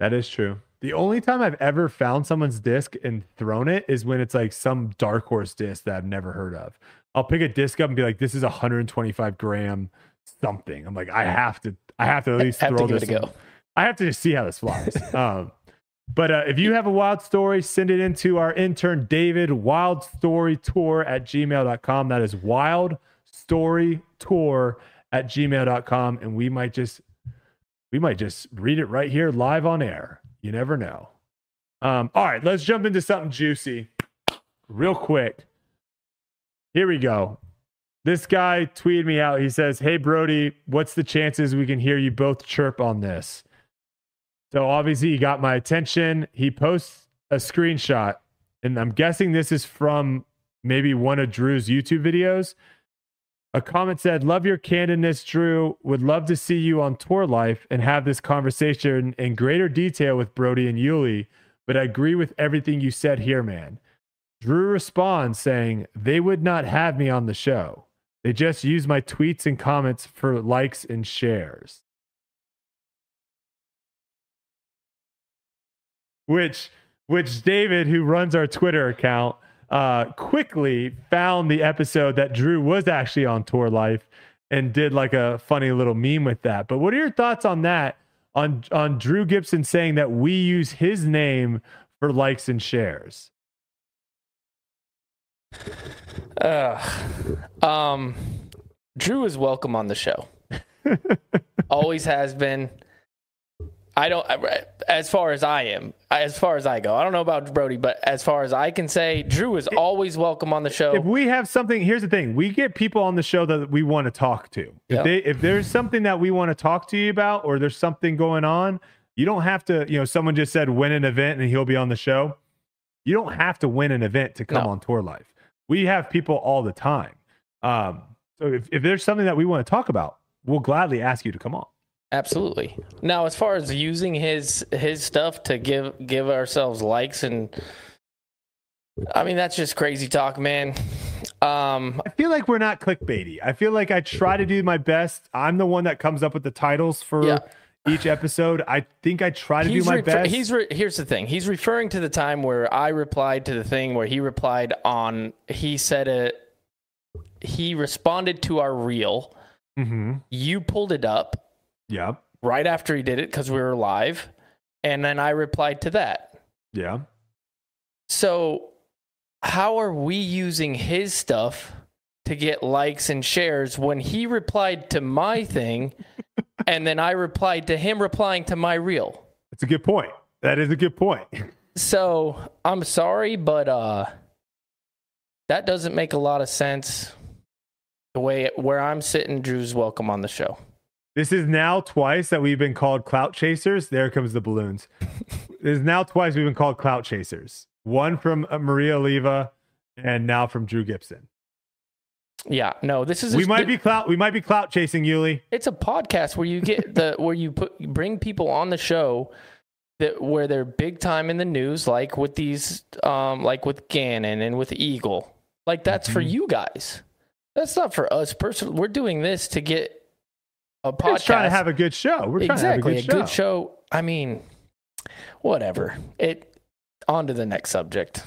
That is true. The only time I've ever found someone's disc and thrown it is when it's like some dark horse disc that I've never heard of. I'll pick a disc up and be like, this is 125 gram something. I'm like, I have to I have to at least throw this. go. I have to just see how this flies. um, but uh, if you have a wild story, send it into our intern David Wild Story Tour at gmail.com. That is wild story tour at gmail.com. And we might just we might just read it right here live on air. You never know. Um, all right, let's jump into something juicy real quick. Here we go. This guy tweeted me out. He says, Hey, Brodie, what's the chances we can hear you both chirp on this? So obviously, he got my attention. He posts a screenshot, and I'm guessing this is from maybe one of Drew's YouTube videos. A comment said, Love your candidness, Drew. Would love to see you on tour life and have this conversation in greater detail with Brodie and Uli, but I agree with everything you said here, man. Drew responds saying, They would not have me on the show. They just use my tweets and comments for likes and shares. Which which David, who runs our Twitter account, uh, quickly found the episode that Drew was actually on tour life and did like a funny little meme with that. But what are your thoughts on that? On on Drew Gibson saying that we use his name for likes and shares. Uh, um, Drew is welcome on the show. Always has been. I don't, as far as I am, as far as I go, I don't know about Brodie, but as far as I can say, Drew is always welcome on the show. If we have something, here's the thing: we get people on the show that we want to talk to. If they, if there's something that we want to talk to you about, or there's something going on, you don't have to. You know, someone just said win an event and he'll be on the show. You don't have to win an event to come no. on tour life we have people all the time. Um, so if, if there's something that we want to talk about, we'll gladly ask you to come on. Absolutely. Now, as far as using his his stuff to give give ourselves likes and, I mean that's just crazy talk, man. Um, I feel like we're not clickbaity. I feel like I try to do my best. I'm the one that comes up with the titles for yeah each episode. I think I try to he's do my best. He's re- here's the thing. He's referring to the time where I replied to the thing where he replied on. He said it. He responded to our reel. Mm-hmm. You pulled it up. Yep. Right after he did it because we were live, and then I replied to that. Yeah. So, how are we using his stuff to get likes and shares when he replied to my thing and then I replied to him replying to my reel. That's a good point. That is a good point. So I'm sorry, but uh, that doesn't make a lot of sense. The way where I'm sitting, Drew's welcome on the show. This is now twice that we've been called clout chasers. There comes the balloons. this is now twice we've been called clout chasers. One from uh, Maria Oliva, and now from Drew Gibson. Yeah, no, this is we might be clout. We might be clout chasing, Uli. It's a podcast where you get the where you put you bring people on the show that where they're big time in the news, like with these, um, like with Gannon and with Eagle. Like that's mm-hmm. for you guys. That's not for us personally. We're doing this to get a podcast. We're trying to have a good show. We're exactly a, good, a show. good show. I mean, Whatever. It on to the next subject.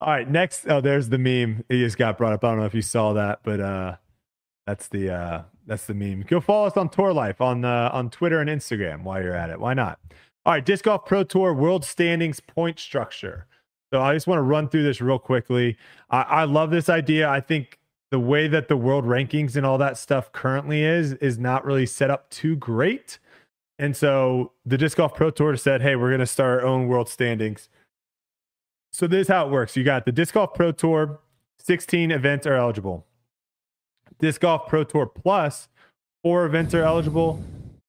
All right, next. Oh, there's the meme. It just got brought up. I don't know if you saw that, but uh, that's the uh, that's the meme. Go follow us on Tour Life on uh, on Twitter and Instagram while you're at it. Why not? All right, Disc Golf Pro Tour World Standings Point Structure. So I just want to run through this real quickly. I, I love this idea. I think the way that the world rankings and all that stuff currently is is not really set up too great. And so the Disc Golf Pro Tour said, "Hey, we're going to start our own world standings." So this is how it works. You got the Disc Golf Pro Tour, 16 events are eligible. Disc Golf Pro Tour Plus, four events are eligible.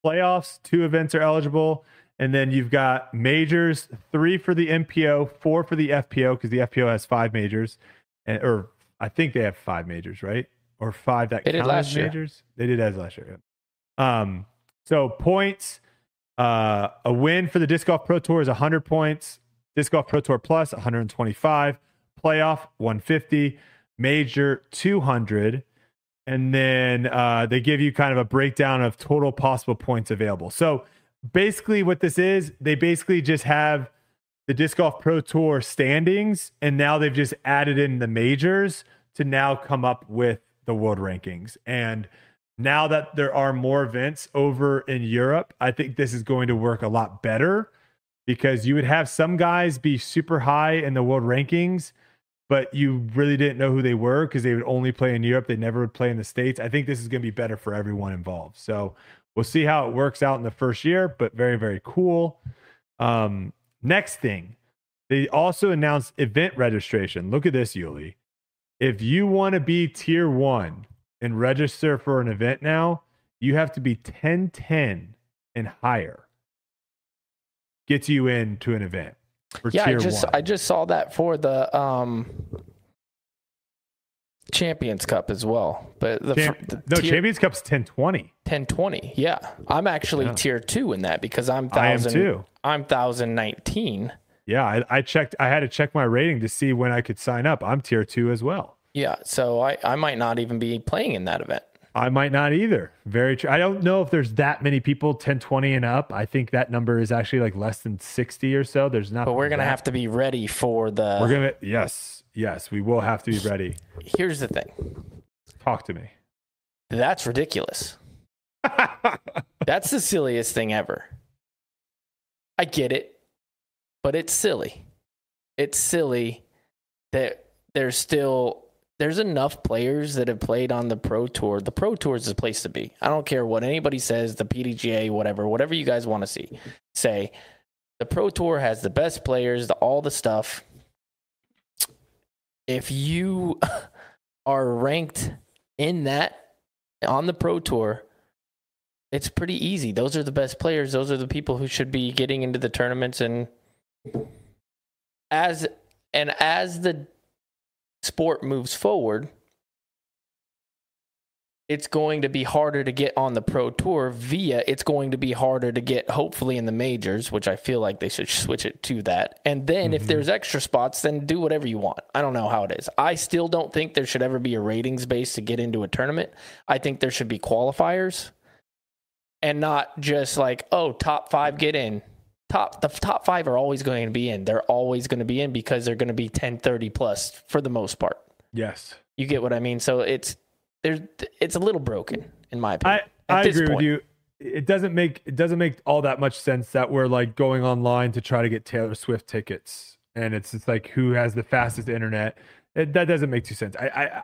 Playoffs, two events are eligible. And then you've got majors, three for the MPO, four for the FPO, because the FPO has five majors. And, or I think they have five majors, right? Or five that they count as majors. They did as last year. Um, so points, uh, a win for the Disc Golf Pro Tour is 100 points. Disc Golf Pro Tour Plus 125, playoff 150, major 200, and then uh, they give you kind of a breakdown of total possible points available. So basically, what this is, they basically just have the Disc Golf Pro Tour standings, and now they've just added in the majors to now come up with the world rankings. And now that there are more events over in Europe, I think this is going to work a lot better because you would have some guys be super high in the world rankings, but you really didn't know who they were because they would only play in Europe. They never would play in the States. I think this is going to be better for everyone involved. So we'll see how it works out in the first year, but very, very cool. Um, next thing, they also announced event registration. Look at this, Uli. If you want to be tier one and register for an event now, you have to be 1010 and higher gets you into an event. yeah, I just one. I just saw that for the um Champions Cup as well. But the, Champ- the no tier, Champions Cup's 1020. 1020. Yeah. I'm actually yeah. tier 2 in that because I'm 1000 I am too. I'm 1019. Yeah, I, I, checked I had to check my rating to see when I could sign up. I'm tier 2 as well. Yeah, so I I might not even be playing in that event. I might not either. Very true. I don't know if there's that many people 1020 and up. I think that number is actually like less than 60 or so. There's not. But we're going to have to be ready for the. We're going to, yes, yes, we will have to be ready. Here's the thing talk to me. That's ridiculous. That's the silliest thing ever. I get it, but it's silly. It's silly that there's still there's enough players that have played on the pro tour. The pro tour is the place to be. I don't care what anybody says, the PDGA, whatever, whatever you guys want to see. Say the pro tour has the best players, the, all the stuff. If you are ranked in that on the pro tour, it's pretty easy. Those are the best players. Those are the people who should be getting into the tournaments and as and as the sport moves forward, it's going to be harder to get on the pro tour via it's going to be harder to get hopefully in the majors which i feel like they should switch it to that and then mm-hmm. if there's extra spots then do whatever you want i don't know how it is i still don't think there should ever be a ratings base to get into a tournament i think there should be qualifiers and not just like oh top five get in top the top five are always going to be in. They're always going to be in because they're going to be 10, 30 plus for the most part. Yes. You get what I mean? So it's there's it's a little broken in my opinion. I, I agree point. with you. It doesn't make it doesn't make all that much sense that we're like going online to try to get Taylor Swift tickets, and it's it's like who has the fastest internet. It, that doesn't make too sense. I, I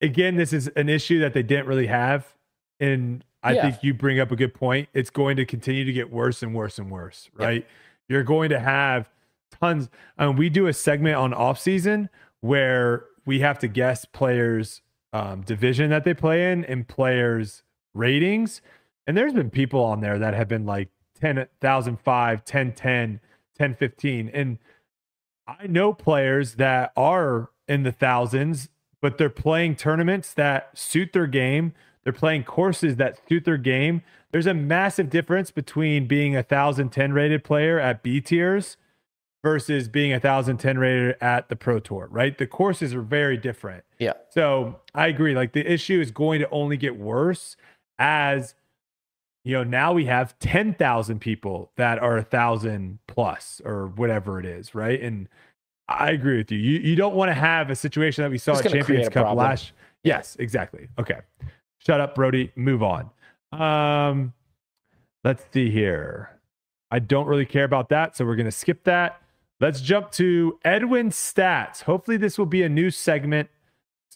again, this is an issue that they didn't really have and I yeah. think you bring up a good point. It's going to continue to get worse and worse and worse, right? Yep. You're going to have tons. Um, we do a segment on off season where we have to guess players' um, division that they play in and players' ratings. And there's been people on there that have been like 10,005, 10, 10, 10, 15. And I know players that are in the thousands, but they're playing tournaments that suit their game they're playing courses that suit their game. There's a massive difference between being a 1010 rated player at B tiers versus being a 1010 rated at the Pro Tour, right? The courses are very different. Yeah. So I agree. Like the issue is going to only get worse as you know, now we have 10,000 people that are a thousand plus or whatever it is, right? And I agree with you. You you don't want to have a situation that we saw at Champions Cup last. Yes, exactly. Okay. Shut up, Brodie. Move on. Um, let's see here. I don't really care about that, so we're gonna skip that. Let's jump to Edwin stats. Hopefully, this will be a new segment.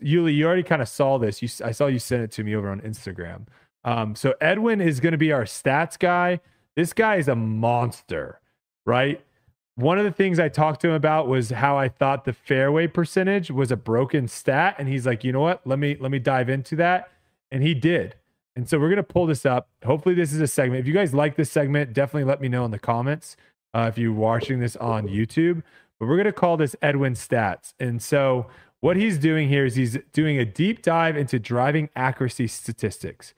Uli, you already kind of saw this. You, I saw you send it to me over on Instagram. Um, so Edwin is going to be our stats guy. This guy is a monster, right? One of the things I talked to him about was how I thought the fairway percentage was a broken stat, and he's like, you know what? Let me let me dive into that, and he did. And so we're gonna pull this up. Hopefully, this is a segment. If you guys like this segment, definitely let me know in the comments uh, if you're watching this on YouTube. But we're gonna call this Edwin Stats. And so what he's doing here is he's doing a deep dive into driving accuracy statistics.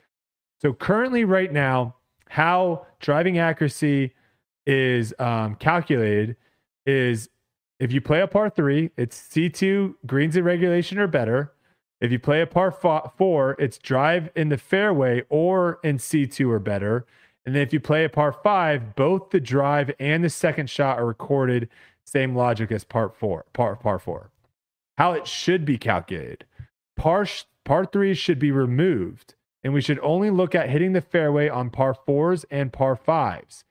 So currently, right now, how driving accuracy is um, calculated is if you play a par three, it's C2 greens in regulation or better. If you play a par four, it's drive in the fairway or in C2 or better. And then if you play a par five, both the drive and the second shot are recorded. Same logic as part four, par, par four. How it should be calculated. Par, par three should be removed, and we should only look at hitting the fairway on par fours and par fives.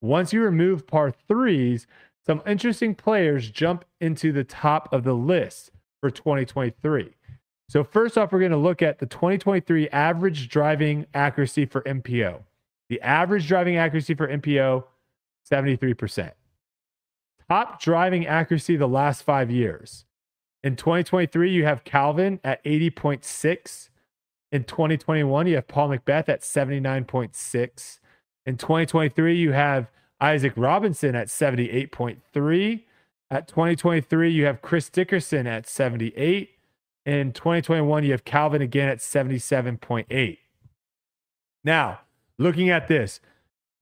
Once you remove par threes, some interesting players jump into the top of the list for 2023. So, first off, we're going to look at the 2023 average driving accuracy for MPO. The average driving accuracy for MPO, 73%. Top driving accuracy the last five years. In 2023, you have Calvin at 80.6. In 2021, you have Paul McBeth at 79.6. In 2023, you have Isaac Robinson at 78.3. At 2023, you have Chris Dickerson at 78. In 2021, you have Calvin again at 77.8. Now, looking at this,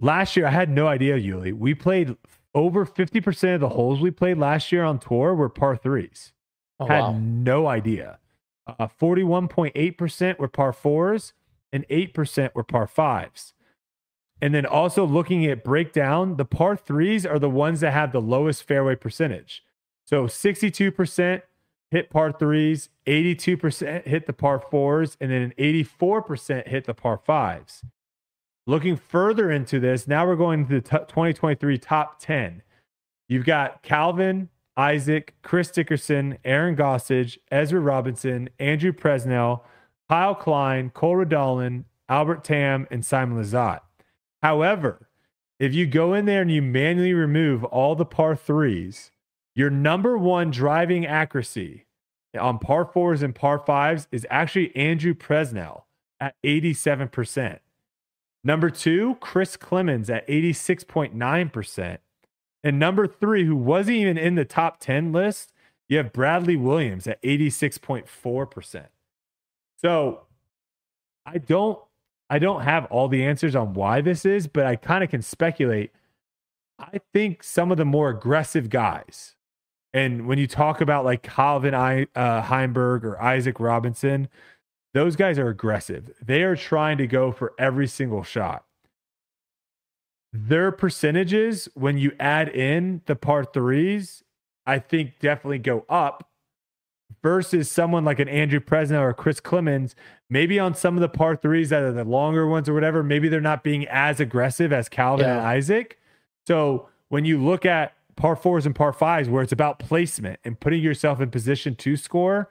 last year I had no idea, Uli. We played over 50% of the holes we played last year on tour were par threes. Oh, had wow. no idea. Uh, 41.8% were par fours and 8% were par fives. And then also looking at breakdown, the par threes are the ones that have the lowest fairway percentage. So 62% hit par threes, 82% hit the par fours, and then an 84% hit the par fives. Looking further into this, now we're going to the t- 2023 top 10. You've got Calvin, Isaac, Chris Dickerson, Aaron Gossage, Ezra Robinson, Andrew Presnell, Kyle Klein, Cole Redalen, Albert Tam, and Simon Lizotte. However, if you go in there and you manually remove all the par threes, your number one driving accuracy on par fours and par fives is actually Andrew Presnell at 87%. Number two, Chris Clemons at 86.9%. And number three, who wasn't even in the top 10 list, you have Bradley Williams at 86.4%. So I don't I don't have all the answers on why this is, but I kind of can speculate. I think some of the more aggressive guys, and when you talk about like Calvin I, uh, Heimburg or Isaac Robinson, those guys are aggressive. They are trying to go for every single shot. Their percentages, when you add in the par threes, I think definitely go up versus someone like an Andrew Presnell or Chris Clemons. Maybe on some of the par threes that are the longer ones or whatever, maybe they're not being as aggressive as Calvin yeah. and Isaac. So when you look at par fours and par fives, where it's about placement and putting yourself in position to score,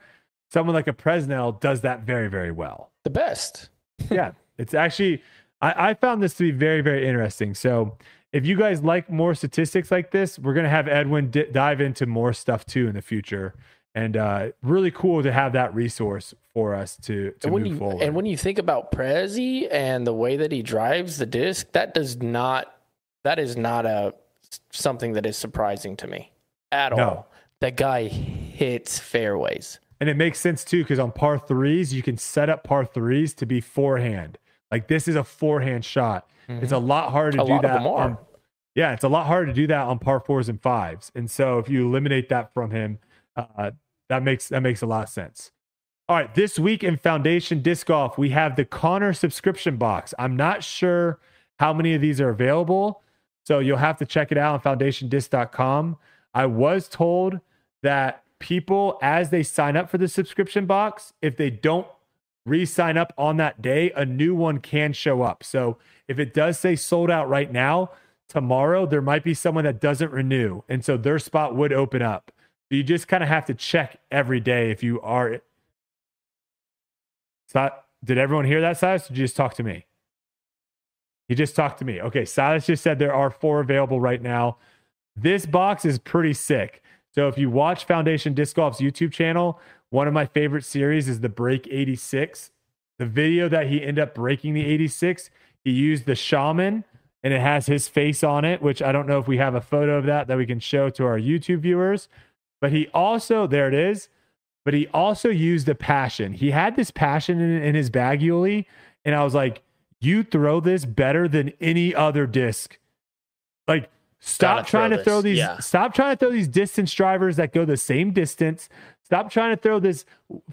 someone like a Presnell does that very, very well. The best. yeah. It's actually, I, I found this to be very, very interesting. So if you guys like more statistics like this, we're going to have Edwin d- dive into more stuff too in the future. And uh, really cool to have that resource for us to, to move you, forward. And when you think about Prezi and the way that he drives the disc, that does not, that is not a something that is surprising to me at no. all. That guy hits fairways. And it makes sense too, because on par threes, you can set up par threes to be forehand. Like this is a forehand shot. Mm-hmm. It's a mm-hmm. lot harder to a do that. On, yeah, it's a lot harder to do that on par fours and fives. And so if you eliminate that from him, uh, that makes that makes a lot of sense. All right, this week in Foundation Disc Golf, we have the Connor subscription box. I'm not sure how many of these are available. So you'll have to check it out on foundationdisc.com. I was told that people, as they sign up for the subscription box, if they don't re sign up on that day, a new one can show up. So if it does say sold out right now, tomorrow there might be someone that doesn't renew. And so their spot would open up. So you just kind of have to check every day if you are. So, did everyone hear that, Silas? did you just talk to me? He just talked to me. Okay, Silas just said there are four available right now. This box is pretty sick. So if you watch Foundation Disc Golf's YouTube channel, one of my favorite series is the Break 86. The video that he ended up breaking the 86, he used the shaman and it has his face on it, which I don't know if we have a photo of that that we can show to our YouTube viewers. But he also, there it is, but he also used a passion. He had this passion in, in his bag, Uli. And I was like, you throw this better than any other disc. Like, stop trying to throw these, yeah. stop trying to throw these distance drivers that go the same distance. Stop trying to throw this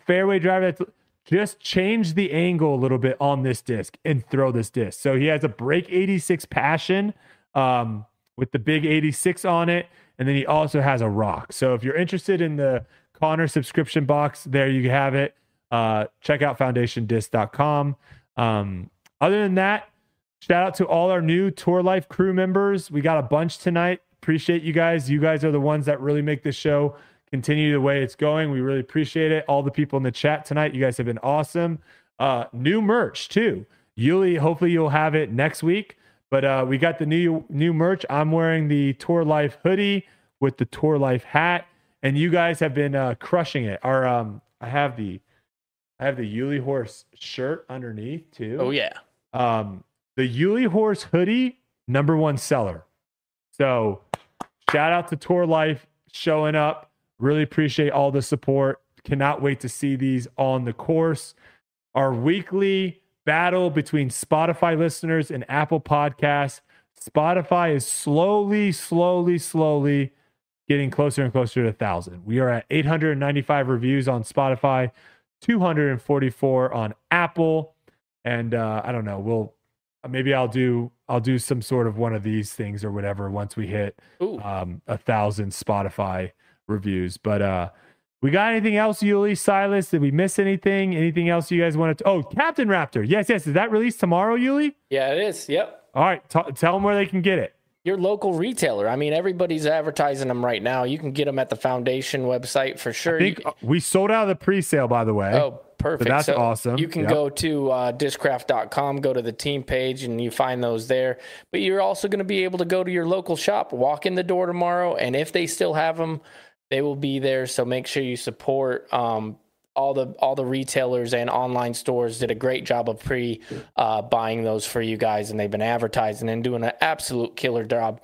fairway driver that's just change the angle a little bit on this disc and throw this disc. So he has a break 86 passion um, with the big 86 on it. And then he also has a rock. So if you're interested in the Connor subscription box, there you have it. Uh, check out foundationdisc.com. Um, other than that, shout out to all our new Tour Life crew members. We got a bunch tonight. Appreciate you guys. You guys are the ones that really make this show continue the way it's going. We really appreciate it. All the people in the chat tonight, you guys have been awesome. Uh, new merch too. Uli, hopefully you'll have it next week. But uh, we got the new new merch. I'm wearing the Tour Life hoodie with the Tour Life hat, and you guys have been uh, crushing it. Our um, I have the I have the Uli Horse shirt underneath too. Oh yeah. Um, the Uli Horse hoodie, number one seller. So shout out to Tour Life showing up. Really appreciate all the support. Cannot wait to see these on the course. Our weekly battle between Spotify listeners and Apple Podcasts. Spotify is slowly, slowly, slowly getting closer and closer to a thousand. We are at 895 reviews on Spotify, 244 on Apple, and uh, I don't know. We'll maybe I'll do I'll do some sort of one of these things or whatever once we hit um, a thousand Spotify reviews. But uh we got anything else, Uli, Silas? Did we miss anything? Anything else you guys wanted to? Oh, Captain Raptor. Yes, yes. Is that released tomorrow, Uli? Yeah, it is. Yep. All right. T- tell them where they can get it. Your local retailer. I mean, everybody's advertising them right now. You can get them at the foundation website for sure. I think you, we sold out of the pre-sale, by the way. Oh, perfect. So that's so awesome. You can yep. go to uh, discraft.com, go to the team page, and you find those there. But you're also going to be able to go to your local shop, walk in the door tomorrow, and if they still have them, they will be there. So make sure you support um, all the all the retailers and online stores did a great job of pre uh, buying those for you guys, and they've been advertising and doing an absolute killer job.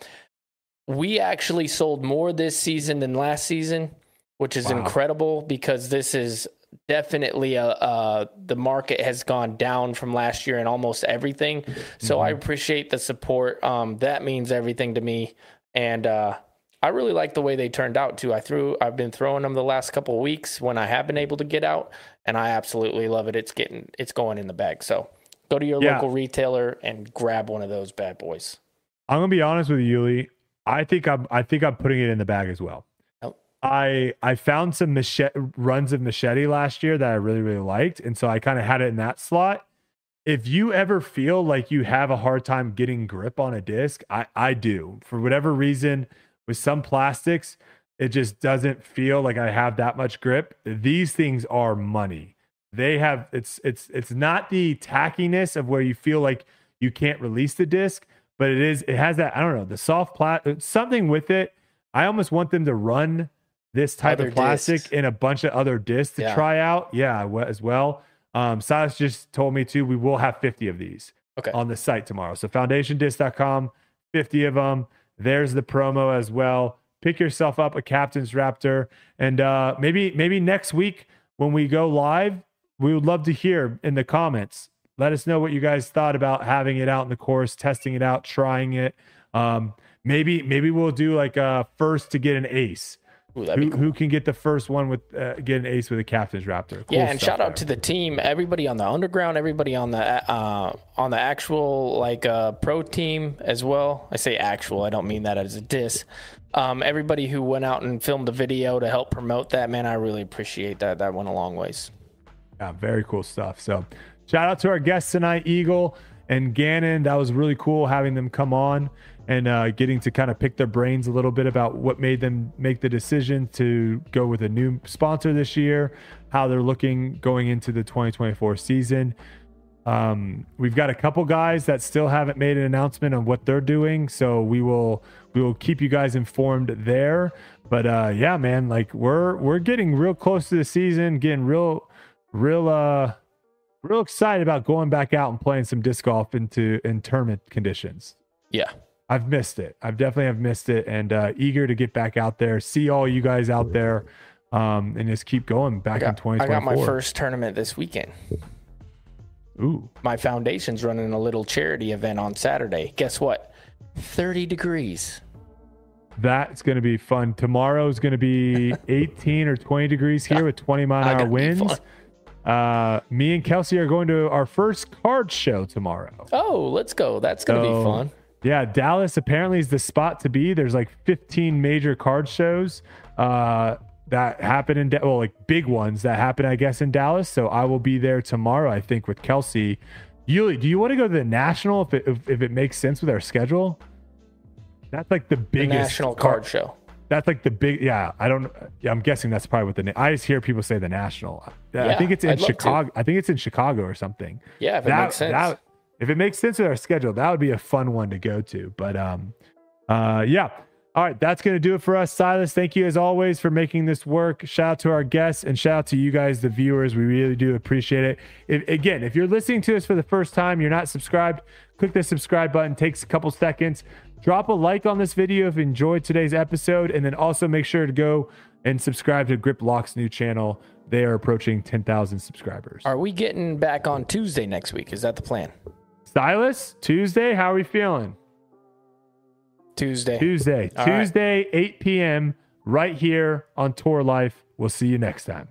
We actually sold more this season than last season, which is wow. incredible because this is definitely a, uh, the market has gone down from last year in almost everything. So mm-hmm. I appreciate the support. Um, that means everything to me, and uh, I really like the way they turned out too. I threw I've been throwing them the last couple of weeks when I have been able to get out and I absolutely love it. It's getting it's going in the bag. So go to your yeah. local retailer and grab one of those bad boys. I'm gonna be honest with you, Uli. I think I'm I think I'm putting it in the bag as well. I I found some machete runs of machete last year that I really really liked, and so I kind of had it in that slot. If you ever feel like you have a hard time getting grip on a disc, I I do for whatever reason with some plastics, it just doesn't feel like I have that much grip. These things are money. They have it's it's it's not the tackiness of where you feel like you can't release the disc, but it is it has that I don't know the soft plat something with it. I almost want them to run this type other of plastic discs. in a bunch of other discs to yeah. try out. Yeah, as well. Um, Silas just told me too. We will have 50 of these okay. on the site tomorrow. So foundationdisc.com, 50 of them. There's the promo as well. Pick yourself up a captain's raptor, and uh, maybe maybe next week when we go live, we would love to hear in the comments. Let us know what you guys thought about having it out in the course, testing it out, trying it. Um, maybe maybe we'll do like a first to get an ace. Ooh, who, cool. who, can get the first one with uh, get an ace with a captain's raptor? Cool yeah, and shout out to the team, everybody on the underground, everybody on the uh, on the actual like uh, pro team as well. I say actual, I don't mean that as a diss. Um, everybody who went out and filmed the video to help promote that, man, I really appreciate that. That went a long ways. Yeah, very cool stuff. So, shout out to our guests tonight, Eagle and Gannon. That was really cool having them come on and uh, getting to kind of pick their brains a little bit about what made them make the decision to go with a new sponsor this year, how they're looking going into the 2024 season. Um, we've got a couple guys that still haven't made an announcement on what they're doing, so we will we will keep you guys informed there. But uh, yeah, man, like we're we're getting real close to the season, getting real real uh real excited about going back out and playing some disc golf into in tournament conditions. Yeah, I've missed it. I've definitely have missed it, and uh, eager to get back out there, see all you guys out there, um, and just keep going back got, in 2024. I got my first tournament this weekend. Ooh. My foundation's running a little charity event on Saturday. Guess what? 30 degrees. That's going to be fun. Tomorrow is going to be 18 or 20 degrees here with 20 mile an hour winds. Uh, me and Kelsey are going to our first card show tomorrow. Oh, let's go. That's going to so, be fun. Yeah, Dallas apparently is the spot to be. There's like 15 major card shows uh, that happen in, well, like big ones that happen, I guess, in Dallas. So I will be there tomorrow, I think, with Kelsey. Uli, do you want to go to the national if it, if, if it makes sense with our schedule? That's like the biggest the national card, card show. That's like the big, yeah. I don't, yeah, I'm guessing that's probably what the, I just hear people say the national. Yeah, I think it's in I'd Chicago. I think it's in Chicago or something. Yeah, if it that, makes sense. That, if it makes sense with our schedule, that would be a fun one to go to. But um, uh, yeah. All right, that's going to do it for us. Silas, thank you as always for making this work. Shout out to our guests and shout out to you guys, the viewers. We really do appreciate it. If, again, if you're listening to us for the first time, you're not subscribed, click the subscribe button. Takes a couple seconds. Drop a like on this video if you enjoyed today's episode, and then also make sure to go and subscribe to Grip Lock's new channel. They are approaching 10,000 subscribers. Are we getting back on Tuesday next week? Is that the plan? Silas, Tuesday, how are we feeling? Tuesday. Tuesday. All Tuesday, right. 8 p.m. right here on Tour Life. We'll see you next time.